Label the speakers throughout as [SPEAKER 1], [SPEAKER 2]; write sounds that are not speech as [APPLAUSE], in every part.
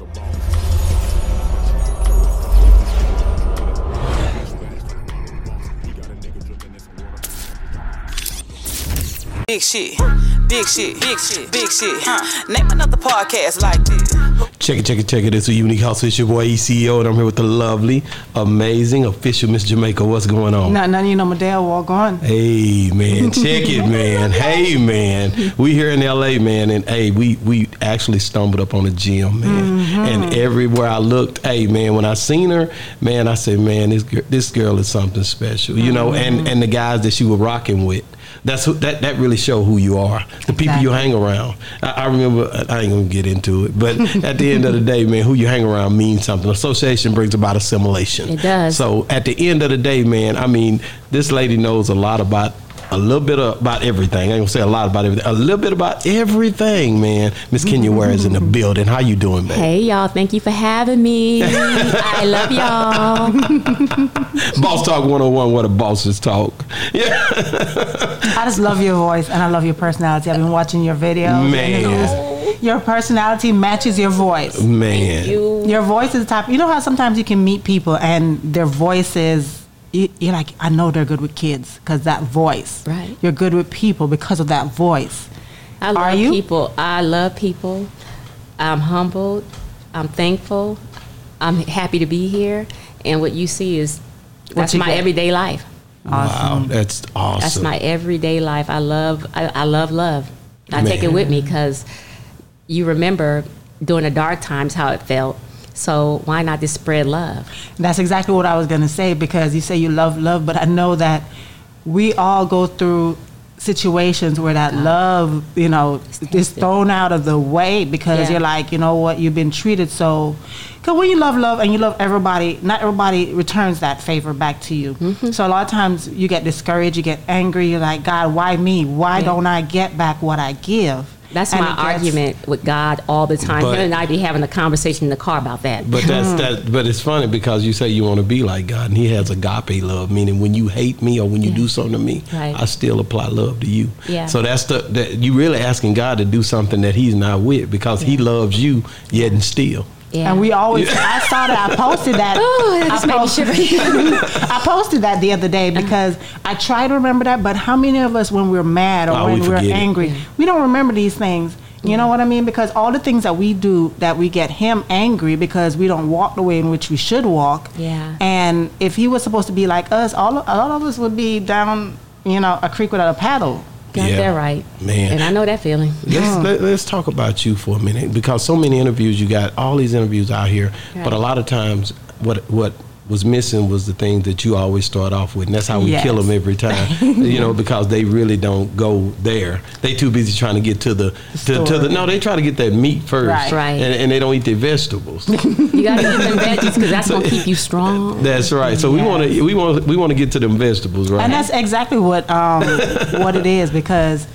[SPEAKER 1] Big shit, big shit, big shit, big shit. Huh. Name another podcast like this.
[SPEAKER 2] Check it, check it, check it. It's a unique house. It's your boy ECO, and I'm here with the lovely, amazing, official Miss Jamaica. What's going on?
[SPEAKER 3] None, none of you know Medell walk on.
[SPEAKER 2] Hey man, [LAUGHS] check it, man. Hey man, we here in LA, man, and hey, we we actually stumbled up on a gym, man.
[SPEAKER 3] Mm-hmm.
[SPEAKER 2] And everywhere I looked, hey man, when I seen her, man, I said, man, this this girl is something special, you know.
[SPEAKER 3] Mm-hmm.
[SPEAKER 2] And and the guys that she was rocking with. That's who, that. That really show who you are. The people you hang around. I, I remember. I ain't gonna get into it, but [LAUGHS] at the end of the day, man, who you hang around means something. Association brings about assimilation.
[SPEAKER 4] It does.
[SPEAKER 2] So at the end of the day, man, I mean, this lady knows a lot about a little bit about everything. I ain't gonna say a lot about everything. A little bit about everything, man. Miss Kenya mm-hmm. Ware is in the building. How you doing, man?
[SPEAKER 4] Hey y'all, thank you for having me. [LAUGHS] I love y'all. [LAUGHS]
[SPEAKER 2] Boss Talk 101, what a bosses talk. [LAUGHS] Yeah.
[SPEAKER 3] I just love your voice and I love your personality. I've been watching your videos.
[SPEAKER 2] Man.
[SPEAKER 3] it's your personality matches your voice.
[SPEAKER 2] Man.
[SPEAKER 4] You
[SPEAKER 3] Your voice is the type. You know how sometimes you can meet people and their voices is. You- You're like, I know they're good with kids because that voice.
[SPEAKER 4] Right.
[SPEAKER 3] You're good with people because of that voice.
[SPEAKER 4] I love
[SPEAKER 3] Are you?
[SPEAKER 4] people. I love people. I'm humbled. I'm thankful. I'm happy to be here. And what you see is that's my
[SPEAKER 3] get.
[SPEAKER 4] everyday life.
[SPEAKER 2] Wow, that's awesome.
[SPEAKER 4] That's my everyday life. I love I, I love love. I take it with me because you remember during the dark times how it felt. So why not just spread love?
[SPEAKER 3] That's exactly what I was going to say because you say you love love, but I know that we all go through situations where that love, you know, is thrown out of the way because
[SPEAKER 4] Yeah.
[SPEAKER 3] you're like, you know what, you've been treated so. Because when you love love and you love everybody, not everybody returns that favor back to you.
[SPEAKER 4] Mm-hmm.
[SPEAKER 3] So a lot of times you get discouraged, you get angry, you're like, God, why me? Why
[SPEAKER 4] Yeah.
[SPEAKER 3] don't I get back what I give?
[SPEAKER 4] That's
[SPEAKER 3] And
[SPEAKER 4] my
[SPEAKER 3] it gets-
[SPEAKER 4] argument with God all the time.
[SPEAKER 2] But-
[SPEAKER 4] Him and I be having a conversation in the car about that.
[SPEAKER 2] But that's hmm. that. But it's funny because you say you want to be like God, and He has agape love, meaning when you hate me or when you do something to me,
[SPEAKER 4] Right.
[SPEAKER 2] I still apply love to you.
[SPEAKER 4] Yeah.
[SPEAKER 2] So that's the that you really asking God to do something that He's not with because He loves you yet and still.
[SPEAKER 4] Yeah.
[SPEAKER 3] And we always, I saw that, I posted that. [LAUGHS]
[SPEAKER 4] Oh, that
[SPEAKER 3] I
[SPEAKER 4] just made me
[SPEAKER 3] posted-
[SPEAKER 4] shiver. [LAUGHS]
[SPEAKER 3] I posted that the other day uh-huh. because I try to remember that, but how many of us, when we're mad or
[SPEAKER 2] Oh,
[SPEAKER 3] when
[SPEAKER 2] we
[SPEAKER 3] we are
[SPEAKER 2] forget it.
[SPEAKER 3] angry, we don't remember these things. You know what I mean? Because all the things that we do that we get him angry because we don't walk the way in which we should walk.
[SPEAKER 4] Yeah.
[SPEAKER 3] And if he was supposed to be like us, all of, all of us would be down, you know, a creek without a paddle.
[SPEAKER 4] Got
[SPEAKER 2] Yeah.
[SPEAKER 4] that right.
[SPEAKER 2] Man.
[SPEAKER 4] And I know that feeling.
[SPEAKER 2] Let's, let, let's talk about you for a minute because so many interviews you got all these interviews out here, but a lot of times what what was missing was the things that you always start off with, and that's how we
[SPEAKER 3] Yes.
[SPEAKER 2] kill them every time. [LAUGHS] you know, because they really don't go there. They too busy trying to get to the, to, to the no. They try to get that meat first,
[SPEAKER 3] Right.
[SPEAKER 4] Right.
[SPEAKER 2] And, and they don't eat their vegetables. [LAUGHS]
[SPEAKER 4] You got to eat them veggies because that's going [LAUGHS] to keep you strong.
[SPEAKER 2] that's right. So we want to we want we want to get to them vegetables, right?
[SPEAKER 3] And that's exactly what um, what it is because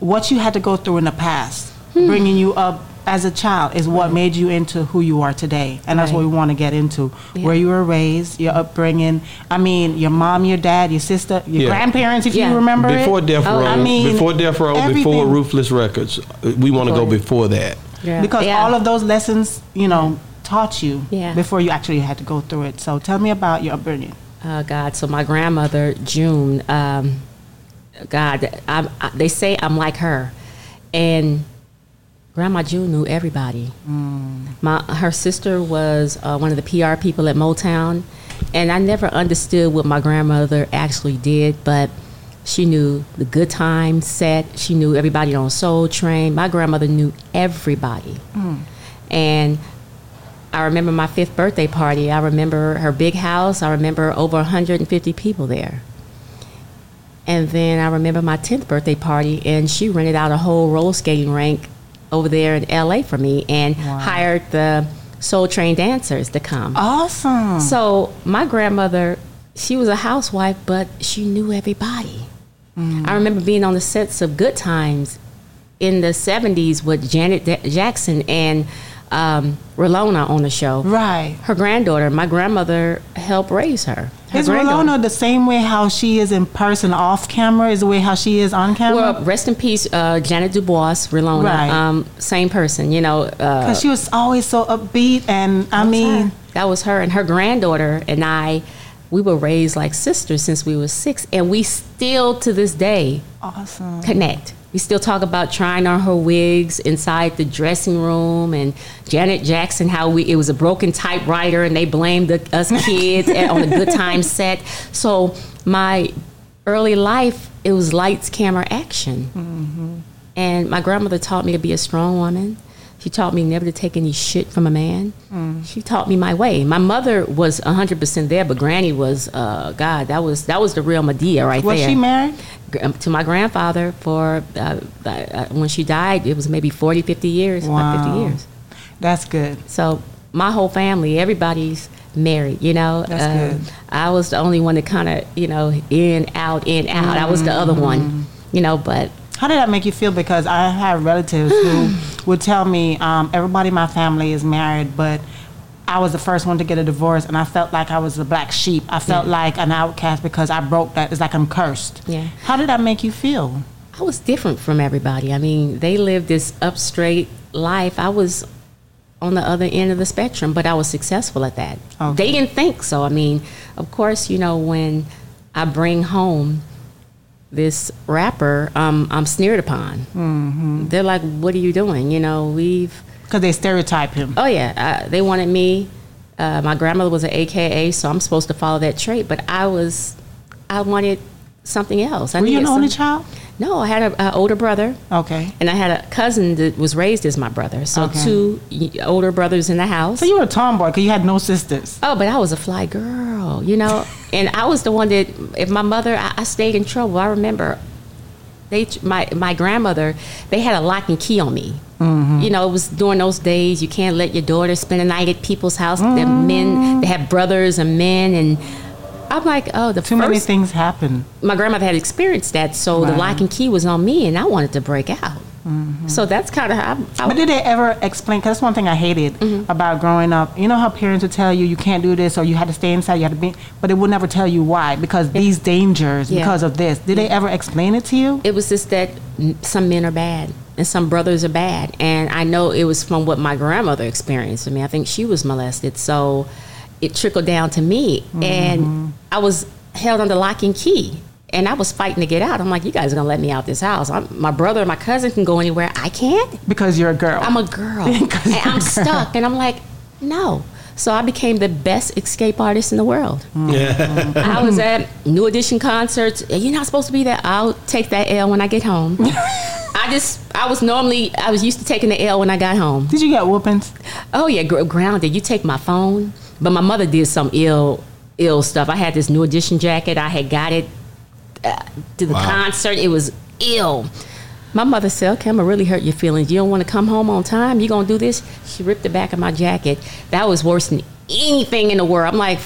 [SPEAKER 3] what you had to go through in the past,
[SPEAKER 4] Hmm.
[SPEAKER 3] bringing you up as a child, is what made you into who you are today, and that's what we want to get into.
[SPEAKER 4] Yeah.
[SPEAKER 3] Where you were raised, your upbringing. I mean, your mom, your dad, your sister, your
[SPEAKER 2] Yeah.
[SPEAKER 3] grandparents, if
[SPEAKER 4] Yeah.
[SPEAKER 3] you remember it.
[SPEAKER 2] before Death
[SPEAKER 4] Oh,
[SPEAKER 3] I mean,
[SPEAKER 2] before Death Row, before
[SPEAKER 3] everything.
[SPEAKER 2] Ruthless Records, we want to go
[SPEAKER 4] Before-
[SPEAKER 2] before that.
[SPEAKER 4] Yeah.
[SPEAKER 3] because
[SPEAKER 4] Yeah.
[SPEAKER 3] all of those lessons, you know, taught you
[SPEAKER 4] Yeah.
[SPEAKER 3] before you actually had to go through it. So tell me about your upbringing.
[SPEAKER 4] Oh God! So my grandmother June, um, God, I, I, they say I'm like her, and Grandma June knew everybody. My her sister was uh, one of the PR people at Motown, and I never understood what my grandmother actually did, but she knew the good times set. She knew everybody on Soul Train. My grandmother knew everybody, and I remember my fifth birthday party. I remember her big house. I remember over 150 people there. And then I remember my 10th birthday party, and she rented out a whole roller skating rink over there in LA for me and
[SPEAKER 3] Wow.
[SPEAKER 4] hired the Soul trained dancers to come.
[SPEAKER 3] Awesome.
[SPEAKER 4] So my grandmother, she was a housewife, but she knew everybody. Mm. I remember being on the sets of Good Times in the '70s with Janet Jackson and um, Rolona on the show.
[SPEAKER 3] Right.
[SPEAKER 4] Her granddaughter, my grandmother helped raise her. her
[SPEAKER 3] Is. Rolona the same way how she is in person off camera is the way how she is on camera?
[SPEAKER 4] Well, rest in peace, uh, Ja'Net DuBois, Rolona.
[SPEAKER 3] Right.
[SPEAKER 4] Um, same person, you know. Uh,
[SPEAKER 3] Because she was always so upbeat, and I mean,
[SPEAKER 4] that was her and her granddaughter and I. We were raised like sisters since we were six, and we still to this day
[SPEAKER 3] awesome.
[SPEAKER 4] connect. We still talk about trying on her wigs inside the dressing room, and Janet Jackson, how we it was a broken typewriter, and they blamed the, us kids at- [LAUGHS] on the Good Time set. So my early life, it was lights, camera, action, mm-hmm. and my grandmother taught me to be a strong woman. She taught me never to take any shit from a man. She taught me my way. My mother was hundred percent there, but Granny was, uh, God, that was that was the real Medea right
[SPEAKER 3] Was
[SPEAKER 4] there Was
[SPEAKER 3] she married?
[SPEAKER 4] um, to my grandfather for uh, uh, when she died it was maybe 40 50 years about 50 years
[SPEAKER 3] That's good.
[SPEAKER 4] so my whole family everybody's married you know
[SPEAKER 3] That's
[SPEAKER 4] Um,
[SPEAKER 3] good.
[SPEAKER 4] i was the only one that kind of you know in out in out i was the other
[SPEAKER 3] Mm.
[SPEAKER 4] one you know but
[SPEAKER 3] How did that make you feel? Because I have relatives who [SIGHS] would tell me um, everybody in my family is married, but I was the first one to get a divorce, and I felt like I was the black sheep. I felt like an outcast because I broke that. It's like I'm cursed.
[SPEAKER 4] Yeah.
[SPEAKER 3] How did that make you feel?
[SPEAKER 4] I was different from everybody. I mean, they lived this up straight life. I was on the other end of the spectrum, but I was successful at that.
[SPEAKER 3] Okay.
[SPEAKER 4] They didn't think so. I mean, of course, you know, when I bring home this rapper, um, I'm sneered upon. Mm-hmm. They're like, "What are you doing?" You know, we've
[SPEAKER 3] Because they stereotype him.
[SPEAKER 4] Oh yeah, uh, they wanted me. Uh, my grandmother was an AKA, so I'm supposed to follow that trait. But I was, I wanted something else. I
[SPEAKER 3] Were you an only child?
[SPEAKER 4] No, I had an older brother,
[SPEAKER 3] Okay.
[SPEAKER 4] and I had a cousin that was raised as my brother. So
[SPEAKER 3] Okay.
[SPEAKER 4] two y- older brothers in the house.
[SPEAKER 3] So you were a tomboy because you had no sisters.
[SPEAKER 4] Oh, but I was a fly girl, you know. And I was the one that, if my mother, I, I stayed in trouble. I remember they, my my grandmother, they had a lock and key on me.
[SPEAKER 3] Mm-hmm.
[SPEAKER 4] You know, it was during those days you can't let your daughter spend a night at people's house. The men, they have brothers and men, and I'm like, oh, the
[SPEAKER 3] Too
[SPEAKER 4] first.
[SPEAKER 3] many things happen.
[SPEAKER 4] My grandmother had experienced that, so the lock and key was on me, and I wanted to break out. So that's kind of how. I,
[SPEAKER 3] But did they ever explain? Because that's one thing I hated
[SPEAKER 4] Mm-hmm.
[SPEAKER 3] about growing up. You know how parents would tell you you can't do this or you had to stay inside, you had to be, but they would never tell you why because these dangers
[SPEAKER 4] Yeah.
[SPEAKER 3] because of this. Did they ever explain it to you?
[SPEAKER 4] it was just that some men are bad and some brothers are bad and i know it was from what my grandmother experienced i mean i think she was molested so it trickled down to me and i was held under lock and key and i was fighting to get out i'm like you guys are gonna let me out this house I'm, my brother and my cousin can go anywhere i can't
[SPEAKER 3] Because you're a girl.
[SPEAKER 4] i'm a girl [LAUGHS] and
[SPEAKER 3] Because you're a
[SPEAKER 4] i'm
[SPEAKER 3] girl.
[SPEAKER 4] stuck and i'm like no so i became the best escape artist in the world mm. I was at New Edition concerts. You're not supposed to be there. I'll take that L when I get home. [LAUGHS] I just, I was normally, I was used to taking the L when I got home.
[SPEAKER 3] Did you get whoopings?
[SPEAKER 4] Oh yeah, gr- grounded. You take my phone, but my mother did some ill, ill stuff. I had this New Edition jacket. I had got it uh, to the
[SPEAKER 2] Wow.
[SPEAKER 4] concert. It was ill. My mother said, "Okay, I'm gonna really hurt your feelings. You don't want to come home on time. You gonna do this?" She ripped the back of my jacket. That was worse than anything in the world. I'm like,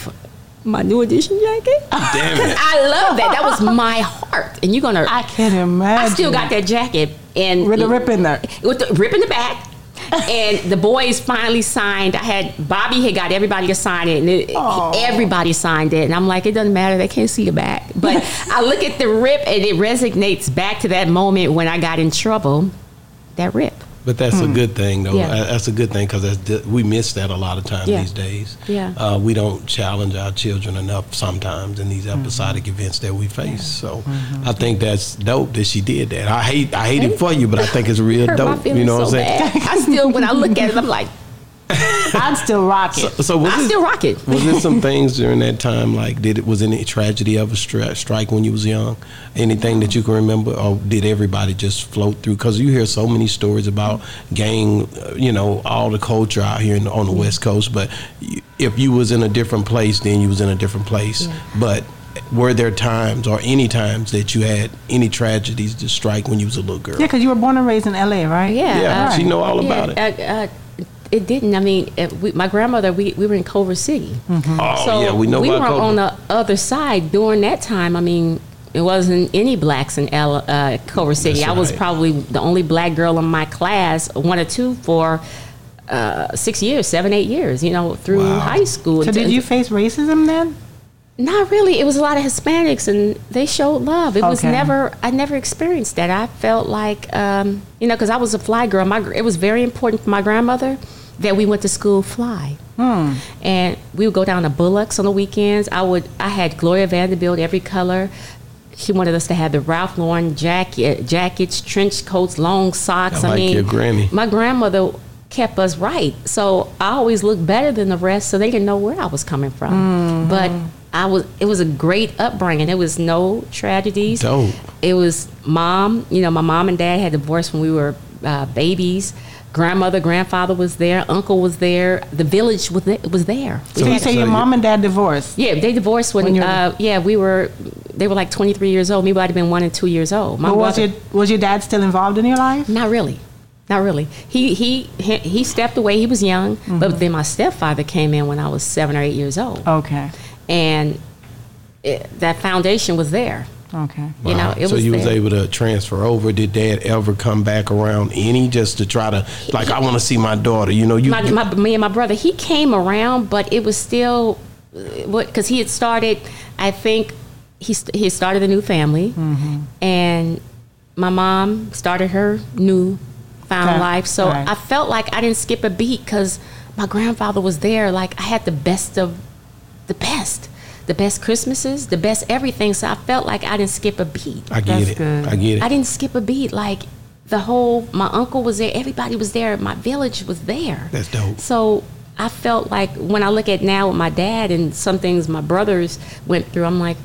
[SPEAKER 4] my New Edition jacket.
[SPEAKER 2] Damn it. [LAUGHS]
[SPEAKER 4] I love that. That was my heart. And you're gonna.
[SPEAKER 3] I can't imagine.
[SPEAKER 4] I still got that jacket and
[SPEAKER 3] With the rip in there.
[SPEAKER 4] with the rip in the back. And the boys finally signed. I had Bobby had got everybody to sign it, and it, everybody signed it. And I'm like, it doesn't matter; they can't see the back. But I look at the rip, and it resonates back to that moment when I got in trouble. That rip.
[SPEAKER 2] But that's a good thing, though.
[SPEAKER 4] Yeah.
[SPEAKER 2] That's a good thing because we miss that a lot of times
[SPEAKER 4] Yeah.
[SPEAKER 2] these days.
[SPEAKER 4] Yeah.
[SPEAKER 2] Uh, we don't challenge our children enough sometimes in
[SPEAKER 4] Mm-hmm.
[SPEAKER 2] these episodic events that we face. So I think that's dope that she did that. I hate I hate it for you, but I think it's real [LAUGHS] dope. You know what I'm saying?
[SPEAKER 4] bad. I still, when I look at it, I'm like, [LAUGHS]
[SPEAKER 3] I'd still rock it.
[SPEAKER 2] So, so was
[SPEAKER 4] I
[SPEAKER 2] it-
[SPEAKER 4] still rock it.
[SPEAKER 2] Was there some [LAUGHS] things during that time like did it was any tragedy of a stri- strike when you was young? Anything that you can remember, or did everybody just float through? Because you hear so many stories about gang, uh, you know, all the culture out here in, on the West Coast. But if you was in a different place, then you was in a different place. But were there times or any times that you had any tragedies to strike when you was a little girl?
[SPEAKER 3] Yeah, because you were born and raised in L.A., right?
[SPEAKER 4] Yeah,
[SPEAKER 2] Yeah,
[SPEAKER 4] uh,
[SPEAKER 2] she know all about it.
[SPEAKER 4] Uh, uh, it didn't. I mean, we, my grandmother. We, we were in Culver City.
[SPEAKER 2] Oh
[SPEAKER 4] So
[SPEAKER 2] yeah, we know
[SPEAKER 4] we
[SPEAKER 2] about
[SPEAKER 4] were
[SPEAKER 2] Culver.
[SPEAKER 4] on the other side during that time. I mean, it wasn't any blacks in L, uh, Culver City.
[SPEAKER 2] That's
[SPEAKER 4] I was
[SPEAKER 2] right.
[SPEAKER 4] probably the only black girl in my class, one or two for uh, six years, seven, eight years. You know, through
[SPEAKER 2] Wow.
[SPEAKER 4] high school.
[SPEAKER 3] So did you face racism then?
[SPEAKER 4] Not really. It was a lot of Hispanics, and they showed love. It was never. I never experienced that. I felt like, um, you know, because I was a fly girl. My it was very important for my grandmother that we went to school fly, and we would go down to Bullocks on the weekends. I would. I had Gloria Vanderbilt every color. She wanted us to have the Ralph Lauren jacket, jackets, trench coats, long socks.
[SPEAKER 2] I
[SPEAKER 4] I,
[SPEAKER 2] like
[SPEAKER 4] mean,
[SPEAKER 2] your granny.
[SPEAKER 4] my grandmother kept us right. So I always looked better than the rest, so they didn't know where I was coming from. But I was. It was a great upbringing. There was no tragedies.
[SPEAKER 2] Dope.
[SPEAKER 4] It was mom. You know, my mom and dad had divorced when we were uh, babies. Grandmother, grandfather was there. Uncle was there. The village was there. Was there.
[SPEAKER 3] So you say
[SPEAKER 2] so
[SPEAKER 3] your mom and dad divorced?
[SPEAKER 4] yeah, they divorced when.
[SPEAKER 3] When
[SPEAKER 4] uh, yeah, we were. They were like 23 years old. Me, would have been one and two years old. My
[SPEAKER 3] But was
[SPEAKER 4] brother-
[SPEAKER 3] your was your dad still involved in your life?
[SPEAKER 4] not really. Not really. He he he, he stepped away. He was young,
[SPEAKER 3] Mm-hmm.
[SPEAKER 4] but then my stepfather came in when I was seven or eight years old,
[SPEAKER 3] Okay.
[SPEAKER 4] and it, that foundation was there.
[SPEAKER 3] Okay.
[SPEAKER 4] You know, it
[SPEAKER 2] so
[SPEAKER 4] was
[SPEAKER 2] you was able to transfer over. Did dad ever come back around any just to try to like I want to see my daughter? You know, you,
[SPEAKER 4] my,
[SPEAKER 2] you-
[SPEAKER 4] my, me and my brother, he came around, but it was still what because he had started. I think he he started a new family,
[SPEAKER 3] Mm-hmm.
[SPEAKER 4] and my mom started her new found
[SPEAKER 3] Okay.
[SPEAKER 4] life. So
[SPEAKER 3] Right.
[SPEAKER 4] I felt like I didn't skip a beat because my grandfather was there. Like I had the best of the best. The best Christmases, the best everything. So I felt like I didn't skip a beat.
[SPEAKER 2] I get
[SPEAKER 3] That's
[SPEAKER 2] it.
[SPEAKER 3] good.
[SPEAKER 2] I get it.
[SPEAKER 4] I didn't skip a beat. Like the whole, my uncle was there. Everybody was there. My village was there.
[SPEAKER 2] That's dope.
[SPEAKER 4] So I felt like when I look at now with my dad and some things my brothers went through, I'm like,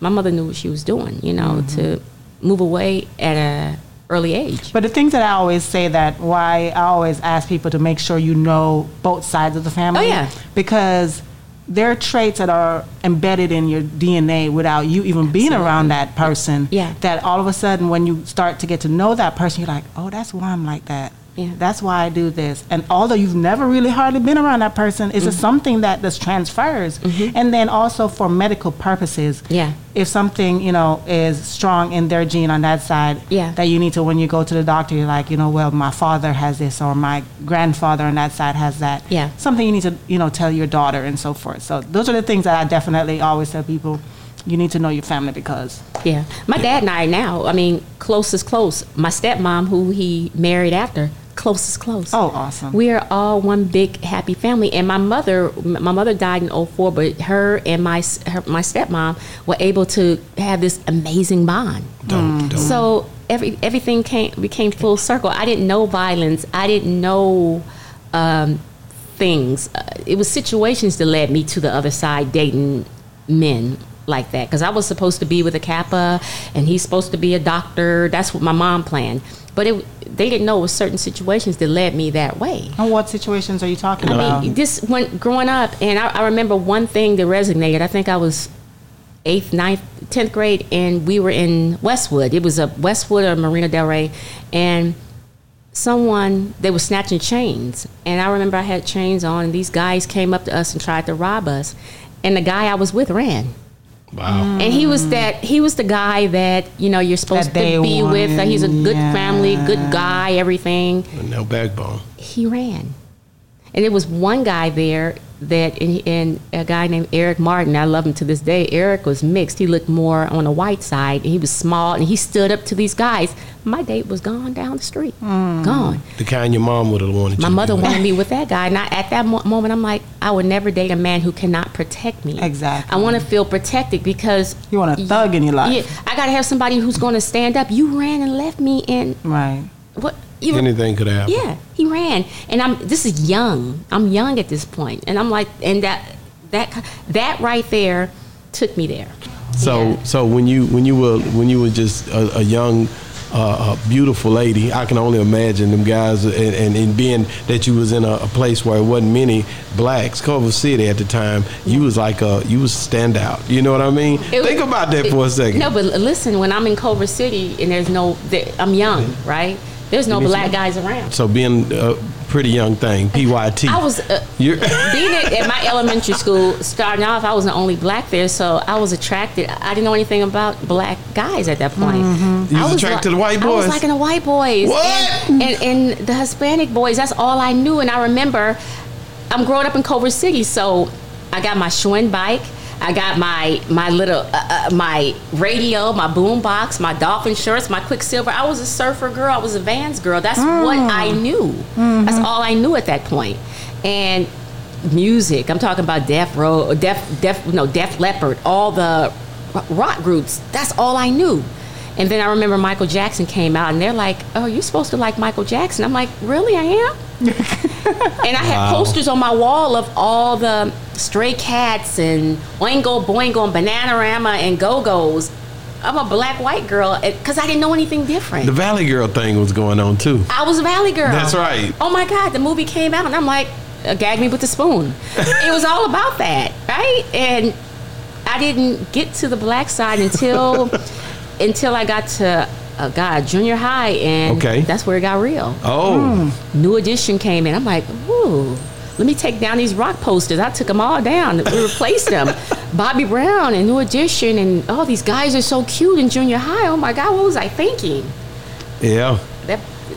[SPEAKER 4] my mother knew what she was doing. You know,
[SPEAKER 2] Mm-hmm.
[SPEAKER 4] to move away at a early age.
[SPEAKER 3] But the things that I always say that why I always ask people to make sure you know both sides of the family.
[SPEAKER 4] Oh, yeah.
[SPEAKER 3] Because there are traits that are embedded in your DNA without you even being around that person.
[SPEAKER 4] Yeah.
[SPEAKER 3] That all of a sudden, when you start to get to know that person, you're like, oh, that's why I'm like that.
[SPEAKER 4] Yeah.
[SPEAKER 3] That's why I do this. And although you've never really hardly been around that person, it's
[SPEAKER 4] Mm-hmm.
[SPEAKER 3] something that just transfers. And then also for medical purposes.
[SPEAKER 4] Yeah.
[SPEAKER 3] If something, you know, is strong in their gene on that side,
[SPEAKER 4] Yeah.
[SPEAKER 3] that you need to when you go to the doctor you're like you know well my father has this or my grandfather on that side has that
[SPEAKER 4] Yeah.
[SPEAKER 3] something you need to you know tell your daughter and so forth so those are the things that i definitely always tell people you need to know your family because
[SPEAKER 4] Yeah. My dad and I now, I mean, close is close. My stepmom, who he married after, close is close.
[SPEAKER 3] oh awesome
[SPEAKER 4] We are all one big happy family. And my mother, my mother died in 04, but her and my her, my stepmom were able to have this amazing bond.
[SPEAKER 2] dope, dope.
[SPEAKER 4] So every everything came became full circle. I didn't know violence. I didn't know um, things. Uh, it was situations that led me to the other side, dating men like that. Because I was supposed to be with a Kappa, and he's supposed to be a doctor. That's what my mom planned. But it, they didn't know it was certain situations that led me that way.
[SPEAKER 3] and what situations are you talking
[SPEAKER 4] I
[SPEAKER 3] about
[SPEAKER 4] mean, this when growing up, and I, I remember one thing that resonated. I think I was eighth, ninth, tenth grade, and we were in Westwood. It was a Westwood or Marina Del Rey, and someone they were snatching chains, and I remember I had chains on, and these guys came up to us and tried to rob us, and the guy I was with ran.
[SPEAKER 2] Wow.
[SPEAKER 4] And he was that he was the guy that you know you're supposed
[SPEAKER 3] That they
[SPEAKER 4] to be with. Uh, he's a good
[SPEAKER 3] wanted,
[SPEAKER 4] family, good guy, everything
[SPEAKER 2] No backbone.
[SPEAKER 4] he ran. And there was one guy there that, and, and a guy named Eric Martin, I love him to this day. Eric was mixed. He looked more on the white side, and he was small, and he stood up to these guys. My date was gone down the street, mm. gone.
[SPEAKER 2] The kind your mom would have wanted.
[SPEAKER 4] My
[SPEAKER 2] to
[SPEAKER 4] mother
[SPEAKER 2] be
[SPEAKER 4] wanted me with that guy, and I, at that mo- moment, I'm like, I would never date a man who cannot protect me.
[SPEAKER 3] Exactly.
[SPEAKER 4] I want to feel protected because
[SPEAKER 3] You want a thug in your life.
[SPEAKER 4] Yeah, I got to have somebody who's going to stand up. You ran and left me, and
[SPEAKER 3] right
[SPEAKER 4] what? You,
[SPEAKER 2] Anything could happen.
[SPEAKER 4] yeah, he ran, and I'm. This is young. I'm young at this point, and I'm like, and that that that right there took me there.
[SPEAKER 2] So
[SPEAKER 4] Yeah.
[SPEAKER 2] so when you when you were when you were just a, a young, uh, a beautiful lady, I can only imagine them guys and, and, and being that you was in a, a place where it wasn't many blacks, Culver City at the time. You was like a you was stand out. You know what I mean?
[SPEAKER 4] It-
[SPEAKER 2] Think about that for a second.
[SPEAKER 4] No, but listen, when I'm in Culver City and there's no, I'm young, right? There's no black
[SPEAKER 2] some-
[SPEAKER 4] guys around.
[SPEAKER 2] So being a pretty young thing, PYT.
[SPEAKER 4] I was uh,
[SPEAKER 2] You're,
[SPEAKER 4] being at, at my elementary school. Starting off, I was the only black there, so I was attracted. I didn't know anything about black guys at that point.
[SPEAKER 2] You
[SPEAKER 4] I
[SPEAKER 2] was attracted to the white boys.
[SPEAKER 4] I was
[SPEAKER 2] boys?
[SPEAKER 4] liking the white boys.
[SPEAKER 2] What?
[SPEAKER 4] And, and and the Hispanic boys. That's all I knew. And I remember, I'm growing up in Culver City, so I got my Schwinn bike. I got my my little uh, uh, my radio, my boom box, my dolphin shirts, my Quiksilver. I was a surfer girl. I was a Vans girl. That's what I knew. That's all I knew at that point. And music. I'm talking about Def Row, Def Def no Def Leppard, all the rock groups. That's all I knew. And then I remember Michael Jackson came out, and they're like, "Oh, you're supposed to like Michael Jackson." I'm like, "Really? I am." And I had
[SPEAKER 2] Wow.
[SPEAKER 4] posters on my wall of all the Stray Cats and Oingo Boingo and Bananarama and Go Go's. I'm a black white girl because I didn't know anything different.
[SPEAKER 2] the Valley Girl thing was going on too.
[SPEAKER 4] I was a Valley girl.
[SPEAKER 2] That's right.
[SPEAKER 4] Oh my God, the movie came out, and I'm like, uh, gag me with the spoon. [LAUGHS] it was all about that, right? And I didn't get to the black side until [LAUGHS] until I got to uh, God junior high, and
[SPEAKER 2] Okay.
[SPEAKER 4] that's where it got real.
[SPEAKER 2] Oh,
[SPEAKER 4] New Edition came in. I'm like, ooh, let me take down these rock posters. I took them all down. We replaced them. [LAUGHS] Bobby Brown and New Edition, and oh, these guys are so cute in junior high. Oh my God, what was I thinking?
[SPEAKER 2] yeah.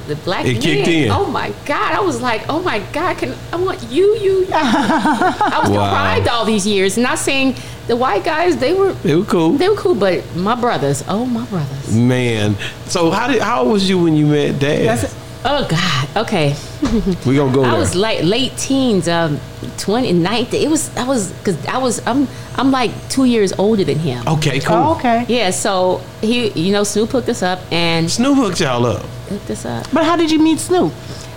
[SPEAKER 4] That the black
[SPEAKER 2] It
[SPEAKER 4] man,
[SPEAKER 2] kicked in.
[SPEAKER 4] Oh my god! I was like, oh my god! Can I want you, you? you. [LAUGHS] I was
[SPEAKER 2] Wow.
[SPEAKER 4] deprived all these years. Not saying the white guys they were
[SPEAKER 2] It was cool.
[SPEAKER 4] they were cool, but my brothers, oh my brothers.
[SPEAKER 2] Man, so how did how old was you when you met Daz?
[SPEAKER 3] That's
[SPEAKER 4] Oh god. Okay, [LAUGHS]
[SPEAKER 2] we gonna go
[SPEAKER 4] I
[SPEAKER 2] there.
[SPEAKER 4] was like late teens, um, 20, 19. It was I was because I was I'm I'm like two years older than him.
[SPEAKER 2] okay, cool.
[SPEAKER 3] oh, okay.
[SPEAKER 4] Yeah, so he you know Snoop hooked us up and
[SPEAKER 2] Snoop hooked y'all up.
[SPEAKER 4] Hooked us up.
[SPEAKER 3] But how did you meet Snoop?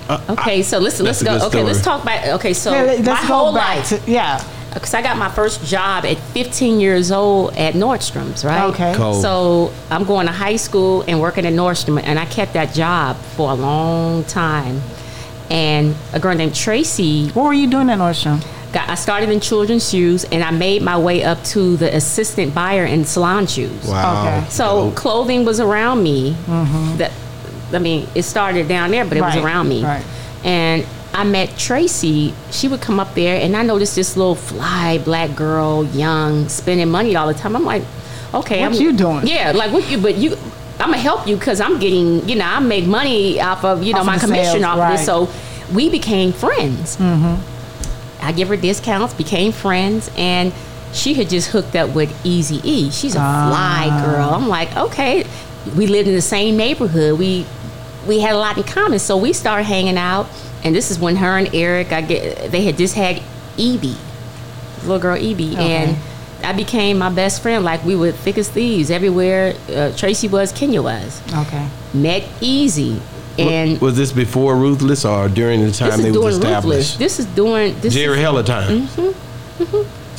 [SPEAKER 4] Uh, okay, so listen, let's go.
[SPEAKER 2] good
[SPEAKER 4] Okay, let's talk about. Okay, so
[SPEAKER 3] Yeah, let's
[SPEAKER 4] my
[SPEAKER 3] go
[SPEAKER 4] whole
[SPEAKER 3] back
[SPEAKER 4] life.
[SPEAKER 3] to yeah.
[SPEAKER 4] Uh, because I got my first job at 15 years old at Nordstrom's, right?
[SPEAKER 3] Okay.
[SPEAKER 2] Cold.
[SPEAKER 4] So I'm going to high school and working at Nordstrom, and I kept that job for a long time. And a girl named Tracy,
[SPEAKER 3] What were you doing at Nordstrom?
[SPEAKER 4] got, I started in children's shoes, and I made my way up to the assistant buyer in salon shoes.
[SPEAKER 2] Wow.
[SPEAKER 3] Okay.
[SPEAKER 4] So
[SPEAKER 2] Dope.
[SPEAKER 4] clothing was around me. Mm-hmm. That I mean, it started down there, but it was around me.
[SPEAKER 3] right.
[SPEAKER 4] And I met Tracy. She would come up there, and I noticed this little fly black girl, young, spending money all the time. I'm like, okay,
[SPEAKER 3] What
[SPEAKER 4] I'm,
[SPEAKER 3] you doing?
[SPEAKER 4] Yeah, like what you? But you, I'm gonna help you because I'm getting, you know, I make money off of, you know,
[SPEAKER 3] Off
[SPEAKER 4] my commission
[SPEAKER 3] sales,
[SPEAKER 4] off of this. So we became friends. Mm-hmm. I give her discounts, became friends, and she had just hooked up with Easy E. She's a fly
[SPEAKER 3] Ah.
[SPEAKER 4] girl. I'm like, okay. We lived in the same neighborhood. We we had a lot in common, so we started hanging out. And this is when her and Eric, I get, they had just had Evie, little girl Evie,
[SPEAKER 3] Okay.
[SPEAKER 4] and I became my best friend. Like we were thick as thieves everywhere. Uh, Tracy was, Kenya was.
[SPEAKER 3] Okay.
[SPEAKER 4] Met Eazy, and
[SPEAKER 2] was this before Ruthless or during the time they
[SPEAKER 4] were
[SPEAKER 2] established?
[SPEAKER 4] ruthless. This is during this.
[SPEAKER 2] Jerry
[SPEAKER 4] is,
[SPEAKER 2] Heller time.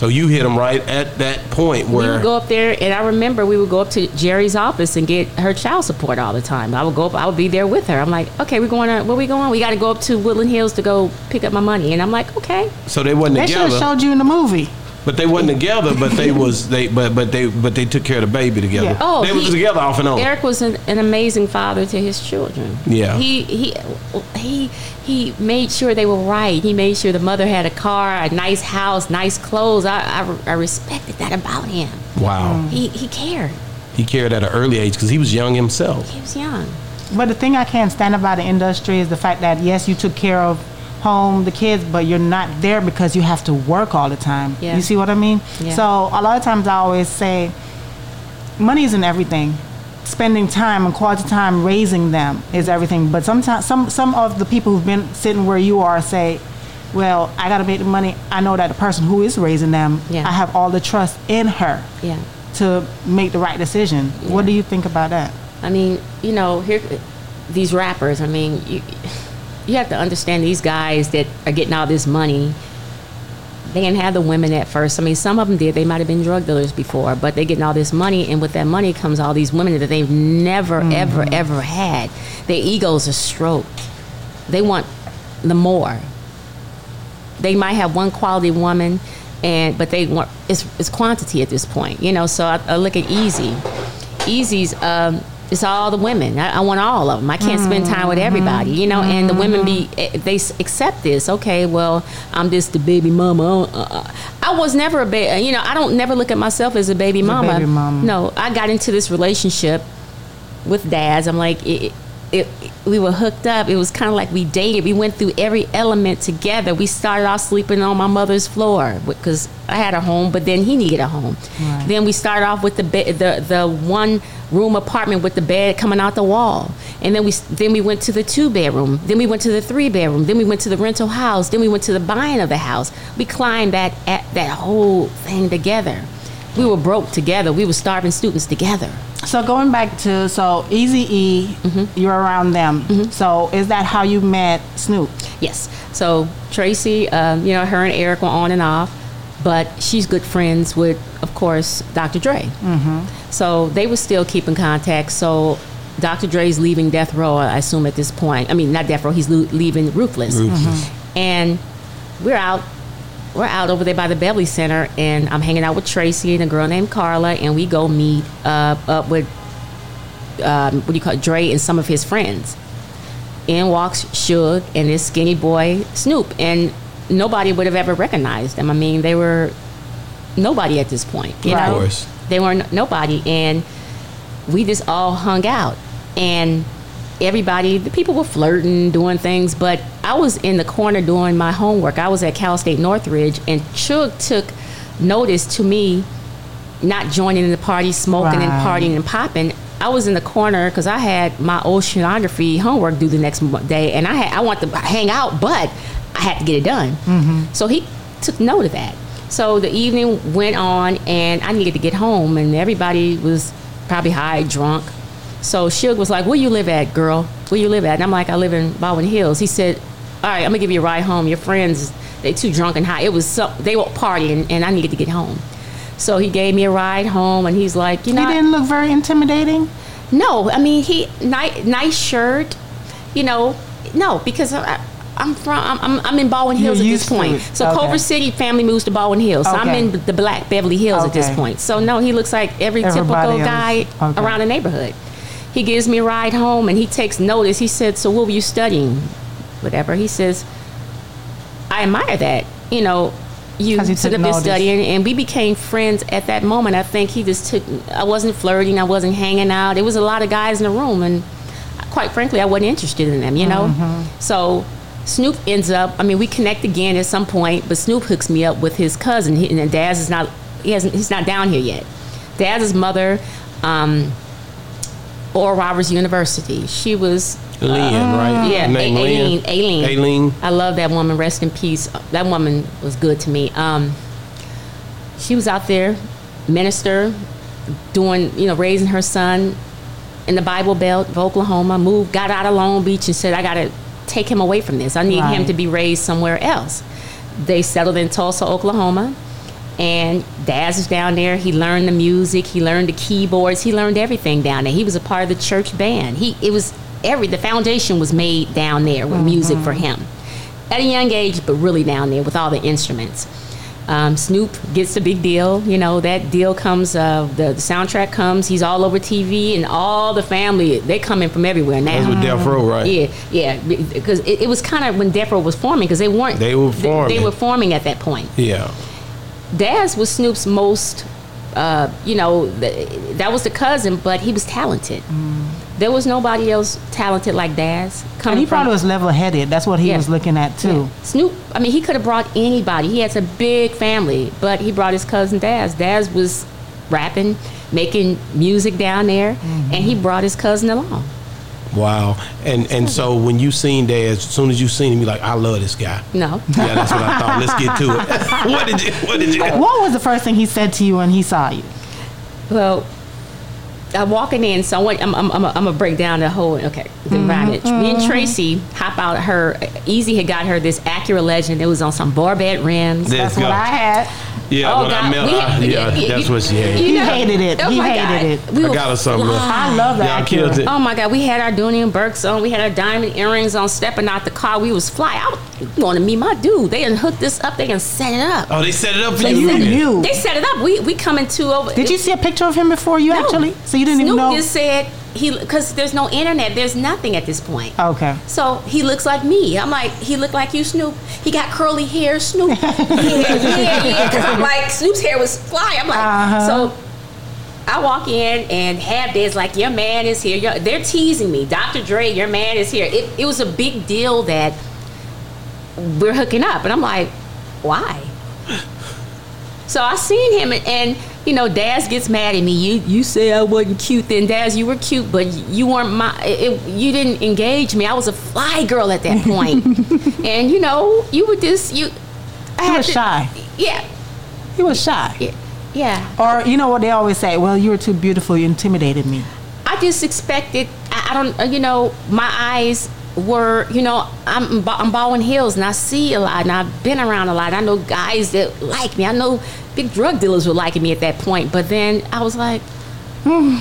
[SPEAKER 2] So you hit him right at that point
[SPEAKER 4] we
[SPEAKER 2] where
[SPEAKER 4] would go up there, and I remember we would go up to Jerry's office and get her child support all the time. I would go up, I would be there with her. I'm like, okay, we're going to, where we going? We got to go up to Woodland Hills to go pick up my money. And I'm like, okay.
[SPEAKER 2] so they wasn't together.
[SPEAKER 3] They should have showed you in the movie.
[SPEAKER 2] But they wasn't together. But they was they but but they but they took care of the baby together.
[SPEAKER 3] Yeah.
[SPEAKER 4] Oh,
[SPEAKER 2] they was
[SPEAKER 4] he-
[SPEAKER 2] together off and on.
[SPEAKER 4] Eric was an, an amazing father to his children.
[SPEAKER 2] Yeah.
[SPEAKER 4] He he he he made sure they were right. He made sure the mother had a car, a nice house, nice clothes. I I, I respected that about him.
[SPEAKER 2] wow, mm.
[SPEAKER 4] He he cared.
[SPEAKER 2] he cared at an early age because he was young himself.
[SPEAKER 4] He was young.
[SPEAKER 3] But the thing I can't stand about the industry is the fact that yes, you took care of home, the kids, but you're not there because you have to work all the time.
[SPEAKER 4] Yeah.
[SPEAKER 3] You see what I mean?
[SPEAKER 4] Yeah.
[SPEAKER 3] So a lot of times I always say, money isn't everything. Spending time and quality time raising them is everything. But sometimes some some of the people who've been sitting where you are say, well, I got to make the money. I know that the person who is raising them,
[SPEAKER 4] Yeah.
[SPEAKER 3] I have all the trust in her
[SPEAKER 4] Yeah.
[SPEAKER 3] to make the right decision. What do you think about that?
[SPEAKER 4] I mean, you know, here these rappers. I mean, you you have to understand these guys that are getting all this money. They didn't have the women at first. I mean, some of them did. They might have been drug dealers before, but they're getting all this money, and with that money comes all these women that they've never, ever, ever had. Their egos are stroked. They want the more. They might have one quality woman, and but they want it's, it's quantity at this point, you know. So I, I look at Eazy. Eazy's um, it's all the women. I, I want all of them. I can't spend time with everybody, you know. And the women be eh, they accept this. Okay, well, I'm just the baby mama. Uh, uh, I was never a baby. You know, I don't never look at myself as a baby mama.
[SPEAKER 3] baby mama.
[SPEAKER 4] No, I got into this relationship with dads. I'm like, it, it, we were hooked up. It was kind of like we dated. We went through every element together. We started off sleeping on my mother's floor because I had a home, but then he needed a home.
[SPEAKER 3] Right.
[SPEAKER 4] Then we started off with the bed, the the one room apartment with the bed coming out the wall, and then we then we went to the two bedroom. Then we went to the three bedroom. Then we went to the rental house. Then we went to the buying of the house. We climbed that at that whole thing together. We were broke together. We were starving students together.
[SPEAKER 3] So going back to so Easy E,
[SPEAKER 4] Mm-hmm.
[SPEAKER 3] you're around them. So is that how you met Snoop?
[SPEAKER 4] Yes. So Tracy, um, you know, her and Eric were on and off, but she's good friends with, of course, Dr. Dre. Mm-hmm. So they were still keeping contact. So Dr. Dre's leaving Death Row, I assume at this point. I mean, not Death Row. He's lo- leaving Ruthless.
[SPEAKER 2] Ruthless.
[SPEAKER 4] And we're out. We're out over there by the Beverly Center, and I'm hanging out with Tracy and a girl named Carla, and we go meet uh, up with um, what do you call it, Dre and some of his friends in walks Suge and this skinny boy Snoop, and nobody would have ever recognized them. I mean, they were nobody at this point. You
[SPEAKER 3] Right.
[SPEAKER 4] know,
[SPEAKER 2] Of course.
[SPEAKER 4] they weren't nobody, and we just all hung out, and everybody, the people were flirting, doing things, but I was in the corner doing my homework. I was at Cal State Northridge, and Suge took notice to me not joining in the party, smoking and partying and popping. I was in the corner because I had my oceanography homework due the next day, and I had I want to hang out, but I had to get it done. Mm-hmm. So he took note of that. So the evening went on, and I needed to get home, and everybody was probably high, drunk. So Suge was like, "Where you live at, girl? Where you live at?" And I'm like, "I live in Baldwin Hills." He said, "All right, I'm gonna give you a ride home. Your friends, they too drunk and high. It was so they were partying, and I needed to get home." So he gave me a ride home, and he's like, "You know,
[SPEAKER 3] He didn't look very intimidating.
[SPEAKER 4] no, I mean he nice, nice shirt, you know. No, because I, I'm from I'm, I'm, in Baldwin
[SPEAKER 3] You're
[SPEAKER 4] Hills at this point. So
[SPEAKER 3] Okay.
[SPEAKER 4] Culver City family moves to Baldwin Hills. So I'm in the Black Beverly Hills at this point. So no, he looks like every
[SPEAKER 3] Everybody
[SPEAKER 4] typical guy
[SPEAKER 3] Okay.
[SPEAKER 4] around the neighborhood. He gives me a ride home and he takes notice. He said, "So what were you studying?" Whatever. He says, "I admire that." You know. you
[SPEAKER 3] took
[SPEAKER 4] up there
[SPEAKER 3] notice.
[SPEAKER 4] studying, and we became friends at that moment. I think he just took. I wasn't flirting. I wasn't hanging out. It was a lot of guys in the room, and quite frankly, I wasn't interested in them. You know.
[SPEAKER 3] Mm-hmm.
[SPEAKER 4] So Snoop ends up. I mean, we connect again at some point, but Snoop hooks me up with his cousin. He, and Daz is not. He hasn't. He's not down here yet. Daz's mother, um, Oral Roberts University. She was
[SPEAKER 2] Lynn, right?
[SPEAKER 4] yeah,
[SPEAKER 2] name
[SPEAKER 4] Aileen, Aileen.
[SPEAKER 2] Aileen.
[SPEAKER 4] I love that woman. Rest in peace. That woman was good to me. Um, she was out there, minister, doing you know raising her son in the Bible Belt of Oklahoma. Moved, got out of Long Beach, and said, "I got to take him away from this. I need him to be raised somewhere else." They settled in Tulsa, Oklahoma. And Daz is down there. He learned the music. He learned the keyboards. He learned everything down there. He was a part of the church band. He it was every the foundation was made down there with music for him at a young age, but really down there with all the instruments. Um, Snoop gets the big deal. You know that deal comes. Uh, the, the soundtrack comes. He's all over TV, and all the family they come in from everywhere now.
[SPEAKER 2] That's with Death Row, right?
[SPEAKER 4] Yeah, yeah, because it, it was kind of when Death Row was forming because they weren't.
[SPEAKER 2] They were
[SPEAKER 4] They,
[SPEAKER 2] forming.
[SPEAKER 4] were forming at that point.
[SPEAKER 2] Yeah.
[SPEAKER 4] Daz was Snoop's most, uh, you know, th- that was the cousin, but he was talented. There was nobody else talented like Daz.
[SPEAKER 3] And he probably was level headed. That's what he
[SPEAKER 4] Yeah.
[SPEAKER 3] was looking at too.
[SPEAKER 4] yeah. Snoop, I mean, he could have brought anybody. He has a big family, but he brought his cousin Daz. Daz was rapping, making music down there, and he brought his cousin along.
[SPEAKER 2] Wow. And and so when you seen Daz, as soon as you seen him, you like, I love this guy.
[SPEAKER 4] No.
[SPEAKER 2] Yeah, that's what I thought. Let's get to it. [LAUGHS] what did you? What did you?
[SPEAKER 3] What was the first thing he said to you when he saw you?
[SPEAKER 4] Well, I'm walking in, so I want, I'm, I'm, I'm, I'm gonna break down the whole, okay, the mm-hmm. environment. Me and Tracy hop out her, Eazy had got her this Acura Legend. It was on some Barbette rims.
[SPEAKER 2] Let's
[SPEAKER 3] That's what. I had.
[SPEAKER 2] Yeah,
[SPEAKER 4] Oh,
[SPEAKER 2] when I
[SPEAKER 4] God,
[SPEAKER 2] met
[SPEAKER 4] we-
[SPEAKER 2] her, yeah,
[SPEAKER 4] you-
[SPEAKER 2] that's what she had.
[SPEAKER 3] He hated it.
[SPEAKER 4] Oh
[SPEAKER 3] He hated
[SPEAKER 4] God.
[SPEAKER 3] it.
[SPEAKER 4] We
[SPEAKER 2] I got her something.
[SPEAKER 3] I love that.
[SPEAKER 2] Y'all killed it.
[SPEAKER 4] Oh my God, we had our Dooney and Bourkes on. We had our diamond earrings on. Stepping out the car, we was fly. I want to meet my dude. They didn't hook this up. They didn't set it up.
[SPEAKER 2] Oh, they set it up for
[SPEAKER 3] So
[SPEAKER 2] you.
[SPEAKER 3] you
[SPEAKER 2] then.
[SPEAKER 3] knew.
[SPEAKER 4] They set it up. We we coming to over.
[SPEAKER 3] Did you see a picture of him before you
[SPEAKER 4] No.
[SPEAKER 3] actually? So you didn't
[SPEAKER 4] Snoop
[SPEAKER 3] even know.
[SPEAKER 4] Snoop just said, he because there's no internet, there's nothing at this point.
[SPEAKER 3] Okay.
[SPEAKER 4] So he looks like me. I'm like, he looked like you, Snoop. He got curly hair, Snoop. [LAUGHS] yeah, yeah, yeah. Because I'm like, Snoop's hair was fly. I'm like,
[SPEAKER 3] Uh-huh.
[SPEAKER 4] so I walk in and Half Dead's like, your man is here. Your- They're teasing me. Dr. Dre, your man is here. It, it was a big deal that we're hooking up. And I'm like, why? So I seen him and, and you know, Daz gets mad at me. You you say I wasn't cute then, Daz. You were cute, but you weren't my. It, you didn't engage me. I was a fly girl at that point, [LAUGHS] and you know, you were just you. I had
[SPEAKER 3] was
[SPEAKER 4] to-
[SPEAKER 3] shy.
[SPEAKER 4] Yeah,
[SPEAKER 3] He was shy.
[SPEAKER 4] yeah, yeah.
[SPEAKER 3] Or you know what they always say? Well, you were too beautiful. You intimidated me.
[SPEAKER 4] I just expected. I, I don't. uh, You know, my eyes were. You know, I'm I'm Baldwin Hills, and I see a lot, and I've been around a lot. I know guys that like me. I know big drug dealers were liking me at that point. But then I was like, hmm.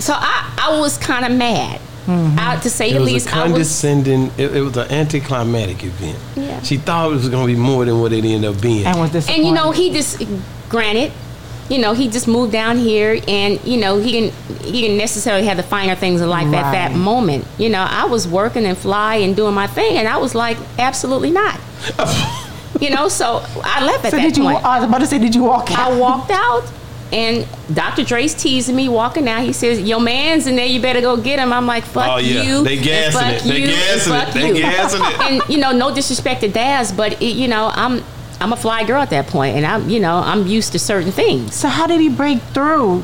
[SPEAKER 4] So I I was kind of mad. I, to say
[SPEAKER 2] It
[SPEAKER 4] the
[SPEAKER 2] was
[SPEAKER 4] least,
[SPEAKER 2] a
[SPEAKER 4] I was.
[SPEAKER 2] condescending. It, it was an anticlimactic event.
[SPEAKER 4] Yeah.
[SPEAKER 2] She thought it was going to be more than what it ended up being.
[SPEAKER 3] And was.
[SPEAKER 4] And you know, he just granted, you know, he just moved down here, and you know, he didn't he didn't necessarily have the finer things in life at that moment. You know, I was working and fly and doing my thing, and I was like, absolutely not. [LAUGHS] you know, so I left at
[SPEAKER 3] so
[SPEAKER 4] that
[SPEAKER 3] did you?
[SPEAKER 4] point.
[SPEAKER 3] I was about to say, did you walk out?
[SPEAKER 4] I walked out. And Dr. Dre's teasing me walking out. He says, "Your man's in there. You better go get him." I'm like, "Fuck
[SPEAKER 2] Oh, yeah.
[SPEAKER 4] you!"
[SPEAKER 2] They
[SPEAKER 4] and
[SPEAKER 2] gassing
[SPEAKER 4] fuck
[SPEAKER 2] it. They
[SPEAKER 4] you, and
[SPEAKER 2] gassing it.
[SPEAKER 4] fuck
[SPEAKER 2] They
[SPEAKER 4] you."
[SPEAKER 2] gassing it.
[SPEAKER 4] And you know, no disrespect to Daz, but it, you know, I'm I'm a fly girl at that point, and I'm you know I'm used to certain things.
[SPEAKER 3] so how did he break through?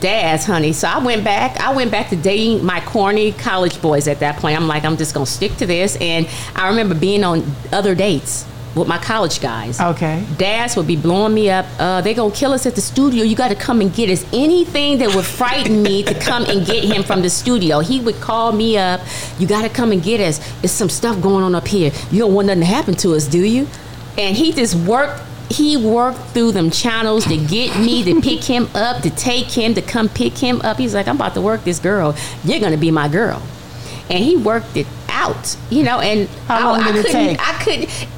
[SPEAKER 4] Daz, honey. So I went back. I went back to dating my corny college boys at that point. I'm like, I'm just gonna stick to this. And I remember being on other dates with my college guys.
[SPEAKER 3] Okay.
[SPEAKER 4] Daz would be blowing me up. Uh, they gonna kill us at the studio. You got to come and get us. Anything that would frighten me to come and get him from the studio. He would call me up. You got to come and get us. There's some stuff going on up here. You don't want nothing to happen to us, do you? And he just worked. He worked through them channels to get me to pick him up, to take him, to come pick him up. He's like, I'm about to work this girl. You're gonna be my girl. And he worked it out, you know. And
[SPEAKER 3] How long
[SPEAKER 4] I,
[SPEAKER 3] did
[SPEAKER 4] I
[SPEAKER 3] it
[SPEAKER 4] couldn't-
[SPEAKER 3] take?
[SPEAKER 4] I could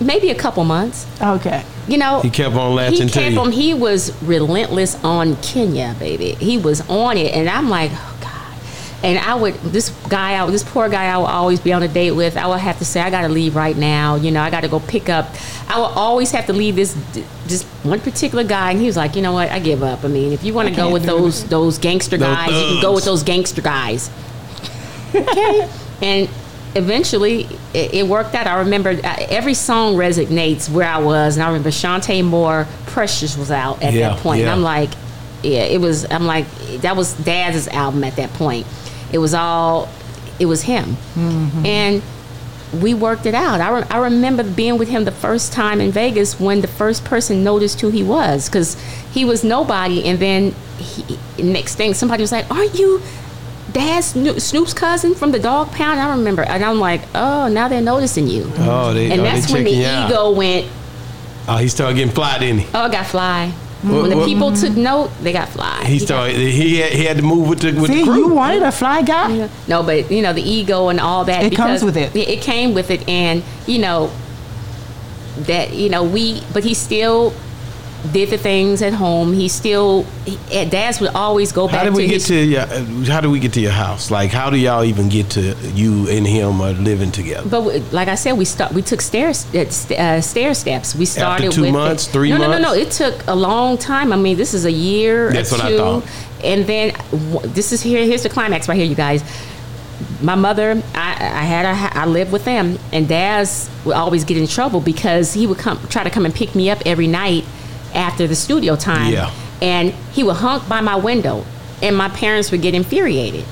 [SPEAKER 4] maybe a couple months.
[SPEAKER 3] Okay.
[SPEAKER 4] you know
[SPEAKER 2] He kept on latching
[SPEAKER 4] he
[SPEAKER 2] to
[SPEAKER 4] kept
[SPEAKER 2] you.
[SPEAKER 4] on he was relentless on kenya baby. He was on it and i'm like oh god. And i would this guy I, this poor guy i would always be on a date with i would have to say i gotta leave right now you know i gotta go pick up. I would always have to leave this just one particular guy and he was like you know what? I give up. I mean if you want to go with
[SPEAKER 3] do
[SPEAKER 4] those those gangster
[SPEAKER 2] Those
[SPEAKER 4] guys you can go with those gangster guys. [LAUGHS] Okay. And eventually it, it worked out. I remember uh, every song resonates where I was. And I remember Chanté Moore, Precious was out at
[SPEAKER 2] Yeah,
[SPEAKER 4] that point. And. I'm like, yeah, it was, I'm like, that was Dad's album at that point. It was all, it was him. And we worked it out. I, re- I remember being with him the first time in Vegas when the first person noticed who he was because he was nobody. And then he, next thing, somebody was like, Aren't you Daz Snoop, Snoop's cousin from the dog pound? I remember. And I'm like, Oh, now they're noticing you.
[SPEAKER 2] Oh, they, oh,
[SPEAKER 4] and
[SPEAKER 2] oh,
[SPEAKER 4] that's when the
[SPEAKER 2] checking out.
[SPEAKER 4] ego went,
[SPEAKER 2] Oh, he started getting fly, didn't he?
[SPEAKER 4] Oh, I got fly.
[SPEAKER 2] What-
[SPEAKER 4] when the
[SPEAKER 2] what-
[SPEAKER 4] people took note, they got fly.
[SPEAKER 2] He
[SPEAKER 4] got-
[SPEAKER 2] started. He had, he had to move with the with
[SPEAKER 3] See,
[SPEAKER 2] the crew.
[SPEAKER 3] you wanted a fly guy.
[SPEAKER 4] No, but you know the ego and all that.
[SPEAKER 3] It comes with it.
[SPEAKER 4] It came with it, and you know that you know we. But he still did the things at home. He still. He, Dad's would always go back
[SPEAKER 2] How did we
[SPEAKER 4] to
[SPEAKER 2] get
[SPEAKER 4] his.
[SPEAKER 2] to your? uh, How did we get to your house? Like, how do y'all even get to you and him are living together?
[SPEAKER 4] but we- like I said, we start. We took stairs, uh, uh, stair steps. We started
[SPEAKER 2] two
[SPEAKER 4] with
[SPEAKER 2] months,
[SPEAKER 4] it.
[SPEAKER 2] three
[SPEAKER 4] no, No, no, no.
[SPEAKER 2] months?
[SPEAKER 4] It took a long time. I mean, this is a year.
[SPEAKER 2] That's what I thought.
[SPEAKER 4] And then this is here. Here's the climax right here, you guys. my mother, I, I had a, I lived with them, and Dad's would always get in trouble because he would come try to come and pick me up every night after the studio time,
[SPEAKER 2] Yeah.
[SPEAKER 4] and he would honk by my window, and my parents would get infuriated.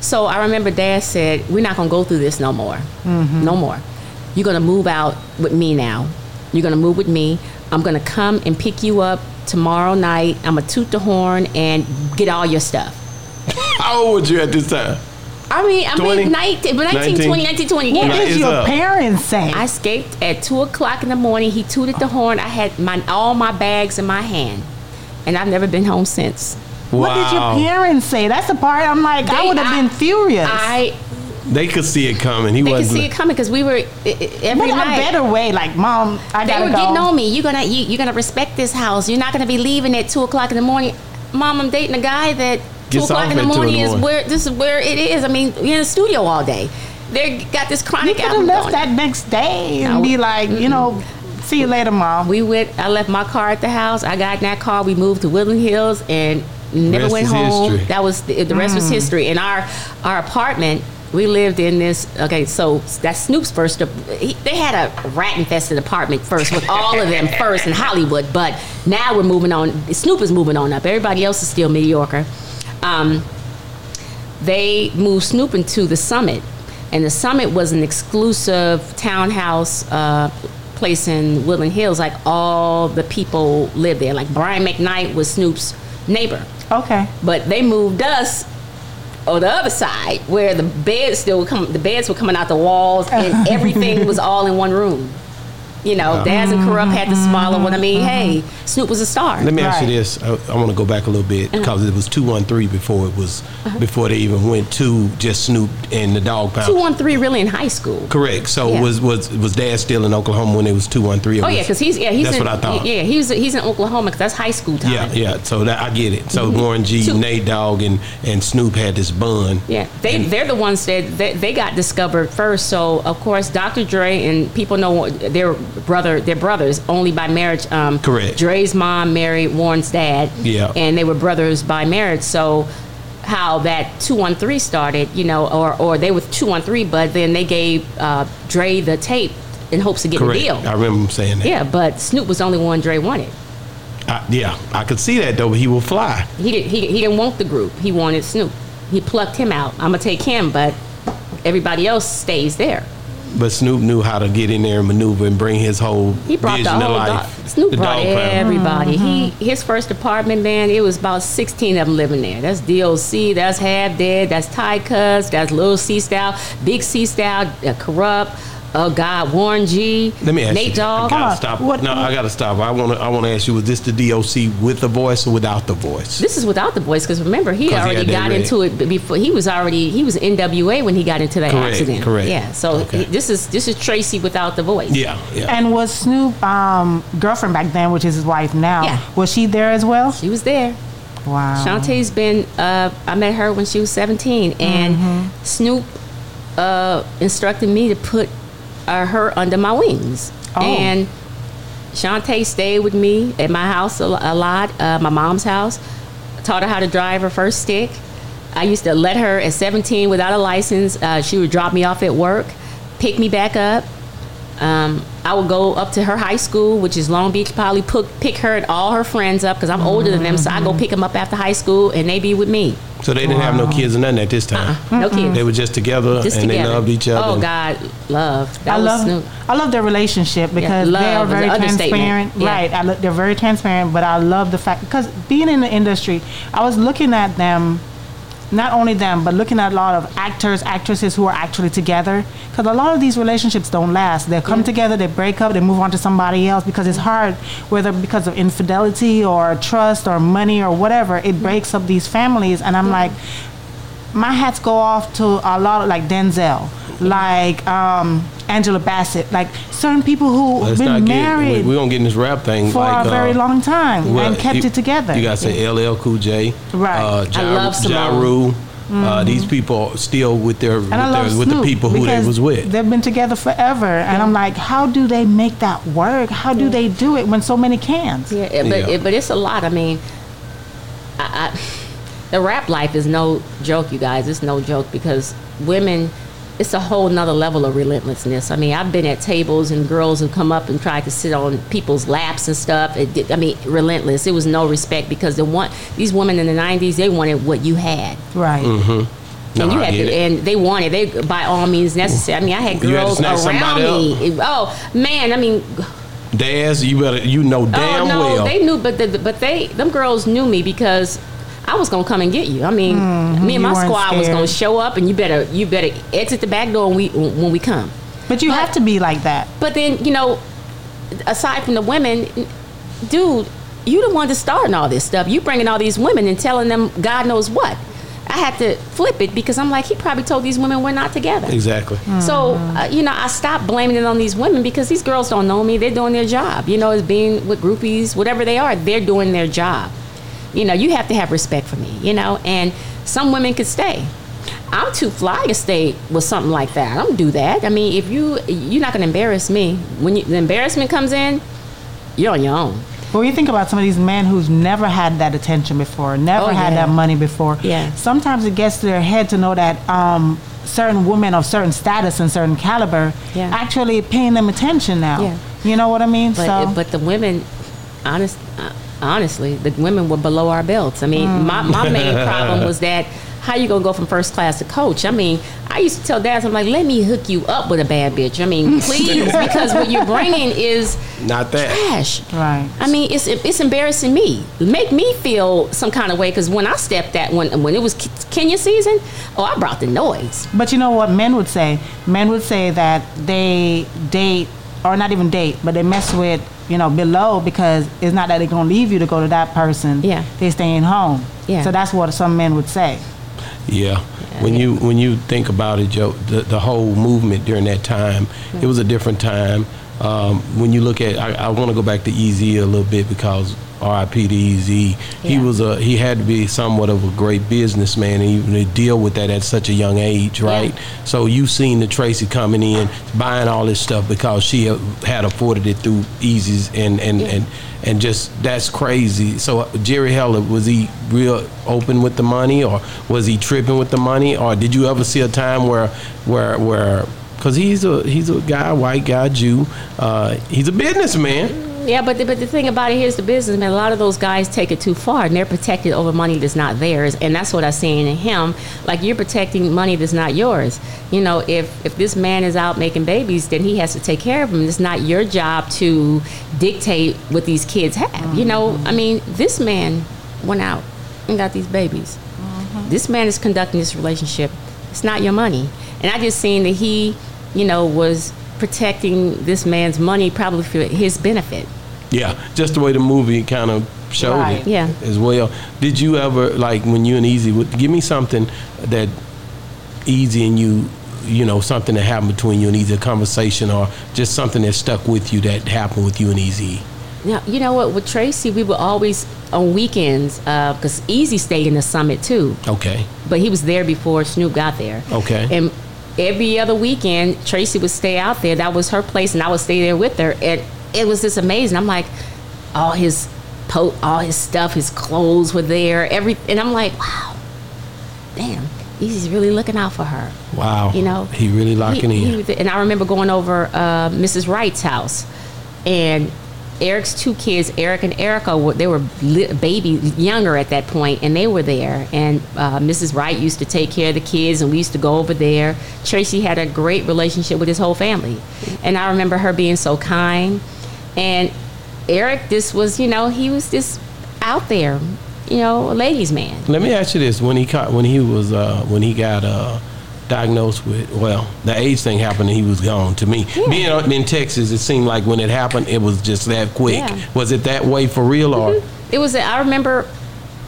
[SPEAKER 4] So I remember Daz said, "We're not gonna go through this no more, mm-hmm. no more. You're gonna move out with me now. You're gonna move with me. I'm gonna come and pick you up tomorrow night. I'm gonna toot the horn and get all your stuff." [LAUGHS]
[SPEAKER 2] How old were you at this time?
[SPEAKER 4] I mean, I
[SPEAKER 2] 20?
[SPEAKER 4] mean, 19, 19,
[SPEAKER 2] 19?
[SPEAKER 4] 20, 19, 20,
[SPEAKER 3] What
[SPEAKER 4] yeah.
[SPEAKER 2] Nah,
[SPEAKER 3] did your
[SPEAKER 2] up.
[SPEAKER 3] parents say?
[SPEAKER 4] I escaped at 2 o'clock in the morning. He tooted the horn. I had my all my bags in my hand. And I've never been home since.
[SPEAKER 3] what did your parents say? That's the part I'm like, I
[SPEAKER 4] They-
[SPEAKER 3] would have been furious.
[SPEAKER 4] I
[SPEAKER 2] They could see it coming. He
[SPEAKER 4] they
[SPEAKER 2] wasn't.
[SPEAKER 4] They could see it coming because we were i- i- every
[SPEAKER 3] but
[SPEAKER 4] night.
[SPEAKER 3] a better way, like, mom, I
[SPEAKER 4] they
[SPEAKER 3] gotta
[SPEAKER 4] were
[SPEAKER 3] go.
[SPEAKER 4] getting on me. You're gonna you, you're gonna respect this house. You're not gonna be leaving at two o'clock in the morning. Mom, I'm dating a guy that Two o'clock in the
[SPEAKER 2] at in the
[SPEAKER 4] morning is where this is where it is. I mean, we're in the studio all day. They got this
[SPEAKER 3] You
[SPEAKER 4] chronic
[SPEAKER 3] could have left
[SPEAKER 4] going.
[SPEAKER 3] that next day and
[SPEAKER 4] No.
[SPEAKER 3] be like, you know, see you later, mom.
[SPEAKER 4] We went. I left my car at the house. I got in that car. We moved to Woodland Hills and never
[SPEAKER 2] Rest
[SPEAKER 4] went home.
[SPEAKER 2] history.
[SPEAKER 4] That was the, the rest was mm. history. And our our apartment. We lived in this. Okay, so that's Snoop's first. He, they had a rat infested apartment first with all of them first in Hollywood, but now we're moving on. Snoop is moving on up. Everybody else is still mediocre. Um, they moved Snoop into the Summit, and the Summit was an exclusive townhouse uh, place in Woodland Hills. Like all the people lived there. Like Brian McKnight was Snoop's neighbor,
[SPEAKER 3] Okay.
[SPEAKER 4] but they moved us on the other side where the beds still come. The beds were coming out the walls, and everything was [LAUGHS] all in one room. You know, Daz and Kurupt had the smaller one. I mean, hey, Snoop was a star.
[SPEAKER 2] Let me ask you this. I, I want to go back a little bit
[SPEAKER 4] Uh-huh.
[SPEAKER 2] because it was two one three before it was before they even went to just Snoop and the Dogg Pound.
[SPEAKER 4] Two one three really in high school.
[SPEAKER 2] Correct. So
[SPEAKER 4] Yeah.
[SPEAKER 2] was was was Dad still in Oklahoma when it was two one three?
[SPEAKER 4] Oh yeah, because he's yeah he's
[SPEAKER 2] That's
[SPEAKER 4] in,
[SPEAKER 2] what I thought.
[SPEAKER 4] Yeah, he's he's in Oklahoma because that's high school time.
[SPEAKER 2] Yeah, yeah. So that I get it. So Warren G,
[SPEAKER 4] Mm-hmm. Two-
[SPEAKER 2] Nate Dogg, and and Snoop had this bun.
[SPEAKER 4] Yeah, they
[SPEAKER 2] And-
[SPEAKER 4] they're the ones that they, they got discovered first. So of course, Dr. Dre and people know their brother, their brothers only by marriage. Um,
[SPEAKER 2] Correct.
[SPEAKER 4] Dre's mom married Warren's dad.
[SPEAKER 2] Yeah.
[SPEAKER 4] and they were brothers by marriage. So how that two one three started, you know, or or they were two one three, but then they gave uh, Dre the tape in hopes of getting
[SPEAKER 2] Correct.
[SPEAKER 4] a deal.
[SPEAKER 2] I remember saying that.
[SPEAKER 4] yeah, but Snoop was the only one Dre wanted.
[SPEAKER 2] I, yeah. I could see that though. But he will fly.
[SPEAKER 4] He didn't. He, he didn't want the group. He wanted Snoop. He plucked him out. I'm gonna take him, but everybody else stays there.
[SPEAKER 2] But Snoop knew how to get in there and maneuver and bring his whole
[SPEAKER 4] He brought the
[SPEAKER 2] vision to
[SPEAKER 4] whole
[SPEAKER 2] life.
[SPEAKER 4] dog. Snoop
[SPEAKER 2] The
[SPEAKER 4] brought
[SPEAKER 2] Dogg Pound.
[SPEAKER 4] everybody. He his first apartment, man. It was about 16 of them living there. That's DOC. That's Half Dead. That's Ty Cuz. That's Little C Style. Big C Style. Uh, Kurupt. Oh God, Warren G.
[SPEAKER 2] Let me ask
[SPEAKER 4] Nate
[SPEAKER 2] you.
[SPEAKER 4] Dogg.
[SPEAKER 2] I gotta stop.
[SPEAKER 3] What-
[SPEAKER 2] no, I gotta stop. I want to. I want to ask you: Was this the DOC with the voice or without the voice?
[SPEAKER 4] This is without the voice because remember he
[SPEAKER 2] 'Cause he
[SPEAKER 4] already
[SPEAKER 2] had that
[SPEAKER 4] got into it before he was already he was NWA when he got into that
[SPEAKER 2] Correct,
[SPEAKER 4] accident.
[SPEAKER 2] correct.
[SPEAKER 4] Yeah. So
[SPEAKER 2] Okay.
[SPEAKER 4] he- this is this is Tracy without the voice.
[SPEAKER 2] yeah, yeah.
[SPEAKER 3] And was Snoop um, girlfriend back then, which is his wife now?
[SPEAKER 4] Yeah.
[SPEAKER 3] Was she there as well?
[SPEAKER 4] She was there.
[SPEAKER 3] Wow.
[SPEAKER 4] Shantae's been. Uh, I met her when she was 17, and
[SPEAKER 3] Mm-hmm.
[SPEAKER 4] Snoop uh, instructed me to put uh, her under my wings.
[SPEAKER 3] Oh.
[SPEAKER 4] And Shantae stayed with me at my house a, a lot, uh, my mom's house. Taught her how to drive her first stick. I used to let her at 17 without a license. Uh, she would drop me off at work, pick me back up. Um, I would go up to her high school, which is Long Beach Poly, pick, pick her and all her friends up because I'm older than them. So I go pick them up after high school and they be with me.
[SPEAKER 2] So they didn't have no kids or nothing at this time. Uh-uh.
[SPEAKER 4] No kids.
[SPEAKER 2] They were just together
[SPEAKER 4] Just
[SPEAKER 2] and
[SPEAKER 4] together.
[SPEAKER 2] they loved each other.
[SPEAKER 4] Oh God, love. That
[SPEAKER 3] I love
[SPEAKER 4] Snoop.
[SPEAKER 3] I love their relationship because
[SPEAKER 4] love
[SPEAKER 3] they are very transparent.
[SPEAKER 4] Yeah.
[SPEAKER 3] Right, I lo- they're very transparent, but I love the fact because being in the industry, I was looking at them, not only them, but looking at a lot of actors, actresses who are actually together. Because a lot of these relationships don't last. They come together, they break up, they move on to somebody else because it's hard, whether because of infidelity or trust or money or whatever. It mm. breaks up these families, and I'm like my hats go off to a lot of like Denzel, like um, Angela Bassett, like certain people who
[SPEAKER 2] Let's
[SPEAKER 3] been
[SPEAKER 2] not get.
[SPEAKER 3] married
[SPEAKER 2] We, are gonna get in this rap thing
[SPEAKER 3] for
[SPEAKER 2] like,
[SPEAKER 3] a very
[SPEAKER 2] uh,
[SPEAKER 3] long time
[SPEAKER 2] well,
[SPEAKER 3] and kept
[SPEAKER 2] you-
[SPEAKER 3] it together.
[SPEAKER 2] You gotta say LL Cool J,
[SPEAKER 3] Right.
[SPEAKER 2] Uh,
[SPEAKER 4] I love Simone.
[SPEAKER 2] Ja Rule. Uh, these people are still with their, with,
[SPEAKER 3] Mm-hmm. and I love
[SPEAKER 2] their with the people who they was with.
[SPEAKER 3] They've been together forever, and I'm like, how do they make that work? How do they do it when so many can't?
[SPEAKER 4] Yeah, but
[SPEAKER 2] Yeah.
[SPEAKER 4] It, but it's a lot. I mean, I, I, the rap life is no joke, you guys. It's no joke because women. It's a whole nother level of relentlessness. I mean, I've been at tables and girls have come up and tried to sit on people's laps and stuff. It did, I mean, relentless. It was no respect because the one these women in the '90s they wanted what you had.
[SPEAKER 3] Right. Mm-hmm.
[SPEAKER 2] No,
[SPEAKER 4] and you
[SPEAKER 2] I
[SPEAKER 4] had to, and they wanted they by all means necessary. I mean, I had
[SPEAKER 2] You had to
[SPEAKER 4] girls
[SPEAKER 2] snatch
[SPEAKER 4] around
[SPEAKER 2] somebody
[SPEAKER 4] me. Oh man, I mean,
[SPEAKER 2] Daz, you better you know oh, damn
[SPEAKER 4] oh no,
[SPEAKER 2] well.
[SPEAKER 4] they knew, but the, but they them girls knew me because I was gonna come and get you. I mean, me and
[SPEAKER 3] Mm-hmm. you
[SPEAKER 4] my
[SPEAKER 3] weren't
[SPEAKER 4] squad was gonna show up, and you better you better exit the back door when we when we come.
[SPEAKER 3] But you
[SPEAKER 4] But-
[SPEAKER 3] have to be like that.
[SPEAKER 4] But then you know, aside from the women, dude, you the one that's starting all this stuff. You bringing all these women and telling them God knows what. I had to flip it because I'm like, he probably told these women we're not together.
[SPEAKER 2] exactly.
[SPEAKER 4] So, uh, you know, I stopped blaming it on these women because these girls don't know me. They're doing their job. You know, as being with groupies, whatever they are, they're doing their job. You know, you have to have respect for me. You know, and some women could stay. I'm too fly to stay with something like that. I don't do that. I mean, if you you're not gonna embarrass me when you, the embarrassment comes in, you're on your own.
[SPEAKER 3] But when you think about some of these men who's never had that attention before, never
[SPEAKER 4] Oh,
[SPEAKER 3] had
[SPEAKER 4] yeah.
[SPEAKER 3] that money before,
[SPEAKER 4] Yeah.
[SPEAKER 3] sometimes it gets to their head to know that um, certain women of certain status and certain caliber
[SPEAKER 4] Yeah.
[SPEAKER 3] actually paying them attention now.
[SPEAKER 4] Yeah.
[SPEAKER 3] You know what I mean?
[SPEAKER 4] But
[SPEAKER 3] so,
[SPEAKER 4] but the women, honest, uh, honestly, the women were below our belts. I mean, my, my mm. main problem was that how you gonna go from first class to coach? I mean, I used to tell Daz, I'm like, let me hook you up with a bad bitch. I mean, please, [LAUGHS] because what you're bringing is
[SPEAKER 2] Not that.
[SPEAKER 4] trash.
[SPEAKER 3] right.
[SPEAKER 4] I mean, it's it's embarrassing me. Make me feel some kind of way because when I stepped that when when it was Kenya season, oh, I brought the noise.
[SPEAKER 3] But you know what men would say? Men would say that they date, or not even date, but they mess with, you know, below because it's not that they're going to leave you to go to that person.
[SPEAKER 4] Yeah.
[SPEAKER 3] They're staying home.
[SPEAKER 4] Yeah.
[SPEAKER 3] So that's what some men would say.
[SPEAKER 2] Yeah. When you when you think about it, Joe, the, the whole movement during that time, it was a different time. Um, when you look at, I, I want to go back to Eazy a little bit because R.I.P. to Eazy. He was a he had to be somewhat of a great businessman, and even to deal with that at such a young age, right? So you've seen the Tracy coming in, buying all this stuff because she had- had afforded it through Eazy's, and and
[SPEAKER 4] Yeah.
[SPEAKER 2] and and just that's crazy. So uh, Jerry Heller was he real open with the money, or was he tripping with the money, or did you ever see a time where where where because he's a he's a guy, white guy, Jew, uh, he's a businessman.
[SPEAKER 4] Yeah, but the, but the thing about it here's the business, man. A lot of those guys take it too far, and they're protected over money that's not theirs, and that's what I'm saying in him. Like you're protecting money that's not yours. You know, if if this man is out making babies, then he has to take care of them. It's not your job to dictate what these kids have. You know, I mean, this man went out and got these babies. This man is conducting this relationship. It's not your money, and I just seen that he, you know, was protecting this man's money probably for his benefit.
[SPEAKER 2] Yeah, just the way the movie kind of showed
[SPEAKER 3] Right.
[SPEAKER 2] it
[SPEAKER 4] Yeah.
[SPEAKER 2] as well. Did you ever like when you and Eazy would give me something that Eazy and you, you know, something that happened between you and Eazy, a conversation or just something that stuck with you that happened with you and Eazy.
[SPEAKER 4] Now, you know what? With Tracy, we were always on weekends uh, because Eazy stayed in the summit too,
[SPEAKER 2] Okay.
[SPEAKER 4] but he was there before Snoop got there.
[SPEAKER 2] Okay.
[SPEAKER 4] And every other weekend, Tracy would stay out there. That was her place, and I would stay there with her. And it was just amazing. I'm like, all his po- all his stuff, his clothes were there. Every and I'm like, wow, damn, he's really looking out for her.
[SPEAKER 2] Wow.
[SPEAKER 4] You know,
[SPEAKER 2] he really locking
[SPEAKER 4] he-
[SPEAKER 2] in.
[SPEAKER 4] he and I remember going over uh, Mrs. Wright's house, and Eric's two kids, Eric and Erica, were, they were li- baby younger at that point, and they were there. And uh, Mrs. Wright used to take care of the kids, and we used to go over there. Tracy had a great relationship with his whole family, and I remember her being so kind. And Eric, this was, you know, he was just out there, you know, a ladies' man.
[SPEAKER 2] Let me ask you this: when he caught, when he was, uh, when he got uh, diagnosed with, well, the AIDS thing happened and he was gone. To me,
[SPEAKER 4] Yeah.
[SPEAKER 2] being in Texas, it seemed like when it happened, it was just that quick.
[SPEAKER 4] Yeah.
[SPEAKER 2] Was it that way for real, or? Mm-hmm.
[SPEAKER 4] It was. I remember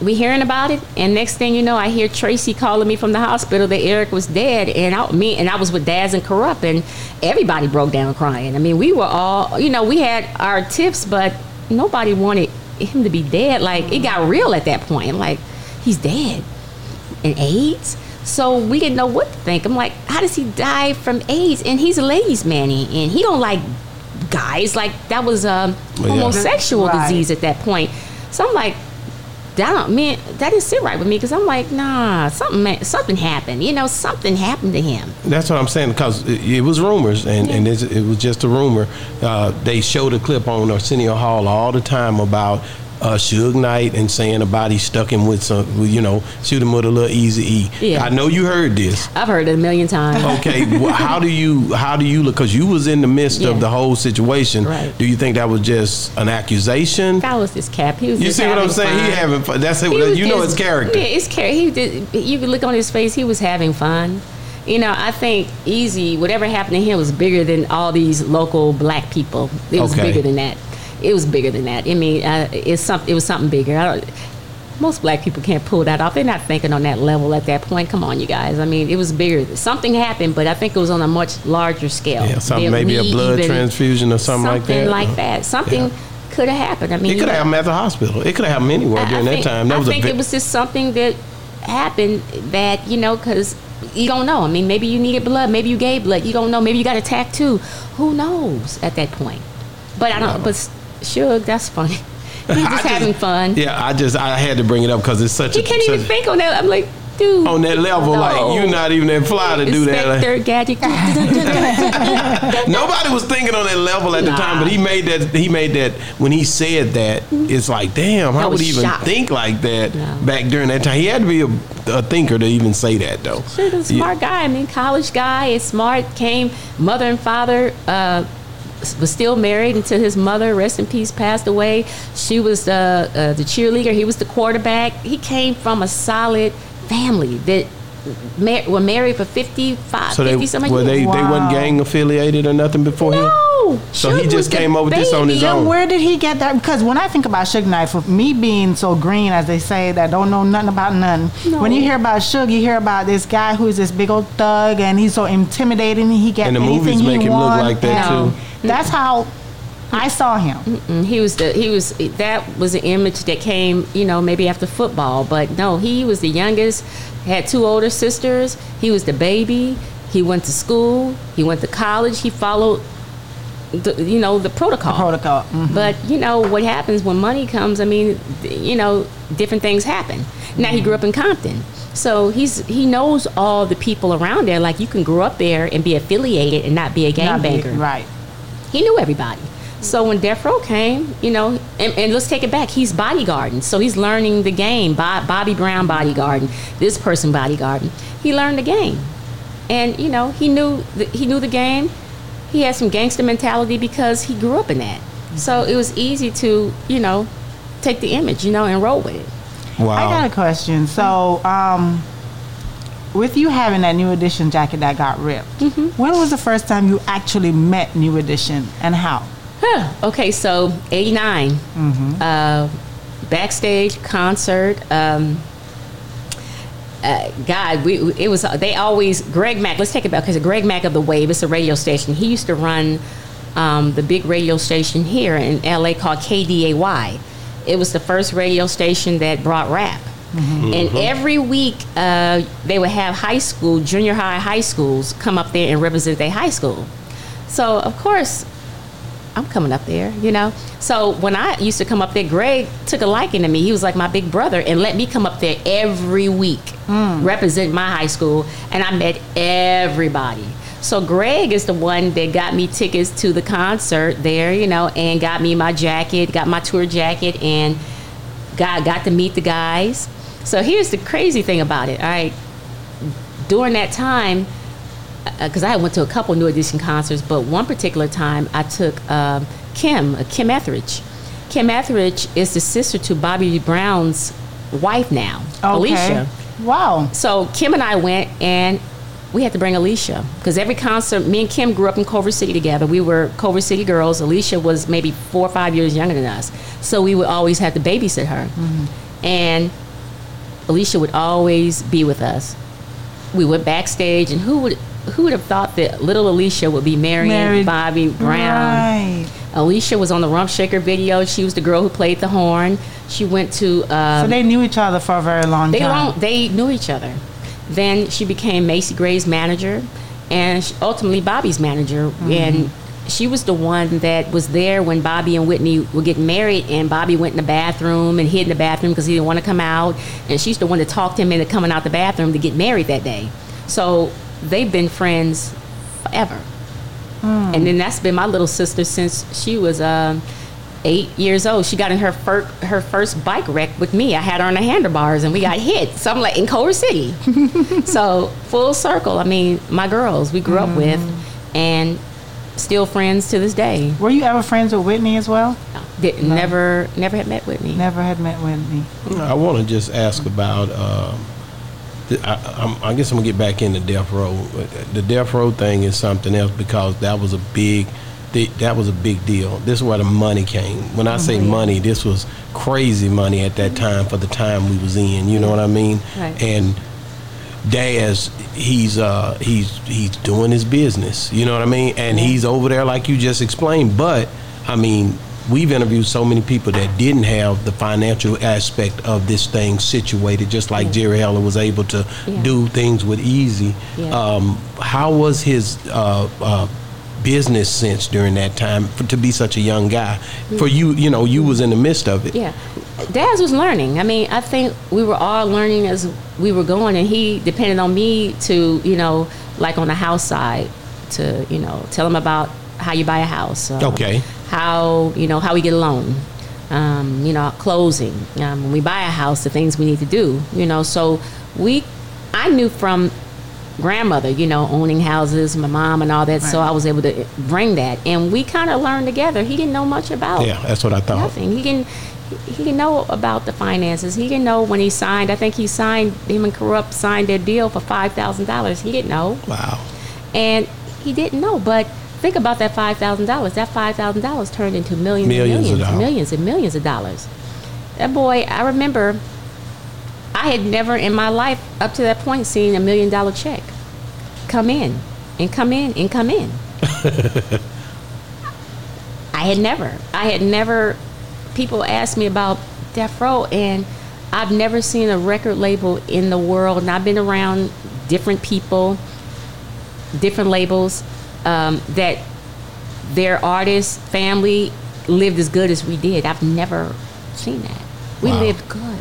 [SPEAKER 4] we hearing about it, and next thing you know, I hear Tracy calling me from the hospital that Eric was dead, and I, me and I was with Daz and Kurupt, and everybody broke down crying. I mean, we were all, you know, we had our tips, but nobody wanted him to be dead. Like it got real at that point. Like, he's dead, and AIDS. So we didn't know what to think. I'm like, how does he die from AIDS? And he's a ladies' man, and and he don't like guys. Like that was a
[SPEAKER 2] Well, yeah.
[SPEAKER 4] homosexual
[SPEAKER 3] Right.
[SPEAKER 4] disease at that point. So I'm like, that don't man, that didn't sit right with me because I'm like, nah, something something happened. You know, something happened to him.
[SPEAKER 2] That's what I'm saying because it, it was rumors, and, and it was just a rumor. Uh, they showed a clip on Arsenio Hall all the time about uh, Suge Knight and saying about he stuck him with some, you know, shoot him with a little easy E.
[SPEAKER 4] Yeah.
[SPEAKER 2] I know you heard this.
[SPEAKER 4] I've heard it a million times.
[SPEAKER 2] Okay, wh- [LAUGHS] how do you how do you look? Because you was in the midst
[SPEAKER 4] Yeah.
[SPEAKER 2] of the whole situation.
[SPEAKER 4] Right.
[SPEAKER 2] Do you think that was just an accusation?
[SPEAKER 4] That was this cap. He was
[SPEAKER 2] You see what I'm saying? He
[SPEAKER 4] fun.
[SPEAKER 2] having fun. That's it.
[SPEAKER 4] He
[SPEAKER 2] You know his character.
[SPEAKER 4] Yeah, his character. He did. You could look on his face. He was having fun. You know, I think Eazy, whatever happened to him, was bigger than all these local black people. It was
[SPEAKER 2] Okay.
[SPEAKER 4] bigger than that. It was bigger than that. I mean, uh, it's some. It was something bigger. I don't, most black people can't pull that off. They're not thinking on that level at that point. Come on, you guys. I mean, it was bigger. Something happened, but I think it was on a much larger scale.
[SPEAKER 2] Yeah, something maybe a blood transfusion or something like that.
[SPEAKER 4] like that. Something.
[SPEAKER 2] Yeah.
[SPEAKER 4] could have happened. I mean,
[SPEAKER 2] It could have happened at the hospital. It could have happened anywhere
[SPEAKER 4] I-
[SPEAKER 2] during
[SPEAKER 4] I
[SPEAKER 2] that time. That
[SPEAKER 4] I think
[SPEAKER 2] vi-
[SPEAKER 4] it was just something that happened that you know because you don't know. I mean, maybe you needed blood, maybe you gave blood. You don't know. Maybe you got a tattoo. Who knows at that point? But I don't. But Suge, that's funny. [LAUGHS] He's just
[SPEAKER 2] just-
[SPEAKER 4] having fun.
[SPEAKER 2] Yeah, I just I had to bring it up because it's such a
[SPEAKER 4] He
[SPEAKER 2] a
[SPEAKER 4] can't even
[SPEAKER 2] such-
[SPEAKER 4] think on that. I'm like, dude.
[SPEAKER 2] on that level.
[SPEAKER 4] no.
[SPEAKER 2] Like you're not even that fly to do that. Like,
[SPEAKER 4] Gadget. [LAUGHS]
[SPEAKER 2] Nobody was thinking on that level at the time, but he made that. He made that when he said that. It's like, damn,
[SPEAKER 4] I
[SPEAKER 2] how would he even
[SPEAKER 4] shocked.
[SPEAKER 2] think like that
[SPEAKER 4] No.
[SPEAKER 2] back during that time? He had to be a, a thinker to even say that, though.
[SPEAKER 4] Sure, a smart guy. I mean, college guy is smart. Came mother and father. Uh, was still married until his mother, rest in peace, passed away. She was uh, uh, the cheerleader. He was the quarterback. He came from a solid family that mar- were married for 55,
[SPEAKER 2] So they
[SPEAKER 4] 50 some
[SPEAKER 2] were
[SPEAKER 4] years.
[SPEAKER 2] they they
[SPEAKER 3] Wow.
[SPEAKER 2] wasn't gang affiliated or nothing before him.
[SPEAKER 4] no.
[SPEAKER 2] So he just came up with this on his
[SPEAKER 4] baby.
[SPEAKER 2] own.
[SPEAKER 3] Where did he get that? Because when I think about Suge Knight, for me being so green, as they say, that don't know nothing about nothing.
[SPEAKER 4] No.
[SPEAKER 3] When you hear about Suge, you hear about this guy who's this big old thug, and he's so intimidating. He get
[SPEAKER 2] And the
[SPEAKER 3] anything
[SPEAKER 2] movies
[SPEAKER 3] he
[SPEAKER 2] make him look like that, too.
[SPEAKER 3] That's how I saw him.
[SPEAKER 4] Mm, He was the he was that was an image that came you know maybe after football, but no, he was the youngest. Had two older sisters. He was the baby. He went to school. He went to college. He followed, the, you know, the protocol.
[SPEAKER 3] Protocol. Mhm.
[SPEAKER 4] But you know what happens when money comes? I mean, you know, different things happen. Now he grew up in Compton, so he's he knows all the people around there. Like you can grow up there and be affiliated and not be a
[SPEAKER 3] Not big,
[SPEAKER 4] gangbanger.
[SPEAKER 3] right?
[SPEAKER 4] He knew everybody. So when Death Row came, you know, and, and let's take it back. He's bodyguarding, so he's learning the game. Bob, Bobby Brown bodyguarding, this person bodyguarding. He learned the game, and you know, he knew the, he knew the game. He had some gangster mentality because he grew up in that. So it was easy to, you know, take the image, you know, and roll with it.
[SPEAKER 2] Wow.
[SPEAKER 3] I got a question. So, um, with you having that New Edition jacket that got ripped,
[SPEAKER 4] Mm-hmm.
[SPEAKER 3] when was the first time you actually met New Edition, and how?
[SPEAKER 4] Huh. Okay, so '89, uh, backstage concert. Um, uh, God, we it was they always Greg Mack. Let's take it back because Greg Mack of the Wave. It's a radio station. He used to run um, the big radio station here in LA called KDAY. It was the first radio station that brought rap. And every week, uh, they would have high school, junior high, high schools come up there and represent their high school. So, of course, I'm coming up there, you know. So when I used to come up there, Greg took a liking to me. He was like my big brother and let me come up there every week, hmm. represent my high school, and I met everybody. So Greg is the one that got me tickets to the concert there, you know, and got me my jacket, got my tour jacket, and got got to meet the guys. So here's the crazy thing about it. All right, during that time, because I went to a couple New Edition concerts, but one particular time I took um, Kim, uh, Kim Etheredge. Kim Etheredge is the sister to Bobby Brown's wife now, Alicia.
[SPEAKER 3] Wow.
[SPEAKER 4] So Kim and I went and we had to bring Alicia because every concert, me and Kim grew up in Culver City together. We were Culver City girls. Alicia was maybe four or five years younger than us, so we would always have to babysit her. And Alicia would always be with us. We went backstage, and who would who would have thought that little Alicia would be marrying
[SPEAKER 3] Married-
[SPEAKER 4] Bobby Brown?
[SPEAKER 3] Right.
[SPEAKER 4] Alicia was on the Rump Shaker video. She was the girl who played the horn. She went to. Um,
[SPEAKER 3] So they knew each other for a very long
[SPEAKER 4] they
[SPEAKER 3] time.
[SPEAKER 4] long, they knew each other. Then she became Macy Gray's manager, and she, ultimately Bobby's manager. And she was the one that was there when Bobby and Whitney were getting married, and Bobby went in the bathroom and hid in the bathroom because he didn't want to come out. And she's the one that talked him into coming out the bathroom to get married that day. So they've been friends forever. And then that's been my little sister since she was um, eight years old. She got in her fir- her first bike wreck with me. I had her on the handlebars and we got hit. So I'm like in Culver City. [LAUGHS] so full circle. I mean, my girls we grew up with, and still friends to this day.
[SPEAKER 3] Were you ever friends with Whitney as well?
[SPEAKER 4] Did, Never never had met Whitney.
[SPEAKER 3] Never had met Whitney.
[SPEAKER 2] I want to just ask about. Um, the, I, I'm, I guess I'm gonna get back into Death Row. The Death Row thing is something else because that was a big. That was a big deal. This is where the money came. When I say money, this was crazy money at that time for the time we was in. You know what I mean?
[SPEAKER 4] Right.
[SPEAKER 2] And Daz, he's uh, he's he's doing his business. You know what I mean? And he's over there like you just explained. But I mean, we've interviewed so many people that didn't have the financial aspect of this thing situated, just like Jerry Heller was able to
[SPEAKER 4] Yeah.
[SPEAKER 2] do things with Eazy.
[SPEAKER 4] Yeah.
[SPEAKER 2] Um, how was his uh, uh, business sense during that time for, to be such a young guy? For you, you know, you was in the midst of it.
[SPEAKER 4] Yeah. Daz was learning. I mean, I think we were all learning as we were going, and he depended on me to, you know, like on the house side, to, you know, tell him about how you buy a house. um,
[SPEAKER 2] Okay.
[SPEAKER 4] How, you know, how we get a loan. Um, you know, closing. Um, when we buy a house, the things we need to do, you know. So we, I knew from grandmother, you know, owning houses, my mom and all that. So I was able to bring that. And we kind of learned together. He didn't know much about
[SPEAKER 2] Yeah, that's what I thought.
[SPEAKER 4] Nothing. He can he can know about the finances. He can know when he signed. I think he signed him and Kurupt signed their deal for five thousand dollars. He didn't know,
[SPEAKER 2] Wow.
[SPEAKER 4] and he didn't know. But think about that five thousand dollars. That five thousand dollars turned into millions,
[SPEAKER 2] Millions
[SPEAKER 4] and millions,
[SPEAKER 2] dollars.
[SPEAKER 4] millions and millions of dollars. That boy, I remember. I had never in my life up to that point seen a million dollar check come in and come in and come in. [LAUGHS] I had never. I had never. People asked me about Death Row, and I've never seen a record label in the world. And I've been around different people, different labels, um, that their artist family lived as good as we did. I've never seen that. We
[SPEAKER 2] Wow.
[SPEAKER 4] lived good.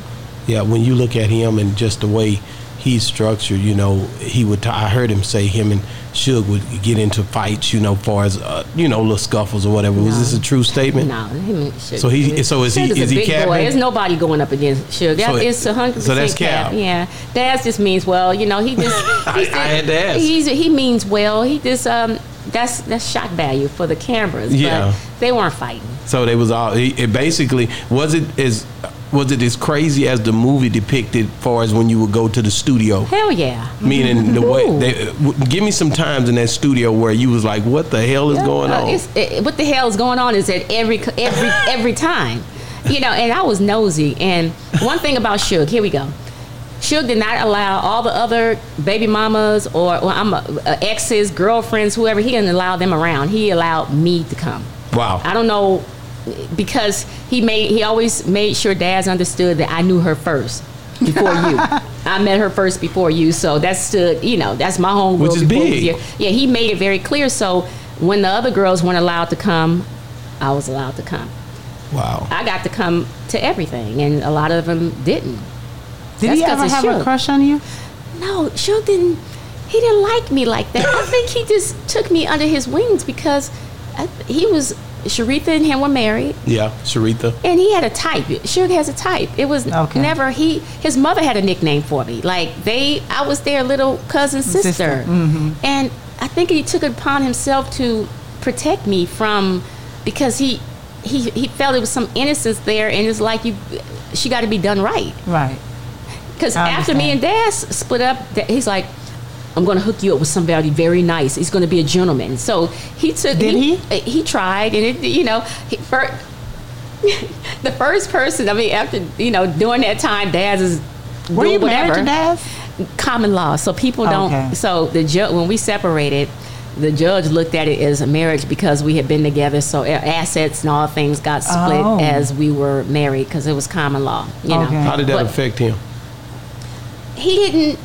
[SPEAKER 2] Yeah, when you look at him and just the way he's structured, you know, he would. T- I heard him say him and Suge would get into fights, you know, far as uh, you know, little scuffles or whatever. Was this a true statement?
[SPEAKER 4] No, him, Suge-
[SPEAKER 2] So he- so is he-
[SPEAKER 4] Suge
[SPEAKER 2] is he
[SPEAKER 4] boy. There's nobody going up against Suge. That,
[SPEAKER 2] So
[SPEAKER 4] it's a hundred
[SPEAKER 2] so that's
[SPEAKER 4] percent cap. Yeah, that just means well, you know, he just. [LAUGHS]
[SPEAKER 2] I-
[SPEAKER 4] he's
[SPEAKER 2] I had to ask.
[SPEAKER 4] He's he means well. He just um. That's that's shock value for the cameras.
[SPEAKER 2] Yeah.
[SPEAKER 4] But they weren't fighting.
[SPEAKER 2] So they was all. It it basically was it as was it as crazy as the movie depicted, far as when you would go to the studio.
[SPEAKER 4] Hell yeah.
[SPEAKER 2] Meaning the way they w- give me some times in that studio where you was like, "What the hell is going
[SPEAKER 4] Uh,
[SPEAKER 2] on?"
[SPEAKER 4] it, what the hell is going on is that every every [LAUGHS] every time, you know. And I was nosy. And one thing about Suge, here we go. Suge did not allow all the other baby mamas or well, I'm uh, exes, girlfriends, whoever. He didn't allow them around. He allowed me to come.
[SPEAKER 2] Wow.
[SPEAKER 4] I don't know because he made he always made sure Daz understood that I knew her first before you. [LAUGHS] I met her first before you, so that stood you know that's my home
[SPEAKER 2] Which is big.
[SPEAKER 4] Yeah, he made it very clear. So when the other girls weren't allowed to come, I was allowed to come.
[SPEAKER 2] wow.
[SPEAKER 4] I got to come to everything, and a lot of them didn't.
[SPEAKER 3] Did
[SPEAKER 4] That's
[SPEAKER 3] he ever have
[SPEAKER 4] Suge.
[SPEAKER 3] a crush on you?
[SPEAKER 4] No, Suge didn't. He didn't like me like that. I think he just took me under his wings because I, he was Sharitha and him were married.
[SPEAKER 2] Yeah, Sharitha.
[SPEAKER 4] And he had a type. Suge has a type. It was
[SPEAKER 3] Okay.
[SPEAKER 4] never he. His mother had a nickname for me. Like they, I was their little cousin sister,
[SPEAKER 3] Sister, mhm.
[SPEAKER 4] and I think he took it upon himself to protect me from because he he he felt it was some innocence there, and it's like you, she got to be done right.
[SPEAKER 3] Right.
[SPEAKER 4] Because after me and
[SPEAKER 3] understand.
[SPEAKER 4] Daz split up, he's like, I'm going to hook you up with somebody very nice. He's going to be a gentleman. So he took.
[SPEAKER 3] Did
[SPEAKER 4] he? He tried, and it, you know, he, fir- [LAUGHS] the first person. I mean, after you know, during that time, Daz is.
[SPEAKER 3] Were
[SPEAKER 4] doing
[SPEAKER 3] you married
[SPEAKER 4] whatever.
[SPEAKER 3] to Daz?
[SPEAKER 4] Common law, so people don't.
[SPEAKER 3] Okay.
[SPEAKER 4] So the ju- when we separated. The judge looked at it as a marriage because we had been together, so assets and all things got split
[SPEAKER 3] Oh.
[SPEAKER 4] as we were married because it was common law. You know,
[SPEAKER 3] Okay.
[SPEAKER 2] How did that
[SPEAKER 4] But-
[SPEAKER 2] affect him?
[SPEAKER 4] he didn't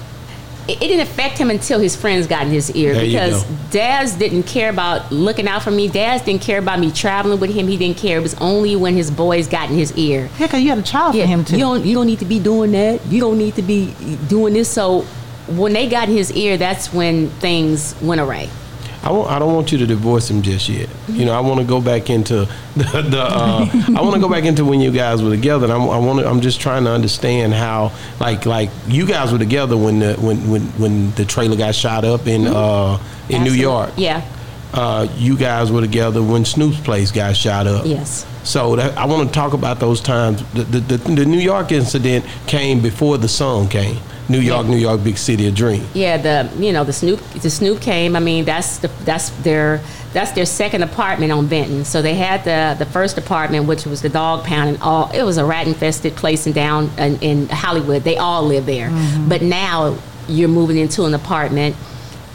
[SPEAKER 4] it it didn't affect him until his friends got in his ear
[SPEAKER 2] There
[SPEAKER 4] because
[SPEAKER 2] go.
[SPEAKER 4] Daz didn't care about looking out for me. Daz didn't care about me traveling with him. He didn't care. It was only when his boys got in his ear.
[SPEAKER 3] Yeah, because you had a child for him too.
[SPEAKER 4] you don't you don't need to be doing that. You don't need to be doing this. So when they got in his ear, that's when things went awry.
[SPEAKER 2] I, don't want you to divorce him just yet. You know, I want to go back into [LAUGHS] the. the uh, I want to go back into when you guys were together. And I'm, I want. I'm just trying to understand how, like, like you guys were together when the when when when the trailer got shot up in uh, in New York.
[SPEAKER 4] Yeah.
[SPEAKER 2] Uh, you guys were together when Snoop's place got shot up.
[SPEAKER 4] Yes.
[SPEAKER 2] So that, I want to talk about those times. The, the, the, the New York incident came before the song came. New York,
[SPEAKER 4] Yeah.
[SPEAKER 2] New York, big city of dream.
[SPEAKER 4] Yeah, the you know the Snoop the Snoop came. I mean that's the that's their that's their second apartment on Benton. So they had the the first apartment, which was the dog pound, and all it was a rat infested place in down in, in Hollywood. They all live there, but now you're moving into an apartment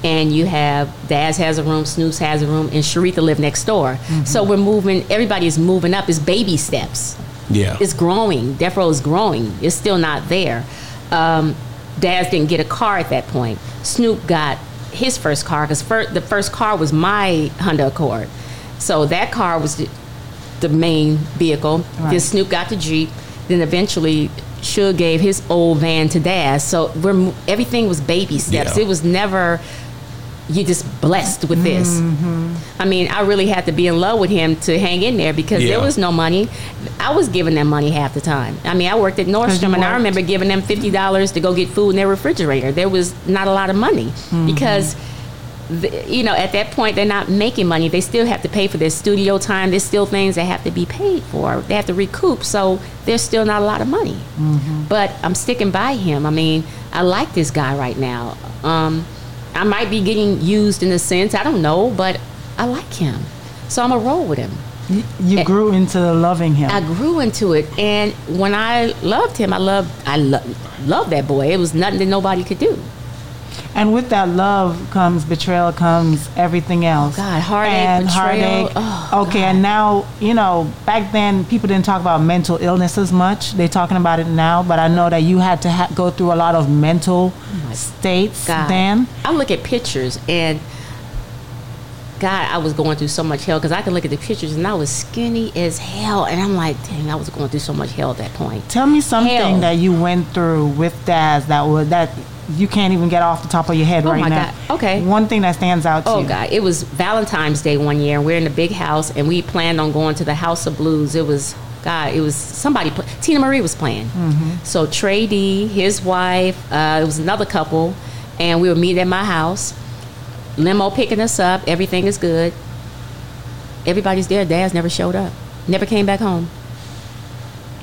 [SPEAKER 4] and you have Daz has a room, Snoops has a room, and Sharitha live next door. So we're moving. Everybody is moving up. It's baby steps.
[SPEAKER 2] Yeah.
[SPEAKER 4] It's growing. Death Row is growing. It's still not there. Um, Daz didn't get a car at that point. Snoop got his first car because fir- the first car was my Honda Accord. So that car was the, the main vehicle. Then Snoop got the Jeep. Then eventually, Suge gave his old van to Daz. So we're everything was baby steps.
[SPEAKER 2] Yeah.
[SPEAKER 4] It was never you just blessed with this. I mean, I really had to be in love with him to hang in there because
[SPEAKER 2] Yeah.
[SPEAKER 4] there was no money. I was giving them money half the time. I mean, I worked at Nordstrom and I remember giving them fifty dollars to go get food in their refrigerator. There was not a lot of money because. The, you know, at that point, they're not making money. They still have to pay for their studio time. There's still things that have to be paid for. They have to recoup. So there's still not a lot of money. But I'm sticking by him. I mean, I like this guy right now. Um, I might be getting used in a sense. I don't know, but I like him. So I'm to roll with him.
[SPEAKER 3] You, you grew into loving him.
[SPEAKER 4] I grew into it, and when I loved him, I loved I lo- loved that boy. It was nothing that nobody could do.
[SPEAKER 3] And with that love comes betrayal, comes everything else.
[SPEAKER 4] Oh, God, heartache,
[SPEAKER 3] and
[SPEAKER 4] betrayal.
[SPEAKER 3] heartache.
[SPEAKER 4] Oh,
[SPEAKER 3] okay, and now you know. Back then, people didn't talk about mental illness as much. They're talking about it now, but I know that you had to ha- go through a lot of mental states
[SPEAKER 4] Oh God.
[SPEAKER 3] then.
[SPEAKER 4] I look at pictures and God, I was going through so much hell because I can look at the pictures and I was skinny as hell, and I'm like, dang, I was going through so much hell at that point.
[SPEAKER 3] Tell me something
[SPEAKER 4] Hell.
[SPEAKER 3] that you went through with Daz that was that you can't even get off the top of your head
[SPEAKER 4] Oh
[SPEAKER 3] right
[SPEAKER 4] my
[SPEAKER 3] now.
[SPEAKER 4] God. Okay.
[SPEAKER 3] One thing that stands out to
[SPEAKER 4] Oh
[SPEAKER 3] you.
[SPEAKER 4] God! It was Valentine's Day one year, and we're in the big house, and we planned on going to the House of Blues. It was God. It was somebody. Play, Teena Marie was playing. So Trey D, his wife, uh, it was another couple, and we were meeting at my house. Limo picking us up. Everything is good. Everybody's there. Daz never showed up. Never came back home.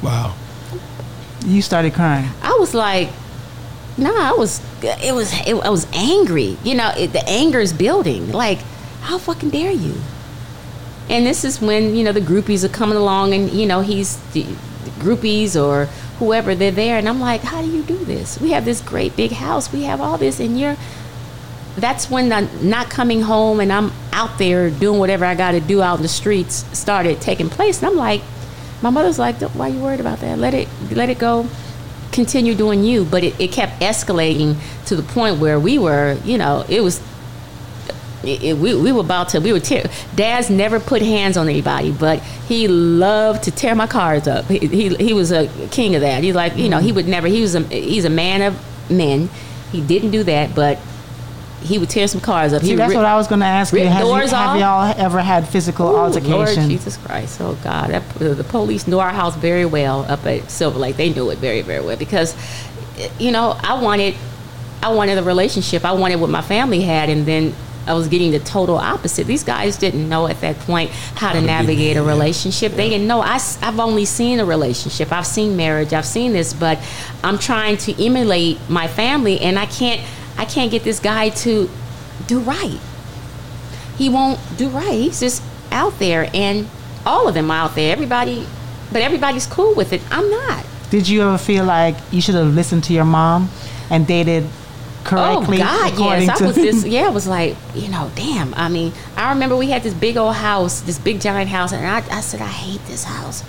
[SPEAKER 2] Wow.
[SPEAKER 3] You started crying.
[SPEAKER 4] I was like, nah, I was, it was, it, I was angry. You know, it, the anger is building. Like, how fucking dare you? And this is when you know the groupies are coming along, and you know he's the, the groupies or whoever they're there, and I'm like, how do you do this? We have this great big house, we have all this, and you're. That's when I'm not coming home and I'm out there doing whatever I got to do out in the streets started taking place, and I'm like, my mother's like, why are you worried about that? Let it, let it go continue doing you, but it, it kept escalating to the point where we were, you know, it was. It, it- we, we were about to we were tear. Daz never put hands on anybody, but he loved to tear my cars up. He, he he was a king of that. He's like you know he mm-hmm. would never. He was a he's a man of men. He didn't do that, but he would tear some cars up.
[SPEAKER 3] See,
[SPEAKER 4] he
[SPEAKER 3] that's what I was going to ask you. Have, you.
[SPEAKER 4] doors
[SPEAKER 3] have
[SPEAKER 4] off.
[SPEAKER 3] y'all ever had physical
[SPEAKER 4] Ooh, Lord? Jesus Christ! Oh God, that, the police knew our house very well up at Silver Lake. They knew it very, very well because, you know, I wanted, I wanted a relationship. I wanted what my family had, and then I was getting the total opposite. These guys didn't know at that point how to navigate a relationship. They didn't know. I, have only seen a relationship. I've seen marriage. I've seen this, but I'm trying to emulate my family, and I can't. I can't get this guy to do right he won't do right. He's just out there, and all of them are out there. Everybody, but everybody's cool with it. I'm not.
[SPEAKER 3] Did you ever feel like you should have listened to your mom and dated correctly?
[SPEAKER 4] oh God, yes. I was just [LAUGHS] Yeah, I was like, you know, damn. I mean, I remember we had this big old house, this big giant house, and I, I said, I hate this house.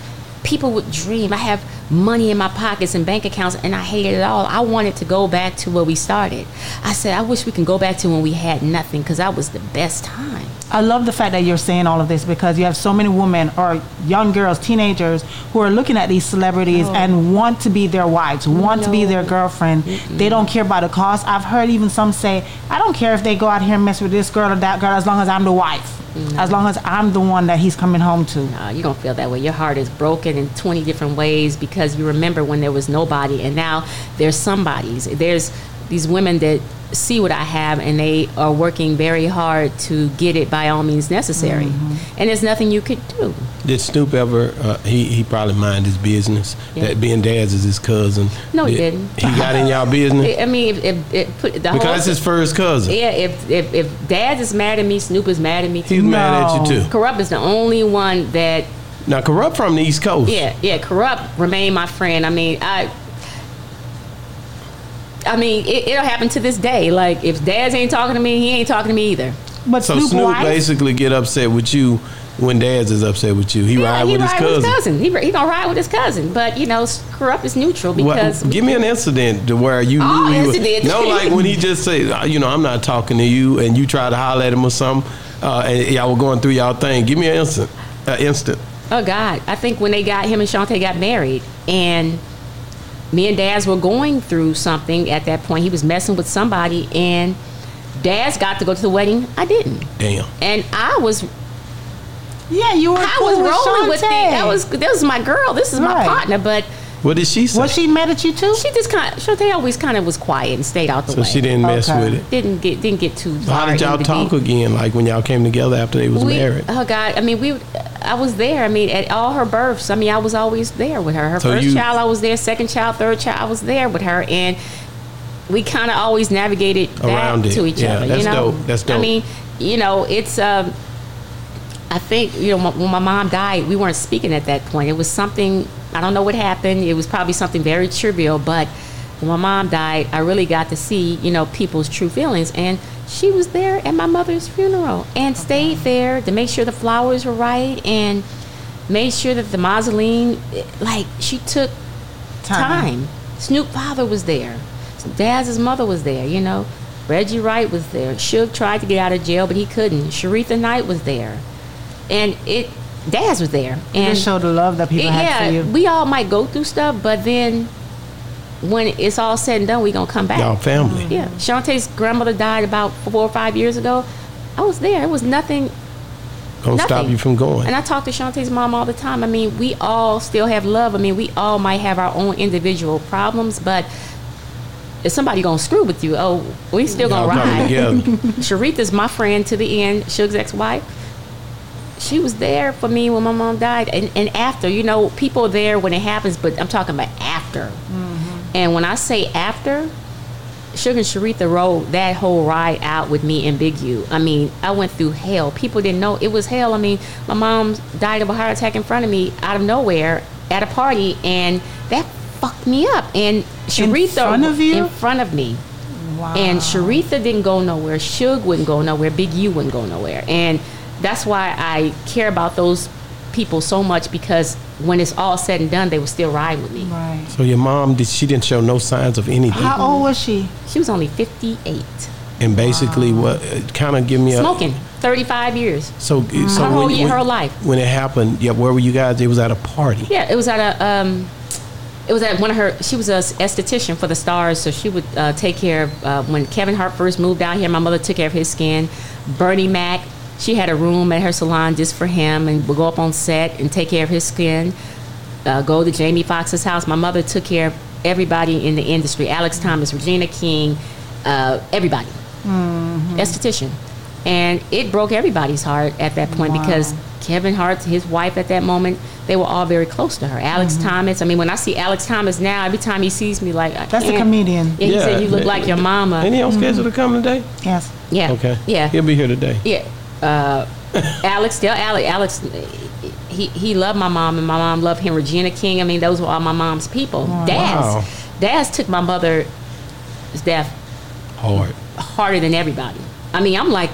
[SPEAKER 4] People would dream. I have money in my pockets and bank accounts, and I hated it all. I wanted to go back to where we started. I said, I wish we can go back to when we had nothing, because that was the best time.
[SPEAKER 3] I love the fact that you're saying all of this because you have so many women or young girls, teenagers who are looking at these celebrities and want to be their wives, want to be their
[SPEAKER 4] No.
[SPEAKER 3] girlfriend. They don't care about the cost. I've heard even some say, I don't care if they go out here and mess with this girl or that girl as long as I'm the wife. As long as I'm the one that he's coming home to.
[SPEAKER 4] No, you don't feel that way. Your heart is broken in 20 different ways because you remember when there was nobody and now there's somebody's. There's these women that see what I have and they are working very hard to get it by all means necessary.
[SPEAKER 3] Mm-hmm.
[SPEAKER 4] And there's nothing you could do.
[SPEAKER 2] Did Snoop ever? Uh, he he probably mind his business.
[SPEAKER 4] Yeah.
[SPEAKER 2] That being Daz is his cousin.
[SPEAKER 4] No, he
[SPEAKER 2] Did-
[SPEAKER 4] didn't.
[SPEAKER 2] He got in y'all business [LAUGHS]
[SPEAKER 4] I mean, if, if, if put the whole
[SPEAKER 2] because it's his first cousin.
[SPEAKER 4] yeah, if, if if Dad is mad at me, Snoop is mad at me too.
[SPEAKER 2] He's
[SPEAKER 4] too.
[SPEAKER 2] mad at you too.
[SPEAKER 4] Kurupt is the only one that
[SPEAKER 2] Now, Kurupt from the East Coast.
[SPEAKER 4] Yeah, yeah. Kurupt remain my friend. I mean, I I mean, it, it'll happen to this day. Like if Daz ain't talking to me, he ain't talking to me either.
[SPEAKER 3] But
[SPEAKER 2] So
[SPEAKER 3] Snoop,
[SPEAKER 2] Snoop
[SPEAKER 3] wife,
[SPEAKER 2] basically get upset with you when Daz is upset with you. He
[SPEAKER 4] Yeah,
[SPEAKER 2] ride
[SPEAKER 4] he
[SPEAKER 2] with his
[SPEAKER 4] ride
[SPEAKER 2] cousin.
[SPEAKER 4] with his cousin. He, he gonna ride with his cousin, but you know, Kurupt is neutral
[SPEAKER 2] What-
[SPEAKER 4] because
[SPEAKER 2] give me an incident to where you
[SPEAKER 4] Oh,
[SPEAKER 2] knew he was. No, like when he just say, uh, you know, I'm not talking to you, and you try to holler at him or something, uh, and y'all were going through y'all thing. Give me an instant, uh, instant.
[SPEAKER 4] Oh God! I think when they got him and Shantae got married, and me and Daz were going through something at that point. He was messing with somebody, and Daz got to go to the wedding. I didn't,
[SPEAKER 2] Damn.
[SPEAKER 4] and I was
[SPEAKER 3] yeah, you were
[SPEAKER 4] I
[SPEAKER 3] cool
[SPEAKER 4] was
[SPEAKER 3] with
[SPEAKER 4] rolling with it.
[SPEAKER 3] Shantae.
[SPEAKER 4] That was that was my girl. This is my partner. But
[SPEAKER 2] What did she say?
[SPEAKER 3] Was she mad at you too?
[SPEAKER 4] she just kind. of Shantae always kind of was quiet and stayed out the
[SPEAKER 2] so
[SPEAKER 4] way.
[SPEAKER 2] So she didn't mess
[SPEAKER 3] Okay.
[SPEAKER 2] with it.
[SPEAKER 4] didn't get didn't get too.
[SPEAKER 2] So how did y'all talk
[SPEAKER 4] deep.
[SPEAKER 2] again? Like when y'all came together after they was
[SPEAKER 4] We-
[SPEAKER 2] married.
[SPEAKER 4] Oh God! I mean, we. I was there. I mean, at all her births. I mean, I was always there with her. Her
[SPEAKER 2] So
[SPEAKER 4] first
[SPEAKER 2] you-
[SPEAKER 4] child, I was there. Second child, third child, I was there with her, and we kind of always navigated back
[SPEAKER 2] Around it.
[SPEAKER 4] to each
[SPEAKER 2] Yeah,
[SPEAKER 4] other.
[SPEAKER 2] that's
[SPEAKER 4] you know,
[SPEAKER 2] dope. That's dope.
[SPEAKER 4] I mean, you know, it's. Um, I think you know when my mom died, we weren't speaking at that point. It was something I don't know what happened. It was probably something very trivial, but when my mom died, I really got to see you know people's true feelings, and she was there at my mother's funeral and stayed there to make sure the flowers were right and made sure that the mausoleum, like she took time. Snoop father was there. Daz's mother was there, you know. Reggie Wright was there. Suge tried to get out of jail, but he couldn't. Sharitha Knight was there. And it Daz was there. And
[SPEAKER 3] Just show the love that people
[SPEAKER 4] it-
[SPEAKER 3] had for
[SPEAKER 4] yeah,
[SPEAKER 3] you.
[SPEAKER 4] we all might go through stuff, but then when it's all said and done, we gonna come back.
[SPEAKER 2] Y'all family.
[SPEAKER 4] Yeah. Shantae's grandmother died about four or five years ago. I was there. It was nothing
[SPEAKER 2] Gonna stop you from going.
[SPEAKER 4] and I talk to Shantae's mom all the time. I mean, we all still have love. I mean, we all might have our own individual problems, but if somebody gonna screw with you, oh, we still
[SPEAKER 2] Y'all
[SPEAKER 4] gonna
[SPEAKER 2] coming
[SPEAKER 4] ride.
[SPEAKER 2] together. [LAUGHS]
[SPEAKER 4] Sharitha's my friend to the end. Suge's ex-wife. She was there for me when my mom died, and, and after. You know, people are there when it happens, but I'm talking about after. Mm-hmm. And when I say after, Sugar and Sharitha rode that whole ride out with me and Big U. I mean, I went through hell. People didn't know it was hell. I mean, my mom died of a heart attack in front of me out of nowhere at a party, and that fucked me up. And Sharitha in
[SPEAKER 3] front of you?
[SPEAKER 4] in front of me.
[SPEAKER 3] Wow.
[SPEAKER 4] And Sharitha didn't go nowhere. Suge wouldn't go nowhere. Big U wouldn't go nowhere. And that's why I care about those people so much because when it's all said and done, they will still ride with me.
[SPEAKER 3] Right.
[SPEAKER 2] So your mom did she didn't show no signs of anything.
[SPEAKER 3] How old was she?
[SPEAKER 4] She was only 58,
[SPEAKER 2] and basically what kind of give me a
[SPEAKER 4] smoking 35 years.
[SPEAKER 2] So, so
[SPEAKER 4] Her whole
[SPEAKER 2] when,
[SPEAKER 4] year-
[SPEAKER 2] when-
[SPEAKER 4] her life.
[SPEAKER 2] when it happened, yeah, where were you guys? It was at a party.
[SPEAKER 4] Yeah, it was at a. Um, it was at one of her. She was a esthetician for the stars, so she would uh, take care of. Uh, when Kevin Hart first moved out here, my mother took care of his skin. Bernie Mac, she had a room at her salon just for him, and would go up on set and take care of his skin. Uh, go to Jamie Foxx's house. My mother took care of everybody in the industry. Alex Thomas, Regina King, uh, everybody. Mm-hmm. Esthetician, and it broke everybody's heart at that point because Kevin Hart, his wife at that moment, they were all very close to her. Alex mm-hmm. Thomas. I mean, when I see Alex Thomas now, every time he sees me, like
[SPEAKER 3] That's a
[SPEAKER 4] eh,
[SPEAKER 3] comedian.
[SPEAKER 4] Yeah, he said you look like your mama.
[SPEAKER 2] Ain't he on mm-hmm. schedule to come today?
[SPEAKER 3] Yes.
[SPEAKER 4] Yeah.
[SPEAKER 2] Okay.
[SPEAKER 4] Yeah.
[SPEAKER 2] He'll be here today.
[SPEAKER 4] Yeah. Uh, Alex, tell Alex, Alex, he, he loved my mom and my mom loved him. Regina King, I mean, those were all my mom's people. Daz,
[SPEAKER 2] Wow.
[SPEAKER 4] Daz took my mother's death
[SPEAKER 2] Hard.
[SPEAKER 4] harder than everybody. I mean, I'm like,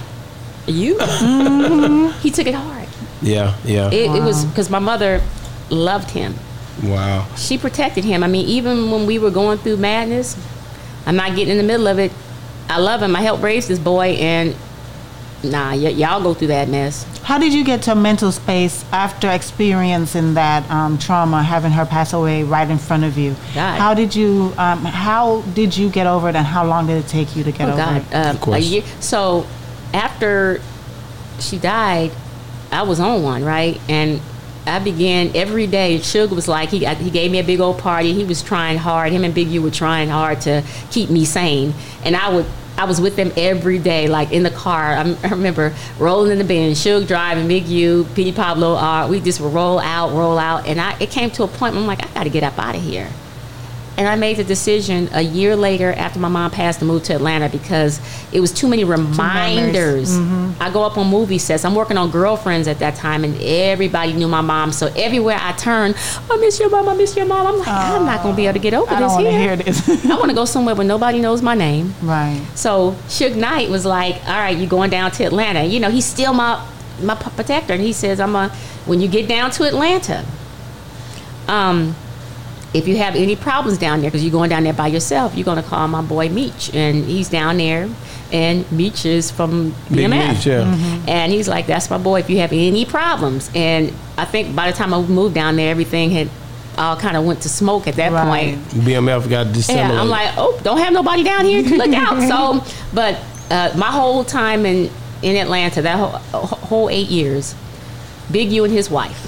[SPEAKER 4] you? [LAUGHS] He took it hard.
[SPEAKER 2] Yeah. Yeah.
[SPEAKER 4] It, it was because my mother loved him.
[SPEAKER 2] wow.
[SPEAKER 4] She protected him. I mean, even when we were going through madness, I'm not getting in the middle of it. I love him. I helped raise this boy, and nah, y- y'all go through that mess.
[SPEAKER 3] How did you get to a mental space after experiencing that um, trauma, having her pass away right in front of you?
[SPEAKER 4] God.
[SPEAKER 3] How did you um, How did you get over it, and how long did it take you to get
[SPEAKER 4] oh
[SPEAKER 3] over
[SPEAKER 4] God,
[SPEAKER 3] it?
[SPEAKER 4] um,
[SPEAKER 2] Of course.
[SPEAKER 4] a year. So after she died, I was on one right, and I began every day. Suge was like he he gave me a big old party. He was trying hard. Him and Big U were trying hard to keep me sane, and I would. I was with them every day, like in the car. [LAUGHS] I, remember rolling in the bin, Suge driving, Big U, P. Pablo, uh, we just roll out, roll out, and I. It came to a point where I'm like, I got to get up out of here. And I made the decision a year later after my mom passed to move to Atlanta because it was too many reminders. I go up on movie sets. I'm working on Girlfriends at that time, and everybody knew my mom. So everywhere I turn, I miss your mom. I miss your mom. I'm like, I'm not gonna be able to get over
[SPEAKER 3] I
[SPEAKER 4] this
[SPEAKER 3] don't want to
[SPEAKER 4] here.
[SPEAKER 3] hear this. [LAUGHS]
[SPEAKER 4] I want to go somewhere where nobody knows my name.
[SPEAKER 3] right.
[SPEAKER 4] So Suge Knight was like, "All right, you're going down to Atlanta? You know, he's still my my protector." And he says, "I'm a when you get down to Atlanta, um, if you have any problems down there, because you're going down there by yourself, you're going to call my boy Meech, and he's down there, and Meech is from
[SPEAKER 2] Big
[SPEAKER 4] BMF.
[SPEAKER 2] Meech, yeah.
[SPEAKER 4] And he's like, "That's my boy. If you have any problems," and I think by the time I moved down there, everything had all kind of went to smoke at that
[SPEAKER 3] Right.
[SPEAKER 4] point.
[SPEAKER 2] BMF got disseminated.
[SPEAKER 4] Yeah, I'm like, oh, don't have nobody down here. to Look out. [LAUGHS] So, but uh, my whole time in in Atlanta, that whole, whole eight years, Big U and his wife,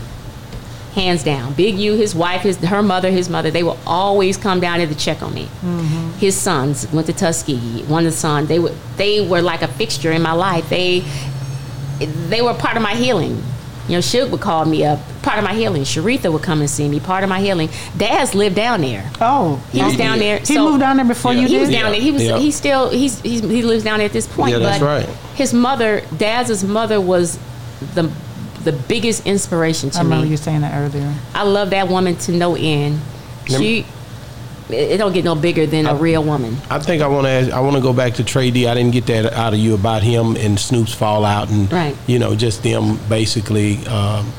[SPEAKER 4] hands down. Big U, his wife, his her mother, his mother, they will always come down here to check on me. Mm-hmm. His sons went to Tuskegee. One of the sons, they were they were like a fixture in my life. They they were part of my healing. You know, Suge would call me up, part of my healing. Sharitha would come and see me, part of my healing. Daz lived down there.
[SPEAKER 3] Oh,
[SPEAKER 4] He was
[SPEAKER 2] Yeah.
[SPEAKER 4] down there.
[SPEAKER 3] He
[SPEAKER 4] so-
[SPEAKER 3] moved down there before
[SPEAKER 2] Yeah.
[SPEAKER 3] you
[SPEAKER 4] he
[SPEAKER 3] did.
[SPEAKER 4] was down there. He was.
[SPEAKER 2] Yeah.
[SPEAKER 4] He still. He's, he's. He lives down there at this point.
[SPEAKER 2] Yeah, that's
[SPEAKER 4] but
[SPEAKER 2] right.
[SPEAKER 4] His mother, Daz mother, was the the biggest inspiration to me.
[SPEAKER 3] I remember
[SPEAKER 4] me.
[SPEAKER 3] you saying that earlier.
[SPEAKER 4] I love that woman to no end.
[SPEAKER 2] Lem-
[SPEAKER 4] She. It it don't get no bigger than a real woman.
[SPEAKER 2] I think I want to. I want to go back to Trey D. I didn't get that out of you about him and Snoop's fallout, and
[SPEAKER 4] Right.
[SPEAKER 2] you know, just them basically. Um,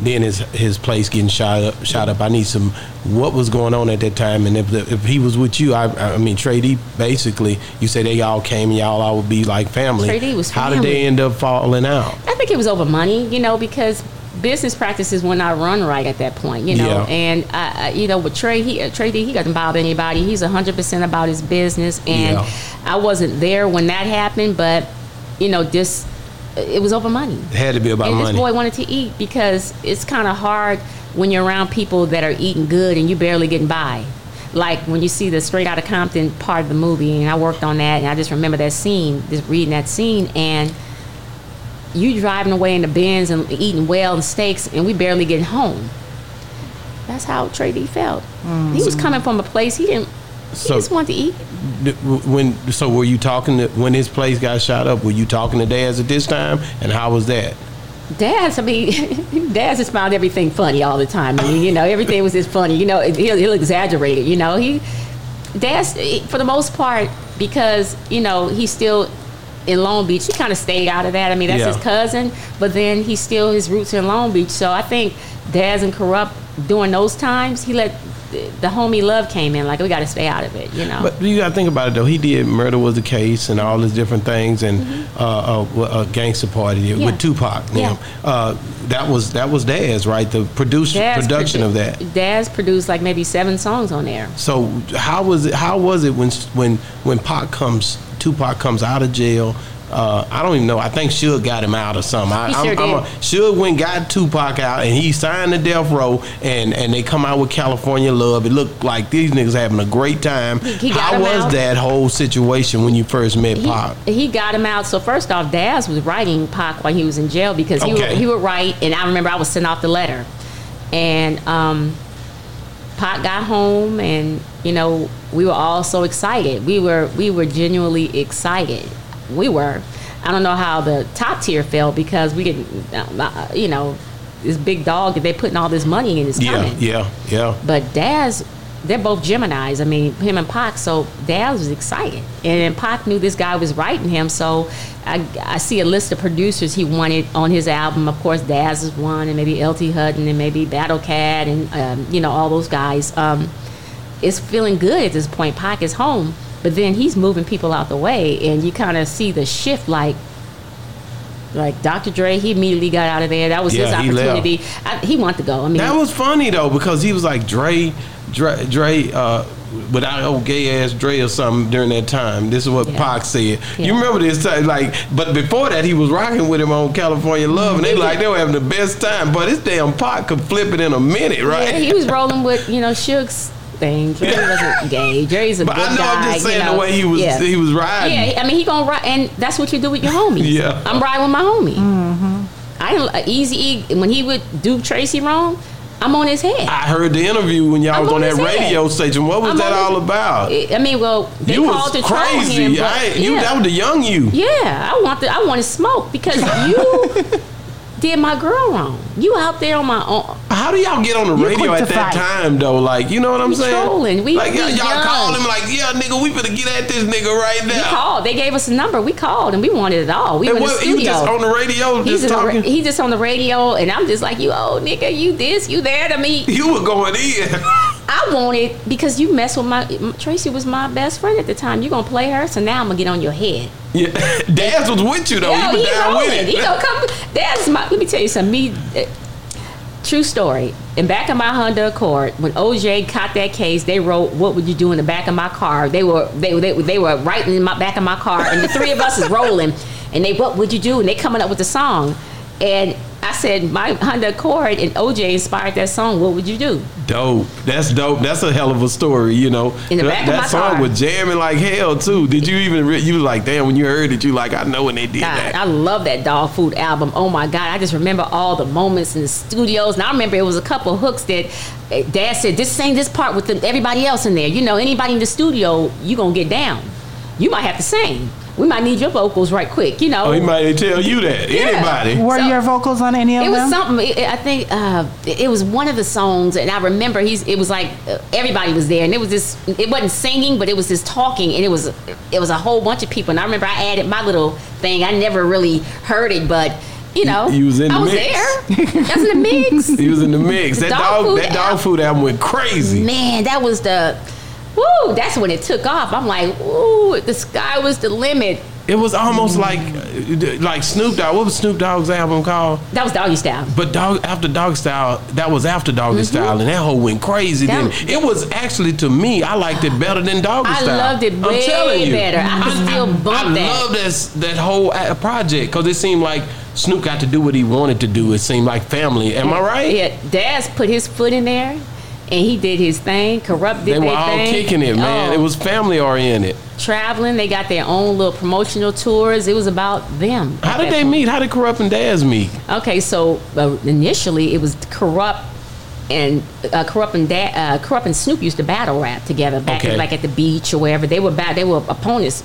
[SPEAKER 2] then his his place getting shot up. Shot up. I need some. What was going on at that time? And if the, if he was with you, I I mean, Trey D. Basically, you say they all came, y'all all would be like family.
[SPEAKER 4] Trey D was
[SPEAKER 2] How did they end up falling out?
[SPEAKER 4] I think it was over money, you know, because business practices were not run right at that point, you know.
[SPEAKER 2] Yeah.
[SPEAKER 4] And I, I, you know, with Trey, he uh, Trey D, he doesn't bother anybody. He's hundred percent about his business, and
[SPEAKER 2] Yeah.
[SPEAKER 4] I wasn't there when that happened, but you know, this it was over money.
[SPEAKER 2] It had to be about
[SPEAKER 4] and
[SPEAKER 2] money.
[SPEAKER 4] this boy wanted to eat because it's kind of hard when you're around people that are eating good and you barely getting by. Like when you see the Straight Outta Compton part of the movie, and I worked on that, and I just remember that scene, just reading that scene, and you driving away in the Benz and eating well and steaks, and we barely getting home. That's how Trey D felt. He was mm. coming from a place he didn't. He
[SPEAKER 2] So-
[SPEAKER 4] just wanted to eat.
[SPEAKER 2] When so were you talking to, when his place got shot up? Were you talking to Daz at this time? And how was that?
[SPEAKER 4] Daz, I mean, [LAUGHS] Daz just found everything funny all the time. I mean, you know, everything was just funny. You know, he'll, he'll exaggerate it. You know, he, Daz, for the most part, because, you know, he's still in Long Beach, he kind of stayed out of that. I mean, that's
[SPEAKER 2] Yeah.
[SPEAKER 4] his cousin, but then he's still, his roots in Long Beach. So I think Daz and Kurupt during those times, he let the, homie love came in, like, we got to stay out of it, you know.
[SPEAKER 2] But you got to think about it though. He did murder was the case and all these different things and uh, uh, uh, gangster party
[SPEAKER 4] Mm-hmm. Yeah.
[SPEAKER 2] with Tupac. you
[SPEAKER 4] Yeah.
[SPEAKER 2] know. Uh, that was that was Daz, right? The producer
[SPEAKER 4] Daz
[SPEAKER 2] production
[SPEAKER 4] produ-
[SPEAKER 2] of that.
[SPEAKER 4] Daz produced like maybe seven songs on there.
[SPEAKER 2] So how was it? How was it when when when Pac comes, Tupac comes out of jail? Uh, I don't even know. I think Suge got him out or something. I,
[SPEAKER 4] He
[SPEAKER 2] I'm,
[SPEAKER 4] sure
[SPEAKER 2] I'm
[SPEAKER 4] did.
[SPEAKER 2] a, Suge went got Tupac out, and he signed the death row, and and they come out with California Love. It looked like these niggas having a great time.
[SPEAKER 4] he got
[SPEAKER 2] How was
[SPEAKER 4] out.
[SPEAKER 2] that whole situation when you first met
[SPEAKER 4] he,
[SPEAKER 2] Pac?
[SPEAKER 4] he got him out. So first off, Daz was writing Pac while he was in jail because he
[SPEAKER 2] Okay.
[SPEAKER 4] would, he would write, and I remember I was sent off the letter, and um, Pac got home, and you know we were all so excited. We were we were genuinely excited. We were. I don't know how the top tier felt because we get uh, you know this big dog that they putting all this money in is
[SPEAKER 2] Yeah,
[SPEAKER 4] coming.
[SPEAKER 2] yeah, yeah.
[SPEAKER 4] But Daz, they're both Geminis. I mean, him and Pac. So Daz was excited, and Pac knew this guy was writing him. So I, I see a list of producers he wanted on his album. Of course, Daz is one, and maybe LT Hutton, and maybe Battle Cat, and um, you know all those guys. Um, it's feeling good at this point. Pac is home, but then he's moving people out the way, and you kind of see the shift, like. Like Dr. Dre, he immediately got out of there. That was his
[SPEAKER 2] Yeah, he
[SPEAKER 4] opportunity. I, he wanted to go. I mean,
[SPEAKER 2] That was funny though because he was like Dre, Dre, Dre uh, without old gay ass Dre or something during that time. This is what
[SPEAKER 4] Yeah.
[SPEAKER 2] Pac said. You remember this time, like, but before that he was rocking with him on California Love, and they like they were having the best time. But this damn Pac could flip it in a minute, right?
[SPEAKER 4] Yeah, he was rolling with you know Suge's thing. Dre wasn't gay. Jerry's a
[SPEAKER 2] But
[SPEAKER 4] good
[SPEAKER 2] I know
[SPEAKER 4] guy.
[SPEAKER 2] I'm just
[SPEAKER 4] you
[SPEAKER 2] saying
[SPEAKER 4] know.
[SPEAKER 2] the way he was
[SPEAKER 4] Yeah.
[SPEAKER 2] he was riding.
[SPEAKER 4] Yeah, I mean he gonna ride, and that's what you do with your homies. [LAUGHS]
[SPEAKER 2] Yeah. Mm-hmm.
[SPEAKER 4] I'm riding with my homie. I didn't uh, Easy E when he would do Tracy wrong. I'm on his head.
[SPEAKER 2] I heard the interview when y'all
[SPEAKER 4] I'm
[SPEAKER 2] was on
[SPEAKER 4] on
[SPEAKER 2] that
[SPEAKER 4] his head.
[SPEAKER 2] radio station. What was
[SPEAKER 4] I'm
[SPEAKER 2] that
[SPEAKER 4] on his-
[SPEAKER 2] all about?
[SPEAKER 4] I mean, well, they
[SPEAKER 2] you
[SPEAKER 4] called
[SPEAKER 2] was
[SPEAKER 4] to
[SPEAKER 2] crazy.
[SPEAKER 4] him. But,
[SPEAKER 2] I, you,
[SPEAKER 4] yeah.
[SPEAKER 2] That was the young you.
[SPEAKER 4] Yeah, I want the, I want to smoke because you [LAUGHS] did my girl wrong. You out there on my own.
[SPEAKER 2] How do y'all get on the
[SPEAKER 3] You
[SPEAKER 2] radio at that
[SPEAKER 3] fight.
[SPEAKER 2] time though? Like, you know what I'm
[SPEAKER 4] We
[SPEAKER 2] saying?
[SPEAKER 4] trolling. We-
[SPEAKER 2] like
[SPEAKER 4] we
[SPEAKER 2] y'all, y'all call him like, yeah, nigga, we finna get at this nigga right
[SPEAKER 4] We
[SPEAKER 2] now.
[SPEAKER 4] called. They gave us a number. We called and we wanted it all. We
[SPEAKER 2] And
[SPEAKER 4] were in the studio.
[SPEAKER 2] just on the radio,
[SPEAKER 4] He's
[SPEAKER 2] just talking.
[SPEAKER 4] he's just on the radio, and I'm just like, you old nigga, you this, you that. I mean, [LAUGHS]
[SPEAKER 2] you were going in. [LAUGHS]
[SPEAKER 4] I wanted because you mess with my Tracy was my best friend at the time. You're gonna play her, so now I'm gonna get on your head.
[SPEAKER 2] Yeah, [LAUGHS] Daz was with you though.
[SPEAKER 4] Yo,
[SPEAKER 2] he was
[SPEAKER 4] he
[SPEAKER 2] down with it.
[SPEAKER 4] You know, come. That's my. Let me tell you something. Me, uh, true story. In back of my Honda Accord, when OJ caught that case, they wrote, "What would you do in the back of my car?" They were they they, they were writing in my back of my car, and the three of us is rolling, and they, "What would you do?" And they coming up with the song, and I said, "My Honda Accord," and OJ inspired that song. What would you do?
[SPEAKER 2] Dope. That's dope. That's a hell of a story, you know.
[SPEAKER 4] In the
[SPEAKER 2] that
[SPEAKER 4] back of
[SPEAKER 2] that
[SPEAKER 4] my
[SPEAKER 2] song
[SPEAKER 4] car.
[SPEAKER 2] was jamming like hell too. Did you even re- you was like, damn, when you heard it, you like, I know when they did
[SPEAKER 4] God,
[SPEAKER 2] that.
[SPEAKER 4] I love that Dogg Food album. Oh my God, I just remember all the moments in the studios. And I remember it was a couple hooks that eh, Daz said, "This sing this part with the, everybody else in there." You know, anybody in the studio, you gonna get down. You might have to sing. We might need your vocals right quick. You know,
[SPEAKER 2] oh, he might tell you that.
[SPEAKER 4] Yeah.
[SPEAKER 2] Anybody.
[SPEAKER 3] Were
[SPEAKER 4] So-
[SPEAKER 3] your vocals on any of
[SPEAKER 4] it was
[SPEAKER 3] them?
[SPEAKER 4] something. It, I think uh, it it was one of the songs, and I remember he's. It was like uh, everybody was there, and it was this. It wasn't singing, but it was this talking, and it was it was a whole bunch of people. And I remember I added my little thing. I never really heard it, but you know,
[SPEAKER 2] You was in
[SPEAKER 4] I
[SPEAKER 2] the
[SPEAKER 4] was
[SPEAKER 2] mix.
[SPEAKER 4] there. That's in the [LAUGHS] mix.
[SPEAKER 2] He was in the mix. That
[SPEAKER 4] Dog
[SPEAKER 2] dog,
[SPEAKER 4] food
[SPEAKER 2] that
[SPEAKER 4] Dogg
[SPEAKER 2] Food album went crazy.
[SPEAKER 4] Man, that was the. Woo! That's when it took off. I'm like, ooh, the sky was the limit.
[SPEAKER 2] It was almost like like Snoop Dogg. What was Snoop Dogg's album called?
[SPEAKER 4] That was Doggystyle.
[SPEAKER 2] But dog after dog style, that was after Doggystyle, and that whole went crazy.
[SPEAKER 4] Mm-hmm. That
[SPEAKER 2] then it was actually to me, I liked it better than doggy
[SPEAKER 4] I
[SPEAKER 2] style.
[SPEAKER 4] loved it
[SPEAKER 2] I'm
[SPEAKER 4] way
[SPEAKER 2] telling you.
[SPEAKER 4] better. I could still bump
[SPEAKER 2] I
[SPEAKER 4] that.
[SPEAKER 2] love this that whole uh, project because it seemed like Snoop got to do what he wanted to do. It seemed like family. Am I right?
[SPEAKER 4] Yeah, Daz put his foot in there, and he did his thing. Kurupt did his thing.
[SPEAKER 2] They were all
[SPEAKER 4] thing.
[SPEAKER 2] kicking it, man.
[SPEAKER 4] Oh,
[SPEAKER 2] It was family oriented.
[SPEAKER 4] traveling. They got their own little promotional tours. It was about them.
[SPEAKER 2] How did they
[SPEAKER 4] point.
[SPEAKER 2] meet? How did Kurupt and Daz meet?
[SPEAKER 4] Okay, so uh, initially it was Kurupt. And uh, Kurupt and da- uh, Kurupt and Snoop used to battle rap together back
[SPEAKER 2] Okay.
[SPEAKER 4] like at the beach or wherever. They were ba- they were opponents.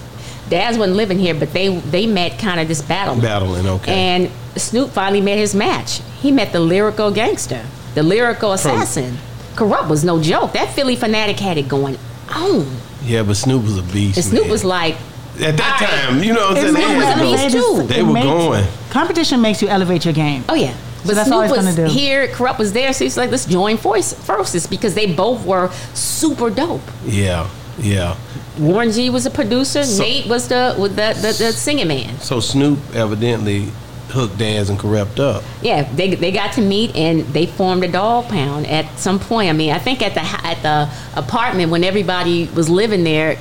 [SPEAKER 4] Daz wasn't living here, but they they met kind of this battle.
[SPEAKER 2] Battling, okay.
[SPEAKER 4] And Snoop finally met his match. He met the lyrical gangster, the lyrical assassin. Kurupt was no joke. That Philly fanatic had it going on.
[SPEAKER 2] yeah, but Snoop was a beast.
[SPEAKER 4] And Snoop
[SPEAKER 2] man.
[SPEAKER 4] was like,
[SPEAKER 2] at that
[SPEAKER 4] All right.
[SPEAKER 2] time, you know what I'm saying? They
[SPEAKER 3] makes-
[SPEAKER 2] had to
[SPEAKER 4] was a beast too.
[SPEAKER 2] They were
[SPEAKER 3] makes-
[SPEAKER 2] going.
[SPEAKER 3] Competition makes you elevate your game.
[SPEAKER 4] oh yeah. But
[SPEAKER 3] that's
[SPEAKER 4] Snoop
[SPEAKER 3] all he's
[SPEAKER 4] was
[SPEAKER 3] gonna do.
[SPEAKER 4] here, Kurupt was there, so he's like, let's join force, forces because they both were super dope.
[SPEAKER 2] Yeah, yeah.
[SPEAKER 4] Warren G was a producer,
[SPEAKER 2] So-
[SPEAKER 4] Nate was the with the, the, the singing man.
[SPEAKER 2] So Snoop evidently hooked Daz and Kurupt up.
[SPEAKER 4] Yeah, they, they got to meet and they formed a Dogg Pound at some point. I mean, I think at the at the apartment when everybody was living there,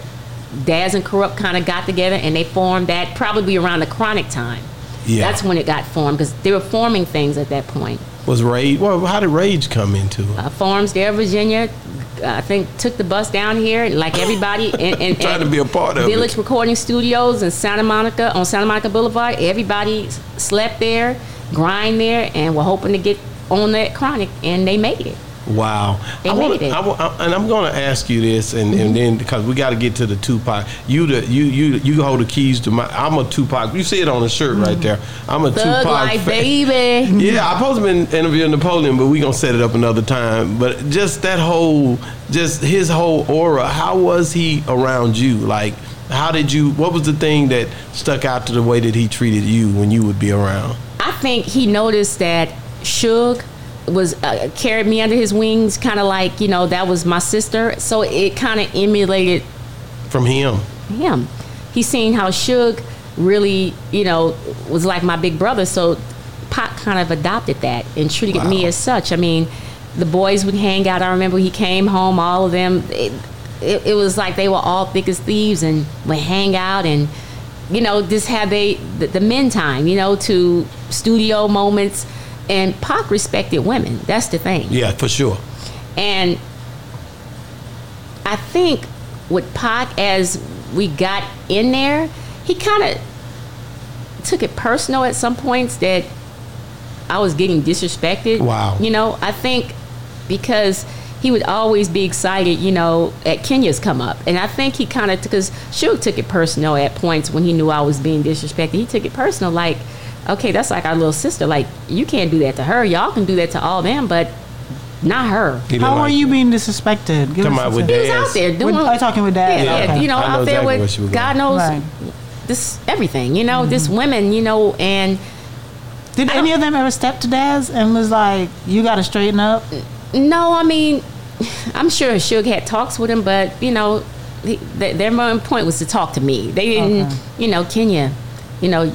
[SPEAKER 4] Daz and Kurupt kind of got together and they formed that probably around the Chronic time.
[SPEAKER 2] Yeah.
[SPEAKER 4] That's when it got formed because they were forming things at that point.
[SPEAKER 2] Was Rage? Well, how did Rage come into it?
[SPEAKER 4] Uh, Farmville, Virginia. I think took the bus down here like everybody [LAUGHS] and, and,
[SPEAKER 2] Trying to be a part of
[SPEAKER 4] Village
[SPEAKER 2] it.
[SPEAKER 4] Recording Studios in Santa Monica on Santa Monica Boulevard. Everybody slept there, grind there, and were hoping to get on that chronic, and they made it.
[SPEAKER 2] Wow.
[SPEAKER 4] They
[SPEAKER 2] I wanna,
[SPEAKER 4] made it.
[SPEAKER 2] I, I, and I'm going to ask you this, and, and mm-hmm. then because we got to get to the Tupac. You the you you you hold the keys to my. I'm a Tupac. You see it on the shirt right mm. there. I'm a
[SPEAKER 4] Thug
[SPEAKER 2] Tupac.
[SPEAKER 4] life,
[SPEAKER 2] fan.
[SPEAKER 4] baby. [LAUGHS]
[SPEAKER 2] Yeah, I supposed to been interviewing Napoleon, but we gonna set it up another time. But just that whole, just his whole aura. How was he around you? Like, how did you? What was the thing that stuck out to the way that he treated you when you would be around?
[SPEAKER 4] I think he noticed that Suge was uh, carried me under his wings, kind of like you know that was my sister. So it kind of emulated
[SPEAKER 2] From him,
[SPEAKER 4] him. He seen how Suge really, you know, was like my big brother. So Pac kind of adopted that and treated me as such. I mean, the boys would hang out. I remember he came home, all of them. It, it, it was like they were all thick as thieves and would hang out and, you know, just have they the, the men time, you know, to studio moments. And Pac respected women. That's the thing.
[SPEAKER 2] yeah, for sure.
[SPEAKER 4] And I think with Pac, as we got in there, he kind of took it personal at some points that I was getting disrespected.
[SPEAKER 2] Wow.
[SPEAKER 4] You know, I think because he would always be excited, you know, at Kenya's come up. And I think he kind of, because Suge took it personal at points when he knew I was being disrespected. He took it personal, like, okay, that's like our little sister. Like, you can't do that to her. Y'all can do that to all them, but not her.
[SPEAKER 2] He didn't
[SPEAKER 3] How are you
[SPEAKER 2] it.
[SPEAKER 3] being disrespected? Give
[SPEAKER 2] Come out with
[SPEAKER 3] sense.
[SPEAKER 4] He was out there doing.
[SPEAKER 3] With- oh, talking with Daz,
[SPEAKER 4] Yeah, yeah,
[SPEAKER 3] okay.
[SPEAKER 4] you know,
[SPEAKER 2] know
[SPEAKER 4] out there
[SPEAKER 2] exactly where she was
[SPEAKER 4] with God knows
[SPEAKER 3] Right.
[SPEAKER 4] this everything. You know, this mm-hmm. women. You know, and
[SPEAKER 3] Did any of them ever step to Daz and was like, "You got to straighten up"?
[SPEAKER 4] No, I mean, [LAUGHS] I'm sure Suge had talks with him, but you know, he, th- their main point was to talk to me. They didn't,
[SPEAKER 3] Okay.
[SPEAKER 4] you know, Kenya. You know,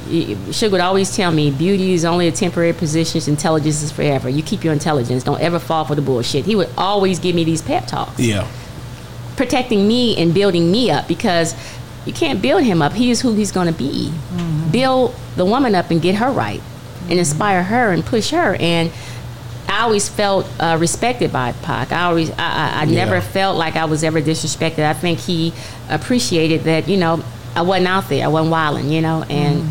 [SPEAKER 4] Sugar would always tell me, "Beauty is only a temporary position. Intelligence is forever. You keep your intelligence. Don't ever fall for the bullshit." He would always give me these pep talks,
[SPEAKER 2] Yeah.
[SPEAKER 4] protecting me and building me up because you can't build him up. He is who he's going to be. Build the woman up and get her right, and inspire her and push her. And I always felt uh, respected by Pac. I always, I, I, I never felt like I was ever disrespected. I think he appreciated that. You know, I wasn't out there. I wasn't wilding. You know, and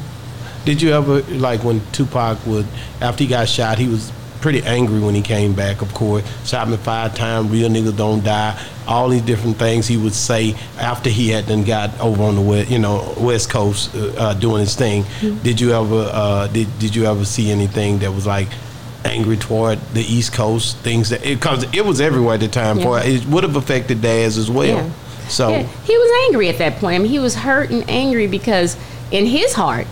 [SPEAKER 2] Did you ever like when Tupac would after he got shot? He was pretty angry when he came back. Of course, shot me five times. Real niggas don't die. All these different things he would say after he had then got over on the west, you know, West Coast uh, uh, doing his thing.
[SPEAKER 4] Mm-hmm.
[SPEAKER 2] Did you ever uh, did Did you ever see anything that was like? Angry toward the East Coast, things that because it, was everywhere at the time. For it would have affected Daz as well.
[SPEAKER 4] Yeah.
[SPEAKER 2] So
[SPEAKER 4] Yeah, he was angry at that point. I mean, he was hurt and angry because in his heart,